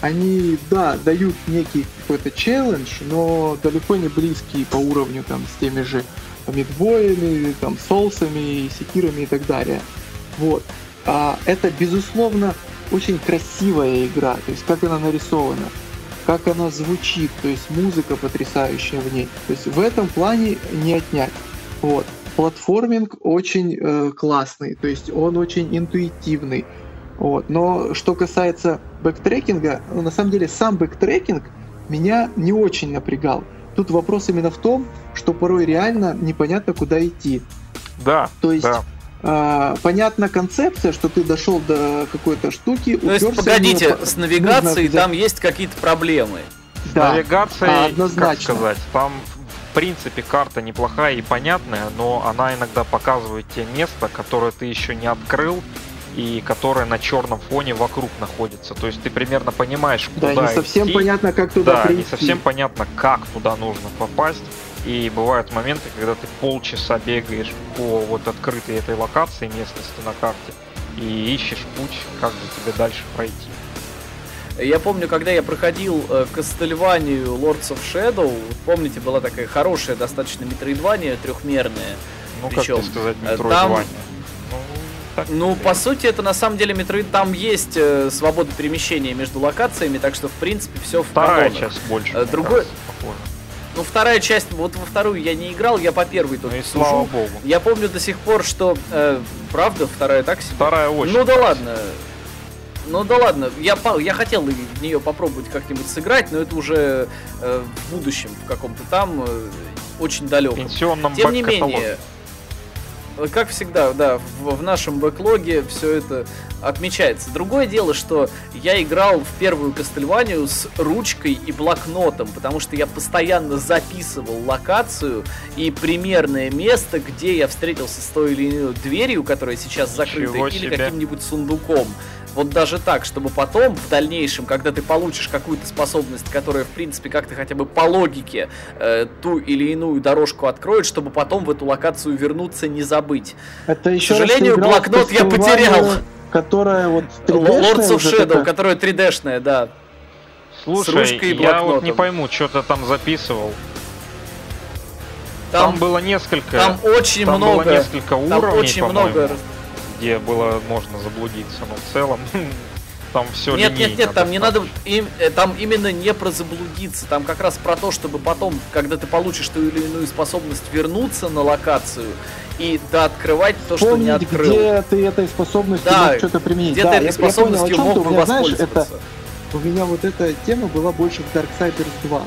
Они, да, дают некий какой-то челлендж, но далеко не близкий по уровню там с теми же Meat Boy ями, там, соусами, секирами и так далее. Вот. А это, безусловно, очень красивая игра, то есть как она нарисована, как она звучит, то есть музыка потрясающая в ней. То есть в этом плане не отнять. Вот платформинг очень э, классный, то есть он очень интуитивный. Вот. Но что касается backtracking а, ну, на самом деле сам backtracking меня не очень напрягал. Тут вопрос именно в том, что порой реально непонятно, куда идти. Да. То есть да. э, понятна концепция, что ты дошел до какой-то штуки. То есть, погодите, него, с навигацией там есть какие-то проблемы. Да, навигацией, а, однозначно. как сказать, там принципе карта неплохая и понятная, но она иногда показывает тебе место, которое ты еще не открыл, и которое на черном фоне вокруг находится. То есть ты примерно понимаешь, куда Да, не совсем понятно, как туда да, прийти. не совсем понятно, как туда нужно попасть. И бывают моменты, когда ты полчаса бегаешь по вот открытой этой локации местности на карте и ищешь путь, как же тебе дальше пройти. Я помню, когда я проходил э, Кастельванию Lords of Shadow, помните, была такая хорошая достаточно метроидвания, трехмерная. Ну, Причем, как сказать, э, метроидвания? Там... так? Ну, по сути, это на самом деле Metroid, там есть э, свобода перемещения между локациями, так что, в принципе, все в Вторая канонах. часть больше. Э, другой- кажется. Ну, вторая часть, вот во вторую я не играл, я по первой Ну тут и сужу. слава богу. Я помню до сих пор, что, э, правда, вторая так себе? Вторая очень. Ну да ладно. Ну да ладно, я, я хотел в нее попробовать как-нибудь сыграть, но это уже э, в будущем, в каком-то там, э, очень далеком. пенсионном Тем не менее, э, как всегда, да, в, в нашем бэклоге все это отмечается. Другое дело, что я играл в первую Кастельванию с ручкой и блокнотом, потому что я постоянно записывал локацию и примерное место, где я встретился с той или иной дверью, которая сейчас закрыта, Ничего или каким-нибудь сундуком. Вот даже так, чтобы потом, в дальнейшем, когда ты получишь какую-то способность, которая, в принципе, как-то хотя бы по логике э, ту или иную дорожку откроет, чтобы потом в эту локацию вернуться, не забыть. Это еще раз сожалению, блокнот я потерял. Которая вот Lords 3D-шная of уже Shadow, такая. которая 3D-шная, да. Слушай, я вот блокнотом. не пойму, что ты там записывал. Там, Там, было несколько. там очень там много. было несколько Там уровней, очень по-моему, много. Где было можно заблудиться, но в целом [LAUGHS] там все Нет, нет, нет, там не надо, им, э, там именно не про заблудиться, там как раз про то, чтобы потом, когда ты получишь ту или иную способность, вернуться на локацию и да, открывать то, что не открыл. где ты этой способностью Да, мог что-то применить. Где да, ты я- этой я понял, способностью мог бы меня, знаешь, воспользоваться. это, у меня вот эта тема была больше в Darksiders 2.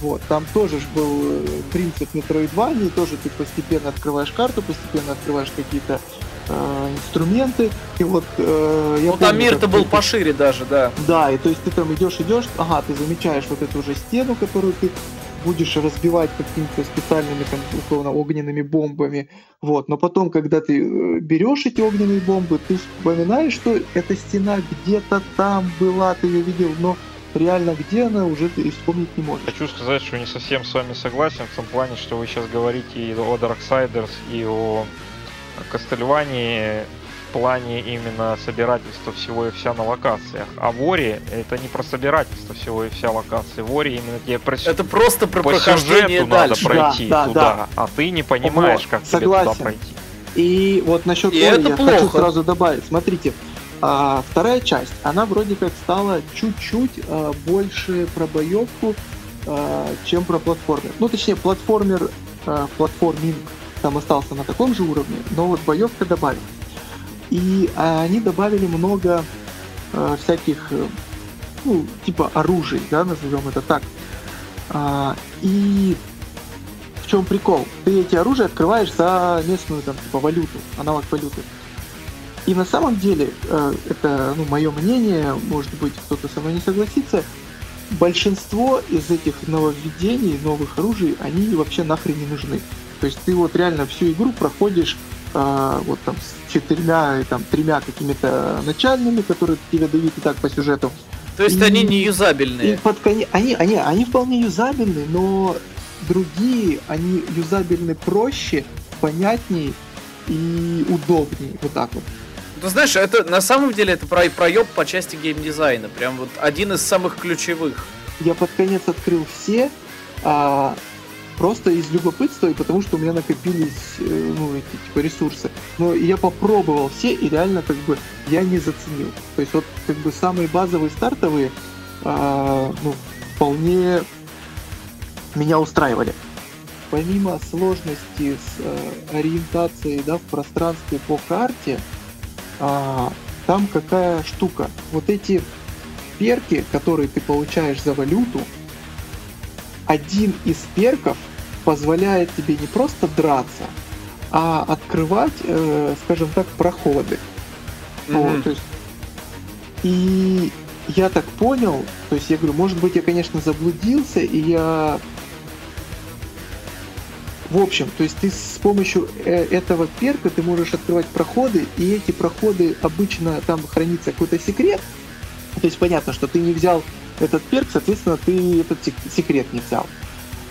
Вот, там тоже ж был э, принцип Metroidvania, тоже ты постепенно открываешь карту, постепенно открываешь какие-то э, инструменты, и вот э, я Ну там помню, мир-то как был ты- пошире даже, да. Да, и то есть ты там идешь, идешь, ага, ты замечаешь вот эту уже стену, которую ты будешь разбивать какими-то специальными там условно огненными бомбами, вот. Но потом, когда ты э, берешь эти огненные бомбы, ты вспоминаешь, что эта стена где-то там была, ты ее видел, но реально где она уже ты вспомнить не можешь. Хочу сказать, что не совсем с вами согласен в том плане, что вы сейчас говорите и о Darksiders, и о Кастельвании в плане именно собирательства всего и вся на локациях. А Вори это не про собирательство всего и вся локации. Вори именно тебе про Это просто про по прохождение сюжету надо дальше. пройти Да, да, туда, да. а ты не понимаешь, Вот, как тебе согласен. туда пройти. И вот насчет И Ори это я плохо. хочу сразу добавить. Смотрите, а, вторая часть, она вроде как стала чуть-чуть а, больше про боевку, а, чем про платформер. Ну, точнее, платформер, а, платформинг там остался на таком же уровне, но вот боевка добавили. И а, они добавили много а, всяких, э, ну, типа оружий, да, назовем это так. А, и в чем прикол? Ты эти оружия открываешь за местную там типа валюту, аналог валюты. И на самом деле, э, это ну, мое мнение, может быть кто-то со мной не согласится, большинство из этих нововведений, новых оружий, они вообще нахрен не нужны. То есть ты вот реально всю игру проходишь э, вот там с четырьмя, и, там, тремя какими-то начальными, которые тебе дают и так по сюжету. То есть И- они не И юзабельные. под конец, они, они, они вполне юзабельны, но другие, они юзабельны проще, понятнее и удобнее. Вот так вот. Ты знаешь, это на самом деле это про проеб по части геймдизайна. Прям вот один из самых ключевых. Я под конец открыл все, а, просто из любопытства и потому что у меня накопились э, ну, эти типа ресурсы. Но я попробовал все и реально как бы я не заценил. То есть вот как бы самые базовые стартовые а, ну, вполне меня устраивали. Помимо сложности с э, ориентацией да, в пространстве по карте, а, там какая штука. Вот эти перки, которые ты получаешь за валюту, один из перков позволяет тебе не просто драться, а открывать, э, скажем так, проходы. Вот, Мгм. то есть, и я так понял, то есть я говорю, может быть, я, конечно, заблудился, и я... В общем, то есть ты с помощью э, этого перка ты можешь открывать проходы, и эти проходы обычно там хранится какой-то секрет. То есть понятно, что ты не взял этот перк, соответственно, ты этот сек- секрет не взял.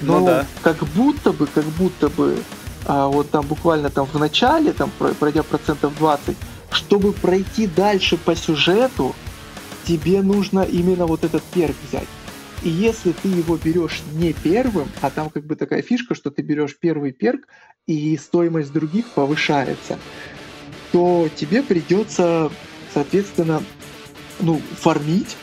Но Ну да. как будто бы, как будто бы, а, вот там буквально там в начале, там про- пройдя процентов 20, чтобы пройти дальше по сюжету, тебе нужно именно вот этот перк взять. И если ты его берешь не первым, а там как бы такая фишка, что ты берешь первый перк, и стоимость других повышается. то тебе придется, соответственно, ну, фармить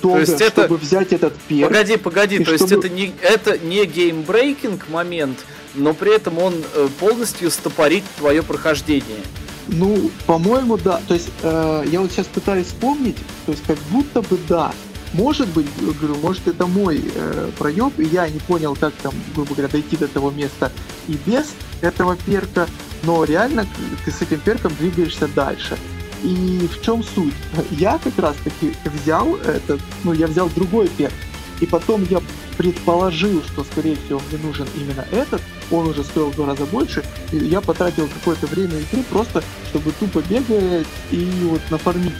долго, есть это- чтобы взять этот перк. Погоди, погоди, то есть чтобы- это не, это не game-breaking момент, но при этом он э, полностью стопорит твое прохождение. Ну, по-моему, да. То есть э, я вот сейчас пытаюсь вспомнить, то есть как будто бы да. Может быть, говорю, может это мой э, проеб, и я не понял, как там, грубо говоря, дойти до того места и без этого перка, но реально ты с этим перком двигаешься дальше. И в чем суть? Я как раз таки взял этот, ну, я взял другой перк, и потом я предположил, что, скорее всего, мне нужен именно этот, он уже стоил в два раза больше, и я потратил какое-то время игры просто, чтобы тупо бегать и вот нафармить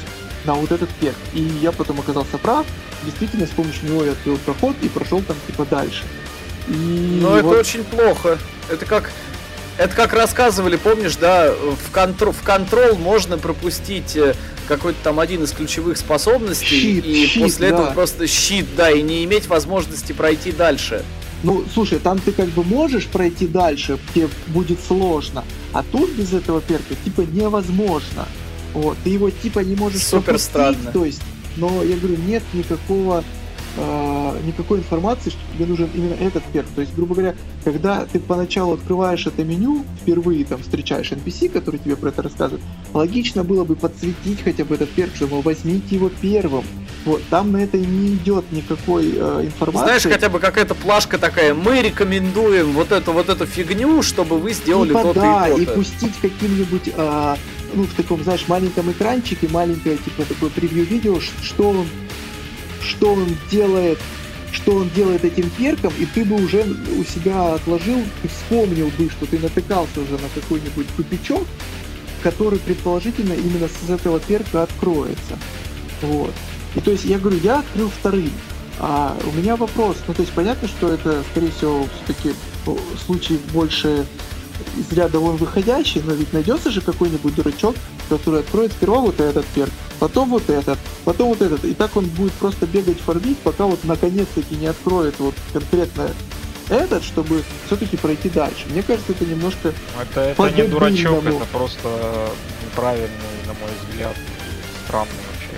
на вот этот перк. И я потом оказался прав, действительно, с помощью него я открыл проход и прошел там типа дальше. И Но это вот- очень плохо. Это как это как рассказывали, помнишь, да, в, контр- в контрол можно пропустить э, какой-то там один из ключевых способностей, Щит, и щит, после да. этого просто щит, да, и не иметь возможности пройти дальше. Ну, слушай, там ты как бы можешь пройти дальше, тебе будет сложно, а тут без этого перка типа невозможно. Вот, ты его типа не можешь Супер странно. то есть, но я говорю, нет никакого э, никакой информации, что тебе нужен именно этот перк. То есть, грубо говоря, когда ты поначалу открываешь это меню, впервые там встречаешь NPC, который тебе про это рассказывает, логично было бы подсветить хотя бы этот перк, что, мол, возьмите его первым. Вот, там на это не идет никакой э, информации. Знаешь, хотя бы какая-то плашка такая, мы рекомендуем вот эту вот эту фигню, чтобы вы сделали типа, то-то да, и и то-то. пустить каким-нибудь, а, ну, в таком, знаешь, маленьком экранчике, маленькое, типа, такое превью-видео, что он, что он делает, что он делает этим перком, и ты бы уже у себя отложил, и вспомнил бы, что ты натыкался уже на какой-нибудь тупичок, который, предположительно, именно с этого перка откроется. Вот. И то есть, я говорю, я открыл вторым. А у меня вопрос, ну то есть понятно, что это, скорее всего, все-таки случай больше из ряда вон выходящий, но ведь найдется же какой-нибудь дурачок, который откроет сперва вот этот перк, потом вот этот, потом вот этот, и так он будет просто бегать фармить, пока вот наконец-таки не откроет вот конкретно этот, чтобы все-таки пройти дальше. Мне кажется, это немножко Это, это не дурачок, это просто неправильный, на мой взгляд, странный вообще.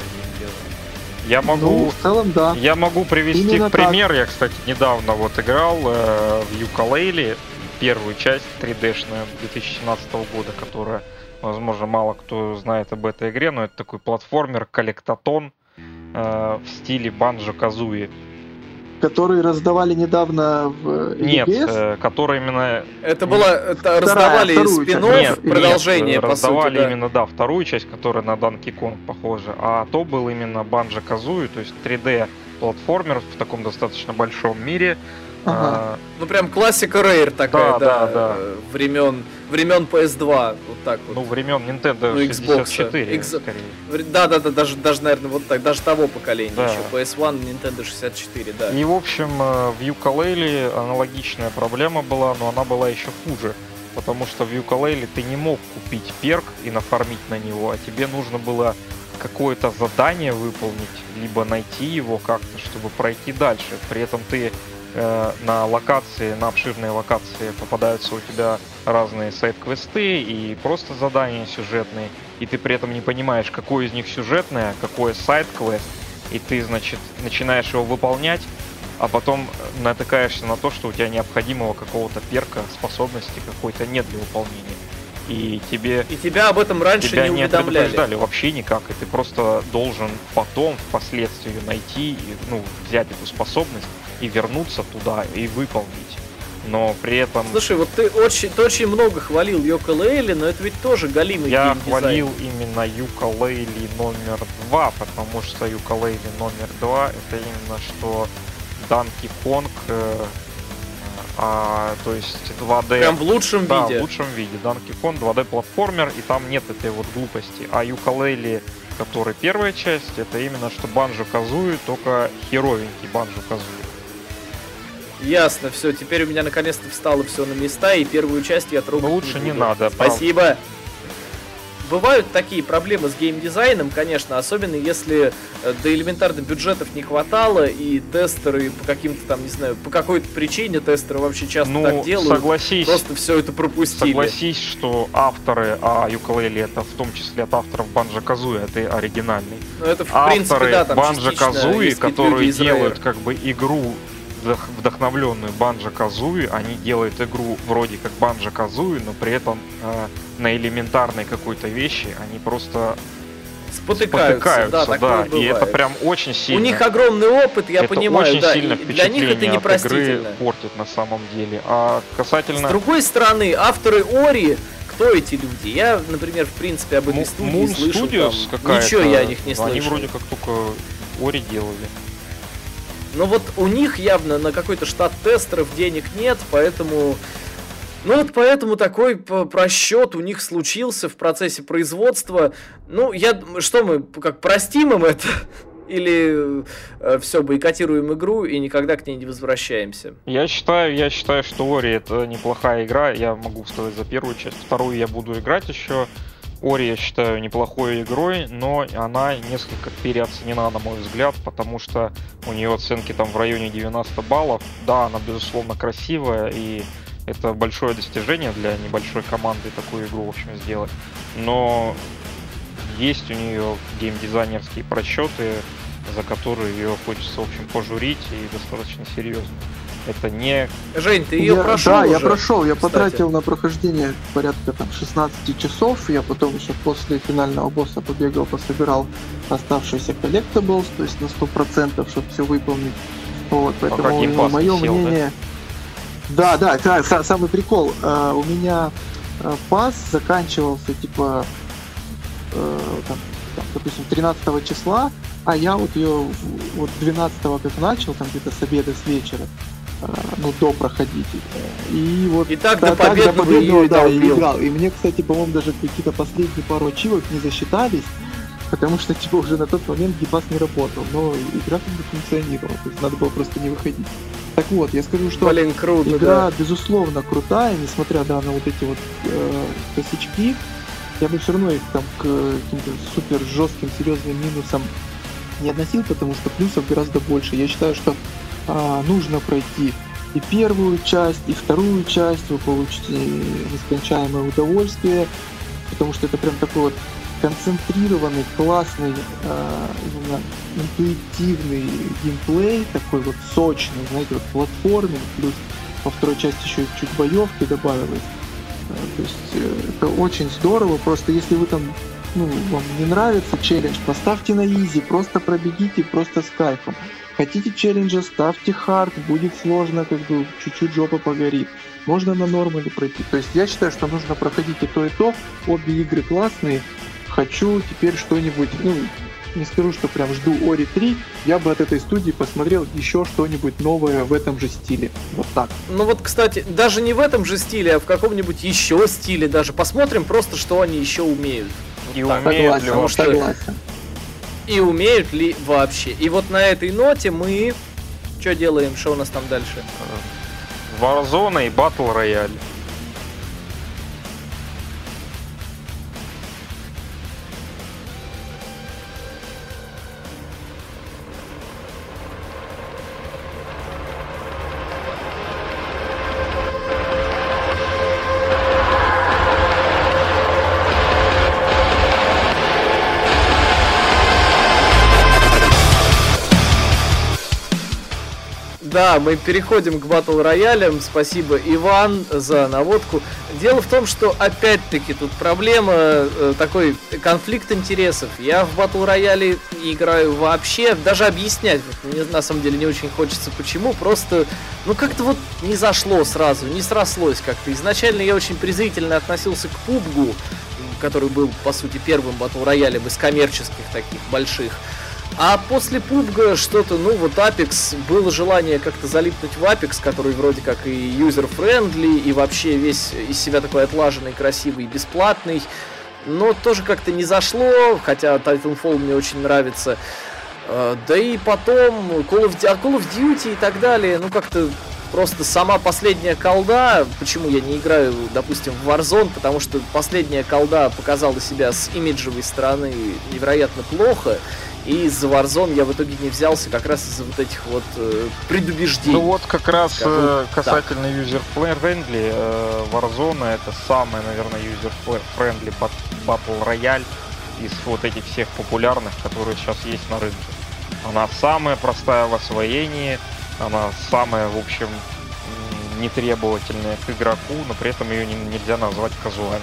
Я могу... ну, в целом, да. Я могу привести Именно пример. Я, кстати, недавно вот играл э, в Юкалейли, первую часть 3D-шную 2017 года, которая, возможно, мало кто знает об этой игре, но это такой платформер, коллектотон э, в стиле Банджо Казуи. Которые раздавали недавно в Нет, EGS. э, который именно Это было, это раздавали спин Нет, продолжение, нет, по раздавали сути, да. именно, да, вторую часть, которая на Donkey Kong похожа, а то был именно Банджо Казуи, то есть 3D платформер в таком достаточно большом мире. Ага. А, Ну прям классика Rare такая, Да, да, да, да. э, времен времен PS2, вот так вот. ну, времен Nintendo Ну, Xbox, 64, X- скорее. Вре- Да, да, да, даже, даже, наверное, вот так, даже того поколения Да. еще. PS1, Nintendo 64, да. И, в общем, э, в Юкалейле аналогичная проблема была, но она была еще хуже. Потому что в Юкалейле ты не мог купить перк и нафармить на него, а тебе нужно было какое-то задание выполнить, либо найти его как-то, чтобы пройти дальше. При этом ты э, на локации, на обширные локации попадаются у тебя разные сайт-квесты и просто задания сюжетные, и ты при этом не понимаешь, какое из них сюжетное, какое сайт-квест, и ты, значит, начинаешь его выполнять, а потом натыкаешься на то, что у тебя необходимого какого-то перка, способности какой-то нет для выполнения. И тебе И тебя об этом раньше тебя не уведомляли. предупреждали вообще никак, и ты просто должен потом, впоследствии найти, ну, взять эту способность и вернуться туда и выполнить. Но при этом Слушай, вот ты очень, ты очень много хвалил Йоко Лейли, но это ведь тоже галимый я хвалил именно Юкалейли номер два, потому что Юкалейли номер два это именно что Данки Конг, э, а, то есть 2D Прям в лучшем Да, виде. в лучшем виде. Donkey Kong 2D платформер, и там нет этой вот глупости. А Юкалейли, который первая часть, это именно что Банжо Казуи, только херовенький Банжо Казуи. Ясно, все, теперь у меня наконец-то встало все на места, и первую часть я трогать Но лучше не буду. надо, правда. Спасибо. бывают такие проблемы с геймдизайном, конечно, особенно если э, до элементарно бюджетов не хватало, и тестеры по каким-то там, не знаю, по какой-то причине тестеры вообще часто ну, так делают. Согласись, просто все это пропустили. Согласись, что авторы а Юкалели это в том числе от авторов Банжа Казуи, это оригинальный. Ну, это в авторы принципе, да, Банжа Казуи, которые делают как бы игру вдохновленную Банжа Казуи, они делают игру вроде как Банжа Казуи, но при этом э, на элементарной какой-то вещи они просто спотыкаются, спотыкаются да, да. и это прям очень сильно. У них огромный опыт, я это понимаю, очень да, сильно для них это непростительно. игры портит на самом деле. А касательно... С другой стороны, авторы Ори, кто эти люди? Я, например, в принципе, об этой студии Moon слышу, Studios там, ничего я о них не слышу. Они вроде как только Ори делали. Но вот у них явно на какой-то штат тестеров денег нет, поэтому... Ну вот поэтому такой просчет у них случился в процессе производства. Ну, я... Что мы, как, простим им это? [LAUGHS] Или э, все, бойкотируем игру и никогда к ней не возвращаемся? Я считаю, я считаю, что Ори это неплохая игра. Я могу сказать за первую часть. Вторую я буду играть еще. Ори я считаю неплохой игрой, но она несколько переоценена, на мой взгляд, потому что у нее оценки там в районе 90 баллов. Да, она безусловно красивая, и это большое достижение для небольшой команды такую игру, в общем, сделать. Но есть у нее геймдизайнерские просчеты, за которые ее хочется, в общем, пожурить и достаточно серьезно. Это не... Жень, ты ее я, прошел Да, уже, я прошел. Я кстати. потратил на прохождение порядка там 16 часов. Я потом еще после финального босса побегал, пособирал оставшиеся collectibles, то есть на 100%, чтобы все выполнить. Вот, поэтому а мое сел, мнение... Да, да, да, самый прикол. Uh, у меня uh, пас заканчивался типа uh, там, там, допустим, 13 числа, а я вот ее вот 12 как начал, там где-то с обеда, с вечера, Э, ну, до проходить. И вот и так, до победы, так, до победы да, и играл. И мне, кстати, по-моему, даже какие-то последние пару ачивок не засчитались, потому что, типа, уже на тот момент гипас не работал, но игра как бы функционировала, то есть надо было просто не выходить. Так вот, я скажу, что Блин, круто, игра, да. безусловно, крутая, несмотря да, на вот эти вот э, косячки, я бы все равно их там к каким-то супер жестким, серьезным минусам не относил, потому что плюсов гораздо больше. Я считаю, что а, нужно пройти и первую часть, и вторую часть, вы получите нескончаемое удовольствие, потому что это прям такой вот концентрированный, классный, э, именно интуитивный геймплей, такой вот сочный, знаете, вот платформинг, плюс во второй части еще чуть боевки добавилось. Э, то есть э, это очень здорово, просто если вы там ну, вам не нравится челлендж, поставьте на изи, просто пробегите, просто с кайфом. Хотите челленджа, ставьте хард, будет сложно, как бы чуть-чуть жопа погорит. Можно на нормале пройти. То есть я считаю, что нужно проходить и то, и то. Обе игры классные. Хочу теперь что-нибудь, ну, не скажу, что прям жду Ори 3, я бы от этой студии посмотрел еще что-нибудь новое в этом же стиле. Вот так. Ну вот, кстати, даже не в этом же стиле, а в каком-нибудь еще стиле даже. Посмотрим просто, что они еще умеют. И так, умеют согласен, ли, что... согласен и умеют ли вообще. И вот на этой ноте мы... Что делаем? Что у нас там дальше? Warzone и Battle Royale. Да, мы переходим к батл роялям. Спасибо, Иван, за наводку. Дело в том, что опять-таки тут проблема э, такой конфликт интересов. Я в батл рояле играю вообще, даже объяснять мне на самом деле не очень хочется почему, просто ну как-то вот не зашло сразу, не срослось как-то. Изначально я очень презрительно относился к пубгу, который был по сути первым батл роялем из коммерческих таких больших. А после PUBG что-то, ну вот Apex, было желание как-то залипнуть в Apex, который вроде как и user-friendly, и вообще весь из себя такой отлаженный, красивый, бесплатный. Но тоже как-то не зашло, хотя Titanfall мне очень нравится. А, да и потом Call of, Call of Duty и так далее, ну как-то Просто сама последняя колда, почему я не играю, допустим, в Warzone, потому что последняя колда показала себя с имиджевой стороны невероятно плохо, и за Warzone я в итоге не взялся как раз из-за вот этих вот э, предубеждений. Ну вот как раз э, касательно user-friendly, э, Warzone это самый, наверное, user-friendly Battle Royale из вот этих всех популярных, которые сейчас есть на рынке. Она самая простая в освоении, она самая, в общем, нетребовательная к игроку, но при этом ее нельзя назвать казуальной.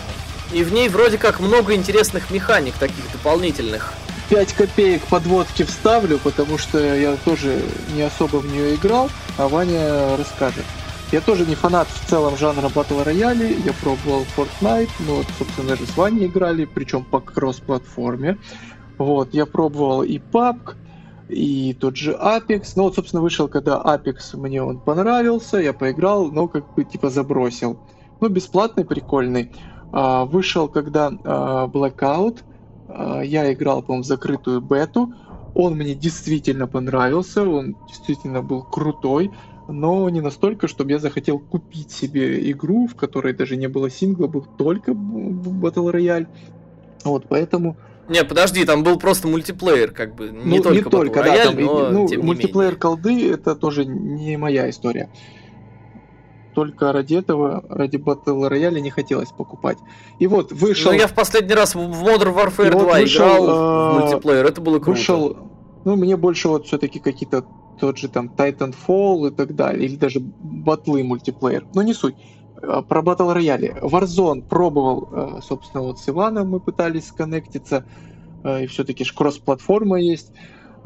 И в ней вроде как много интересных механик таких дополнительных. 5 копеек подводки вставлю, потому что я тоже не особо в нее играл, а Ваня расскажет. Я тоже не фанат в целом жанра батл рояли, я пробовал Fortnite, ну вот, собственно, даже с Ваней играли, причем по кросс-платформе. Вот, я пробовал и PUBG, и тот же Apex. Ну вот, собственно, вышел, когда Apex мне он понравился, я поиграл, но как бы типа забросил. Ну, бесплатный, прикольный. А, вышел, когда а, Blackout, я играл, по-моему, в закрытую бету. Он мне действительно понравился, он действительно был крутой, но не настолько, чтобы я захотел купить себе игру, в которой даже не было сингла, был только Battle Royale. Вот, поэтому не, подожди, там был просто мультиплеер, как бы, не ну, только, не только да, там, но ну, тем мультиплеер колды это тоже не моя история. Только ради этого, ради Battle Royale не хотелось покупать. И вот вышел... Ну, я в последний раз в Modern Warfare 2 вышел, играл в э, мультиплеер, это было круто. Вышел, ну, мне больше вот все-таки какие-то тот же там Titanfall и так далее, или даже батлы мультиплеер. Но не суть. Э, про Battle Royale. Warzone пробовал, э, собственно, вот с Иваном мы пытались сконнектиться, и все-таки ж кросс-платформа есть.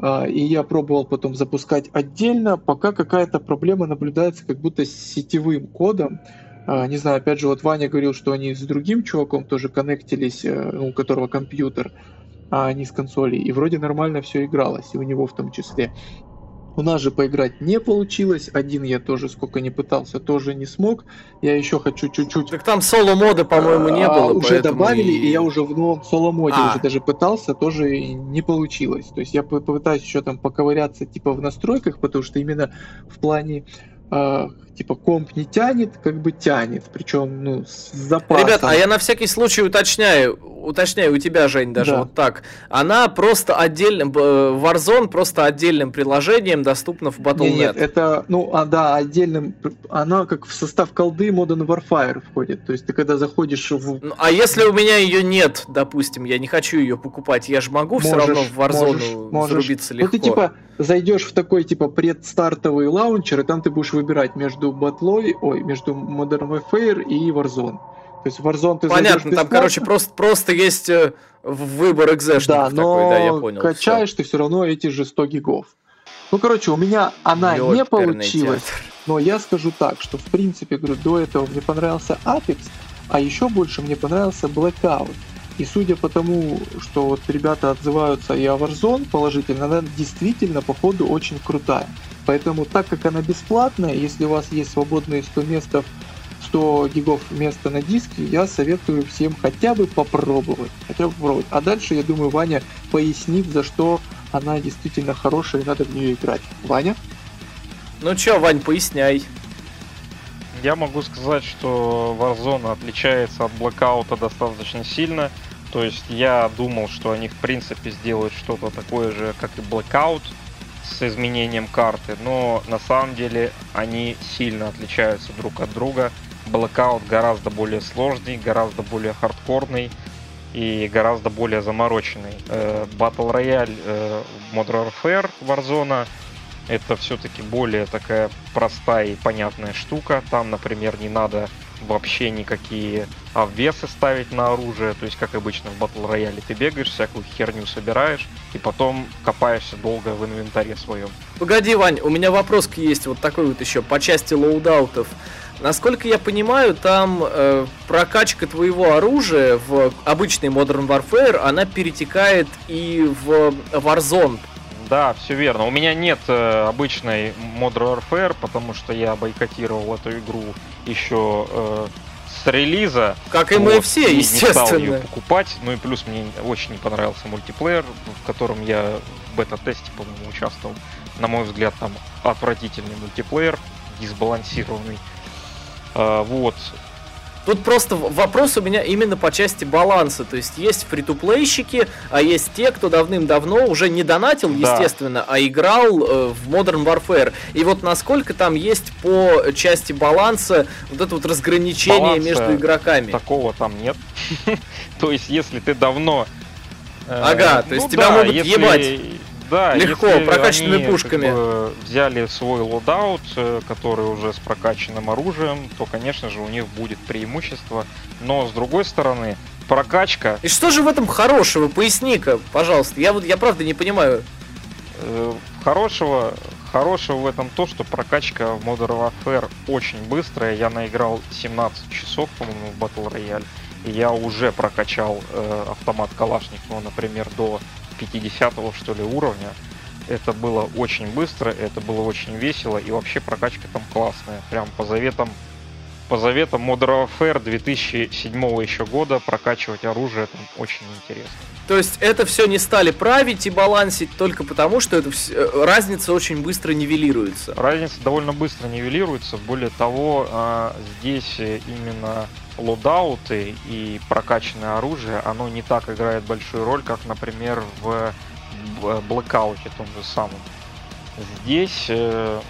И я пробовал потом запускать отдельно, пока какая-то проблема наблюдается как будто с сетевым кодом. Не знаю, опять же, вот Ваня говорил, что они с другим чуваком тоже коннектились, у которого компьютер, а не с консолей. И вроде нормально все игралось, и у него в том числе. У нас же поиграть не получилось. Один я тоже сколько не пытался, тоже не смог. Я еще хочу чуть-чуть... Так там соло-мода, по-моему, не а, было. Уже добавили, и... и я уже в новом соло-моде а. уже даже пытался, тоже не получилось. То есть я попытаюсь еще там поковыряться типа в настройках, потому что именно в плане э, типа комп не тянет, как бы тянет, причем ну с запасом. Ребят, а я на всякий случай уточняю, уточняю у тебя, Жень, даже да. вот так. Она просто отдельным, Warzone просто отдельным приложением доступна в Battle.net. Нет, нет, это, ну, а, да, отдельным, она как в состав колды Modern Warfare входит. То есть ты когда заходишь в... Ну, а если у меня ее нет, допустим, я не хочу ее покупать, я же могу можешь, все равно в Warzone можешь, зарубиться легко. Ну ты типа зайдешь в такой типа предстартовый лаунчер, и там ты будешь выбирать между батлой, ой, между Modern Warfare и Warzone. То есть Warzone ты Понятно, там, короче, просто, просто есть э, выбор экзешников да, но такой, да, я понял. качаешь все. ты все равно эти же 100 гигов. Ну, короче, у меня она Ёперный не получилась, театр. но я скажу так, что в принципе, говорю, до этого мне понравился Apex, а еще больше мне понравился Blackout. И судя по тому, что вот ребята отзываются и о Warzone положительно, она действительно, походу, очень крутая. Поэтому, так как она бесплатная, если у вас есть свободные 100 местов 100 гигов места на диске, я советую всем хотя бы попробовать. Хотя бы попробовать. А дальше, я думаю, Ваня пояснит, за что она действительно хорошая и надо в нее играть. Ваня? Ну чё, Вань, поясняй. Я могу сказать, что Warzone отличается от Blackout достаточно сильно. То есть я думал, что они в принципе сделают что-то такое же, как и Blackout, с изменением карты, но на самом деле они сильно отличаются друг от друга. Blackout гораздо более сложный, гораздо более хардкорный и гораздо более замороченный. Э, Battle Royale э, Modern Warfare Warzone это все-таки более такая простая и понятная штука. Там, например, не надо вообще никакие обвесы ставить на оружие. То есть, как обычно в Battle Royale, ты бегаешь, всякую херню собираешь, и потом копаешься долго в инвентаре своем. Погоди, Вань, у меня вопрос есть вот такой вот еще по части лоудаутов. Насколько я понимаю, там э, прокачка твоего оружия в обычный Modern Warfare, она перетекает и в Warzone. Да, все верно. У меня нет э, обычной Modern Warfare, потому что я бойкотировал эту игру еще э, с релиза. Как и вот, мы все, и естественно. Не стал ее покупать. Ну и плюс мне очень не понравился мультиплеер, в котором я в бета-тесте, по-моему, участвовал. На мой взгляд, там отвратительный мультиплеер дисбалансированный. А, вот. Тут просто вопрос у меня именно по части баланса. То есть есть фри-то-плейщики, а есть те, кто давным-давно уже не донатил, да. естественно, а играл э, в Modern Warfare. И вот насколько там есть по части баланса вот это вот разграничение Баланса между игроками? Такого там нет. [LAUGHS] То есть если ты давно... Э, ага, то есть ну тебя могут ебать да, легко, прокачанными они, пушками. Как бы, взяли свой loadout, э, который уже с прокачанным оружием, то, конечно же, у них будет преимущество. Но с другой стороны, прокачка. И что же в этом хорошего? Поясни-ка, пожалуйста. Я вот я правда не понимаю. Э, хорошего, хорошего в этом то, что прокачка в Modern Warfare очень быстрая. Я наиграл 17 часов, по-моему, в Battle Royale. И я уже прокачал э, автомат Калашникова, например, до 50 что ли уровня. Это было очень быстро, это было очень весело, и вообще прокачка там классная. Прям по заветам по заветам Modern Warfare 2007 еще года прокачивать оружие там очень интересно. То есть это все не стали править и балансить только потому, что это все, э, разница очень быстро нивелируется. Разница довольно быстро нивелируется. Более того, а, здесь именно loadout ы и прокачанное оружие, оно не так играет большую роль, как, например, в Blackout том же самом. Здесь э,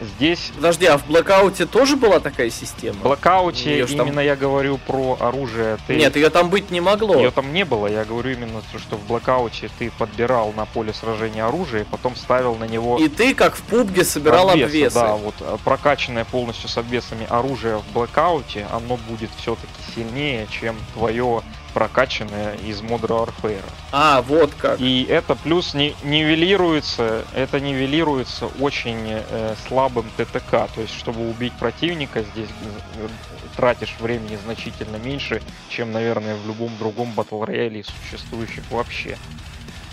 Здесь... Подожди, а в Blackout е тоже была такая система? В Blackout е именно там... я говорю про оружие. Ты... Нет, ее там быть не могло. Ее там не было. Я говорю именно, что в Blackout е ты подбирал на поле сражения оружие, потом ставил на него... И ты, как в PUBG е, собирал обвесы. обвесы. Да, вот э, прокачанное полностью с обвесами оружие в Блэкауте, оно будет все-таки сильнее, чем твое прокачанная из Modern Warfare. А, вот как. И это плюс не, нивелируется, это нивелируется очень э, слабым ТТК. То есть, чтобы убить противника, здесь э, тратишь времени значительно меньше, чем, наверное, в любом другом батл рояле существующих вообще.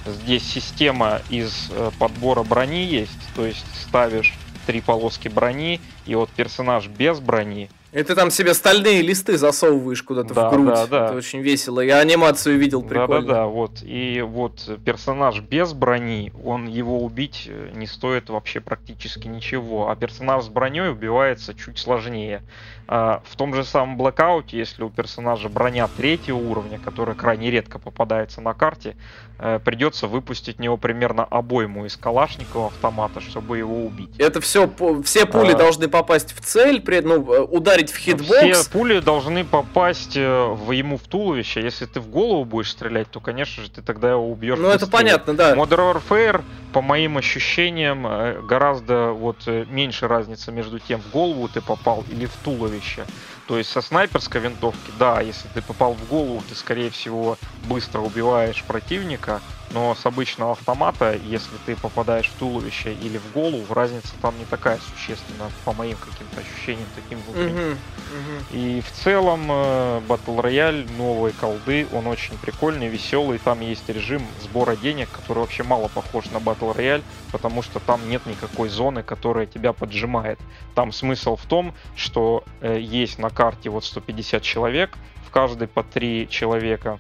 Здесь система из э, подбора брони есть, то есть ставишь три полоски брони, и вот персонаж без брони и ты там себе стальные листы засовываешь куда-то да, в грудь. Да, да. Это очень весело. Я анимацию видел прикольно. Да, да, да. Вот. И вот персонаж без брони, он его убить э, не стоит вообще практически ничего. А персонаж с броней убивается чуть сложнее. А, в том же самом Blackout, если у персонажа броня третьего уровня, которая крайне редко попадается на карте, э, придется выпустить него примерно обойму из Калашникова автомата, чтобы его убить. Это все, все пули а... должны попасть в цель, при, ну, э, ударить в hitbox. Все пули должны попасть э, в ему в туловище. Если ты в голову будешь стрелять, то, конечно же, ты тогда его убьешь. Ну, это понятно, да. Modern Warfare, по моим ощущениям, гораздо вот меньше разница между тем, в голову ты попал или в туловище туловище. То есть со снайперской винтовки, да, если ты попал в голову, ты, скорее всего, быстро убиваешь противника, но с обычного автомата, если ты попадаешь в туловище или в голову, разница там не такая существенная, по моим каким-то ощущениям, таким внутренним. Uh-huh, uh-huh. И в целом э, Battle Royale, новые колды, он очень прикольный, веселый. Там есть режим сбора денег, который вообще мало похож на Battle Royale, потому что там нет никакой зоны, которая тебя поджимает. Там смысл в том, что э, есть на карте вот 150 человек, в каждой по 3 человека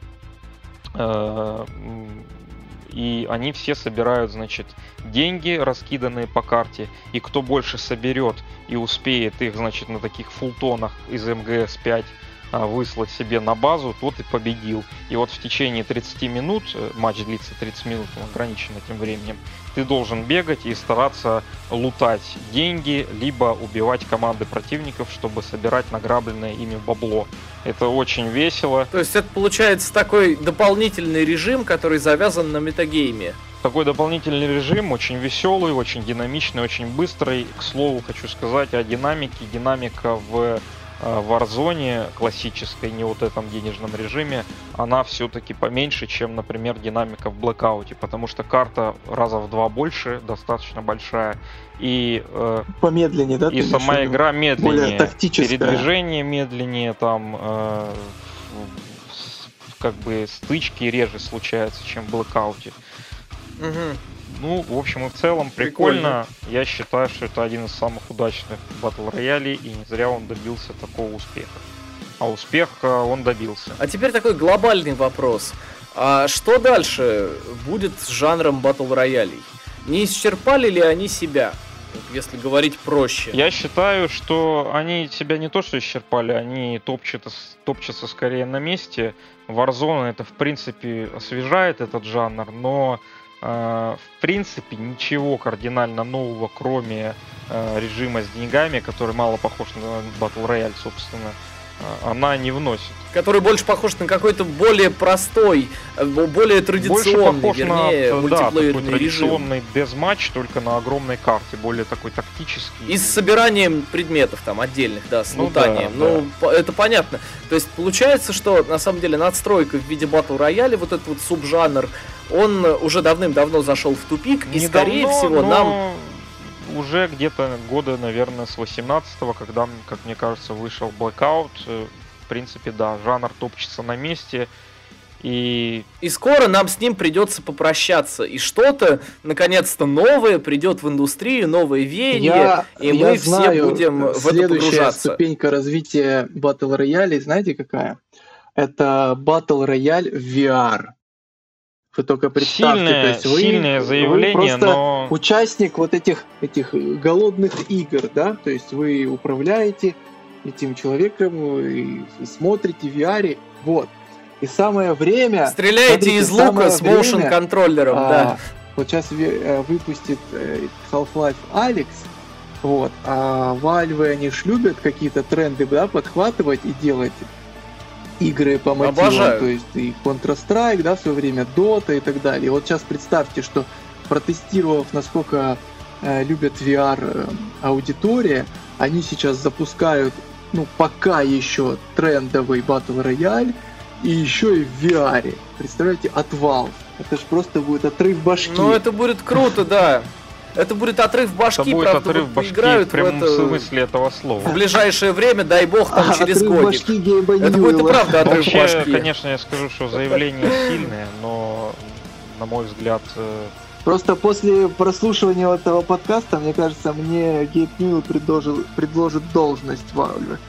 э, и они все собирают, значит, деньги, раскиданные по карте, и кто больше соберет и успеет их, значит, на таких фултонах из МГС-5 а, выслать себе на базу, тот и победил. И вот в течение 30 минут, э, матч длится 30 минут, он ограничен этим временем, ты должен бегать и стараться лутать деньги, либо убивать команды противников, чтобы собирать награбленное ими бабло. Это очень весело. То есть это получается такой дополнительный режим, который завязан на метагейме. Такой дополнительный режим, очень веселый, очень динамичный, очень быстрый. К слову, хочу сказать о динамике. Динамика в в Warzone классической, не вот этом денежном режиме, она все-таки поменьше, чем, например, динамика в Blackout, потому что карта раза в два больше, достаточно большая, и э, помедленнее, да? И сама игра медленнее, передвижение медленнее, там э, как бы стычки реже случаются, чем в Blackout. Угу. Ну, в общем и в целом, прикольно. прикольно. Я считаю, что это один из самых удачных батл роялей, и не зря он добился такого успеха. А успех он добился. А теперь такой глобальный вопрос. А что дальше будет с жанром батл роялей? Не исчерпали ли они себя? если говорить проще. Я считаю, что они себя не то что исчерпали, они топчутся, топчутся скорее на месте. Warzone это в принципе освежает этот жанр, но в принципе ничего кардинально нового, кроме э, режима с деньгами, который мало похож на Battle Royale, собственно, а, она не вносит. Который больше похож на какой-то более простой, э, более традиционный, больше вернее, на, мультиплеерный да, такой традиционный дезматч, только на огромной карте, более такой тактический. И с собиранием предметов там отдельных, да, с ну, лутанием. Да, ну, да. это понятно. То есть получается, что на самом деле надстройка в виде батл рояля, вот этот вот субжанр, он уже давным-давно зашел в тупик, и скорее всего но... нам уже где-то года, наверное, с 18-го, когда, как мне кажется, вышел Blackout, э, в принципе, да, жанр топчется на месте. И... и скоро нам с ним придется попрощаться. И что-то, наконец-то, новое придет в индустрию, новое веяние, я, и я мы знаю, все будем в это погружаться. ступенька развития Battle Royale, знаете какая? Это Battle Royale в VR. Вы только представьте, сильное, то есть вы, сильное заявление, вы просто но... участник вот этих, этих голодных игр, да, то есть вы управляете этим человеком и смотрите в VR, вот. И самое время... Стреляете смотрите, из лука с motion контроллером, а, да. Вот сейчас э, выпустит э, Half-Life Alex, вот, а Valve, они ж любят какие-то тренды, да, подхватывать и делать игры по мотивам, Обожаю. то есть и Counter-Strike, да, в свое время Dota и так далее. И вот сейчас представьте, что протестировав, насколько э, любят VR э, аудитория, они сейчас запускают, ну, пока еще трендовый Battle Royale, и еще и в VR. Представляете, от Valve. Это же просто будет отрыв башки. Ну, это будет круто, да. Это будет отрыв башки, это будет правда, отрыв башки играют в прямом в это... смысле этого слова. В ближайшее время, дай бог, там а, через годик. Это будет и правда отрыв Вообще, башки. конечно, я скажу, что заявление сильное, но, на мой взгляд... Э, Просто после прослушивания этого подкаста, мне кажется, мне Гейб Ньюэлл предложил, предложит должность Valve.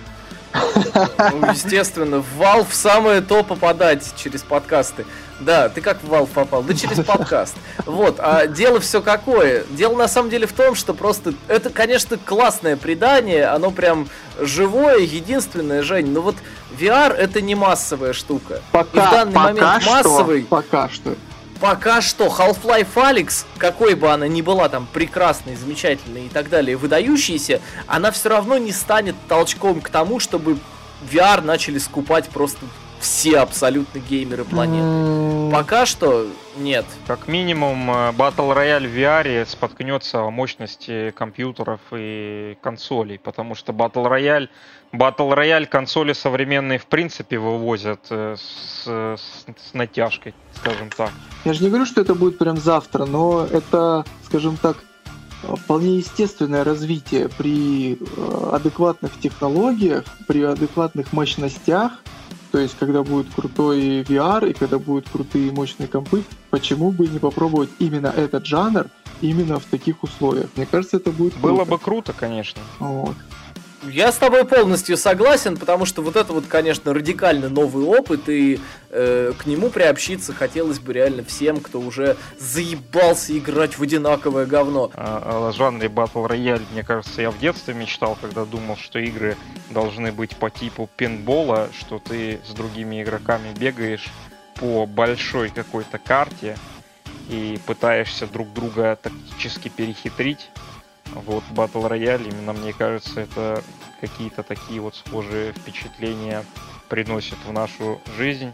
Ну, естественно, в Valve самое то попадать через подкасты. Да, ты как в Valve попал? Да через подкаст. Вот, а дело все какое? Дело на самом деле в том, что просто это, конечно, классное предание, оно прям живое, единственное, Жень, но вот VR это не массовая штука. Пока, И в данный пока момент что, массовый. Пока что. Пока что Half-Life Alyx, какой бы она ни была там прекрасной, замечательной и так далее, выдающейся, она все равно не станет толчком к тому, чтобы VR начали скупать просто все абсолютно геймеры планеты. Пока что нет. Как минимум, э, Battle Royale в VR споткнется о мощности компьютеров и консолей, потому что Battle Royale, Battle Royale консоли современные в принципе вывозят э, с, с, с натяжкой, скажем так. Я же не говорю, что это будет прям завтра, но это, скажем так, вполне естественное развитие при э, адекватных технологиях, при адекватных мощностях, то есть, когда будет крутой VR и когда будут крутые мощные компы, почему бы не попробовать именно этот жанр именно в таких условиях? Мне кажется, это будет круто. Было бы круто, конечно. Вот. Я с тобой полностью согласен, потому что вот это вот, конечно, радикально новый опыт, и э, к нему приобщиться хотелось бы реально всем, кто уже заебался играть в одинаковое говно. О, о жанре Battle Royale, мне кажется, я в детстве мечтал, когда думал, что игры должны быть по типу пинбола, что ты с другими игроками бегаешь по большой какой-то карте и пытаешься друг друга тактически перехитрить вот Battle Royale, именно мне кажется, это какие-то такие вот схожие впечатления приносит в нашу жизнь.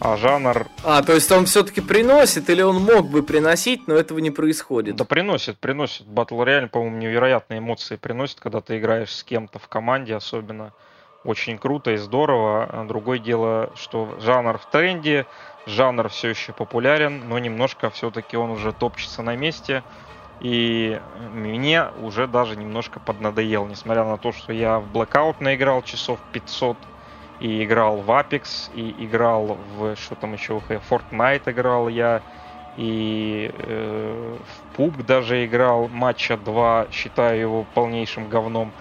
А жанр... А, то есть он все-таки приносит, или он мог бы приносить, но этого не происходит? Да приносит, приносит. Battle Royale, по-моему, невероятные эмоции приносит, когда ты играешь с кем-то в команде особенно. Очень круто и здорово. А другое дело, что жанр в тренде, жанр все еще популярен, но немножко все-таки он уже топчется на месте. И мне уже даже немножко поднадоел, несмотря на то, что я в Blackout наиграл часов 500, и играл в Apex, и играл в, что там еще, Fortnite играл я, и э, в PUB даже играл, матча 2, считаю его полнейшим говном.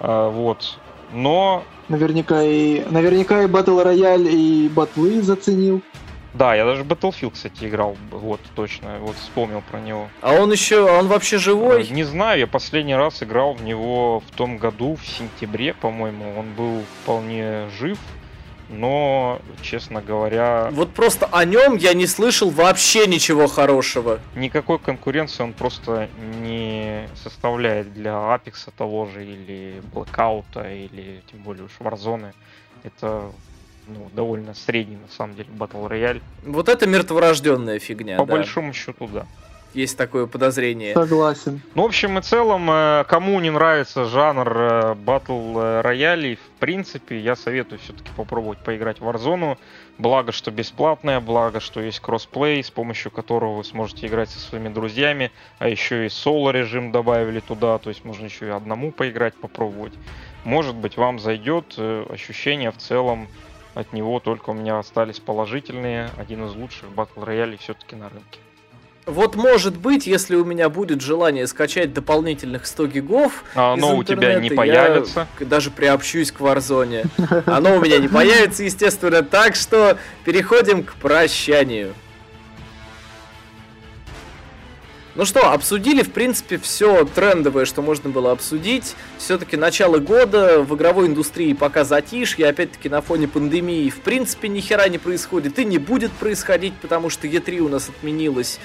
Э, вот. Но... Наверняка и, наверняка и Battle Royale, и батлы заценил. Да, я даже Battlefield, кстати, играл. Вот, точно. Вот вспомнил про него. А он еще, он вообще живой? Не знаю, я последний раз играл в него в том году, в сентябре, по-моему. Он был вполне жив но, честно говоря... Вот просто о нем я не слышал вообще ничего хорошего. Никакой конкуренции он просто не составляет для Apex того же, или Blackout, или тем более уж Warzone. Это ну, довольно средний, на самом деле, Battle Royale. Вот это мертворожденная фигня, По да. большому счету, да. Есть такое подозрение. Согласен. Ну, в общем и целом, э, кому не нравится жанр батл э, роялей, в принципе, я советую все-таки попробовать поиграть в Warzone. Благо, что бесплатная, благо, что есть кроссплей, с помощью которого вы сможете играть со своими друзьями, а еще и соло режим добавили туда, то есть можно еще и одному поиграть, попробовать. Может быть, вам зайдет э, ощущение в целом от него только у меня остались положительные. Один из лучших батл роялей все-таки на рынке. Вот может быть, если у меня будет желание скачать дополнительных 100 гигов, а оно у тебя не появится. Я даже приобщусь к Warzone. Оно у меня не появится, естественно, так что переходим к прощанию. Ну что, обсудили, в принципе, все трендовое, что можно было обсудить. Все-таки начало года в игровой индустрии пока затишье, опять-таки на фоне пандемии, в принципе, ни хера не происходит и не будет происходить, потому что E3 у нас отменилась.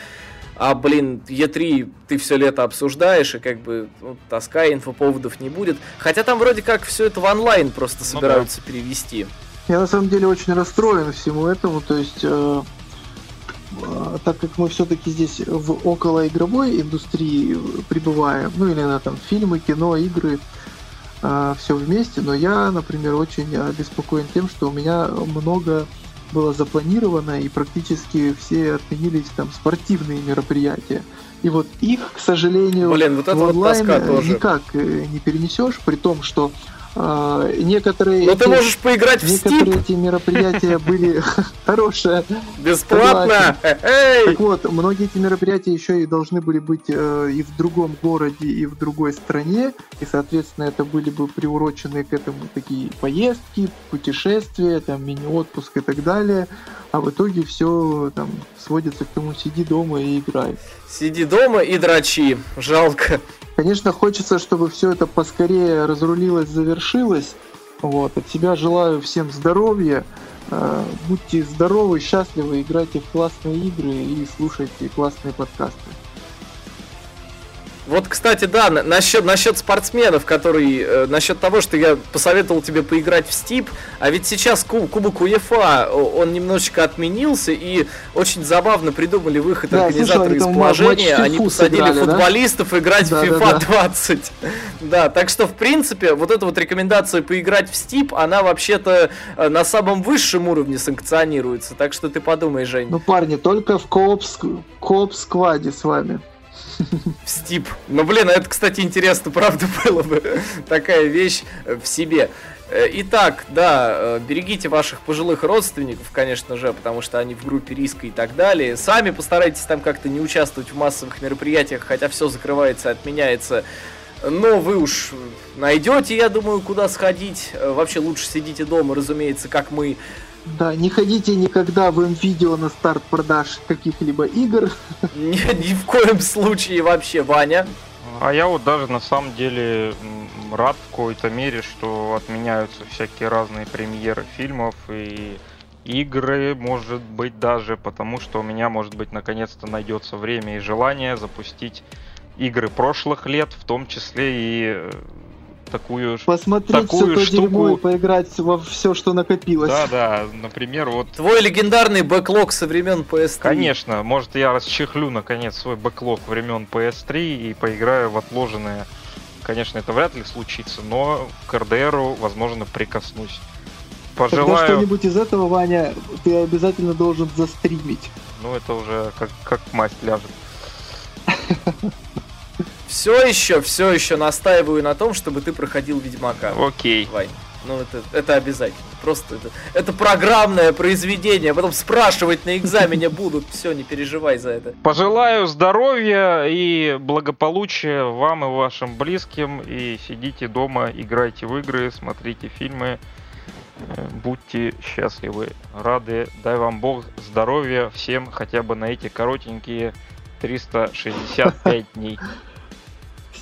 А, блин, Е3 ты все лето обсуждаешь, и как бы ну, тоска инфоповодов не будет. Хотя там вроде как все это в онлайн просто собираются ну, да. перевести. Я на самом деле очень расстроен всему этому, то есть э, так как мы все-таки здесь в околоигровой индустрии пребываем, ну или на там фильмы, кино, игры, э, все вместе, но я, например, очень обеспокоен тем, что у меня много было запланировано и практически все отменились там спортивные мероприятия. И вот их, к сожалению, Блин, вот в онлайн вот тоже. никак э, не перенесешь, при том, что а, некоторые... Но эти, ты можешь поиграть в Некоторые эти мероприятия были [LAUGHS] хорошие. Бесплатно! Так вот, многие эти мероприятия еще и должны были быть э, и в другом городе, и в другой стране, и, соответственно, это были бы приурочены к этому такие поездки, путешествия, там, мини-отпуск и так далее. А в итоге все там сводится к тому, сиди дома и играй. Сиди дома и дрочи. Жалко. Конечно, хочется, чтобы все это поскорее разрулилось, завершилось. Вот. От себя желаю всем здоровья. Э, будьте здоровы, счастливы, играйте в классные игры и слушайте классные подкасты. Вот, кстати, да, насчет, насчет спортсменов, который, э, насчет того, что я посоветовал тебе поиграть в Стип, а ведь сейчас куб, Кубок УЕФА, он немножечко отменился, и очень забавно придумали выход да, организаторы из положения, они посадили сыграли, футболистов да? играть да, в FIFA да, да. 20. [LAUGHS] Да, так что, в принципе, вот эта вот рекомендация поиграть в Стип, она вообще-то э, на самом высшем уровне санкционируется, так что ты подумай, Жень. Ну, парни, только в кооп-скваде с вами. В Стип. Ну, блин, это, кстати, интересно, правда, было бы такая вещь в себе. Э, итак, да, э, берегите ваших пожилых родственников, конечно же, потому что они в группе риска и так далее. Сами постарайтесь там как-то не участвовать в массовых мероприятиях, хотя все закрывается, отменяется. Но вы уж найдете, я думаю, куда сходить. Э, вообще лучше сидите дома, разумеется, как мы. Да, не ходите никогда в видео на старт продаж каких-либо игр. Ни, ни в коем случае вообще, Ваня. А я вот даже на самом деле рад в какой-то мере, что отменяются всякие разные премьеры фильмов и игры, может быть, даже потому, что у меня, может быть, наконец-то найдется время и желание запустить игры прошлых лет, в том числе и э, такую Посмотреть такую все штуку... и поиграть во все, что накопилось. Да, да, например, вот... Твой легендарный бэклог со времен PS3. Конечно, может я расчехлю наконец свой бэклог времен PS3 и поиграю в отложенное. Конечно, это вряд ли случится, но к РДРу, возможно, прикоснусь. Пожелаю... Тогда что-нибудь из этого, Ваня, ты обязательно должен застримить. Ну, это уже как, как масть ляжет [LAUGHS] все еще, все еще настаиваю на том, чтобы ты проходил Ведьмака. Окей. Вань. Ну, это, это обязательно. Просто это, это программное произведение. А потом спрашивать на экзамене будут. Все, не переживай за это. Пожелаю здоровья и благополучия вам и вашим близким. И сидите дома, играйте в игры, смотрите фильмы. Э, Будьте счастливы, рады, дай вам Бог здоровья всем хотя бы на эти коротенькие 365 дней.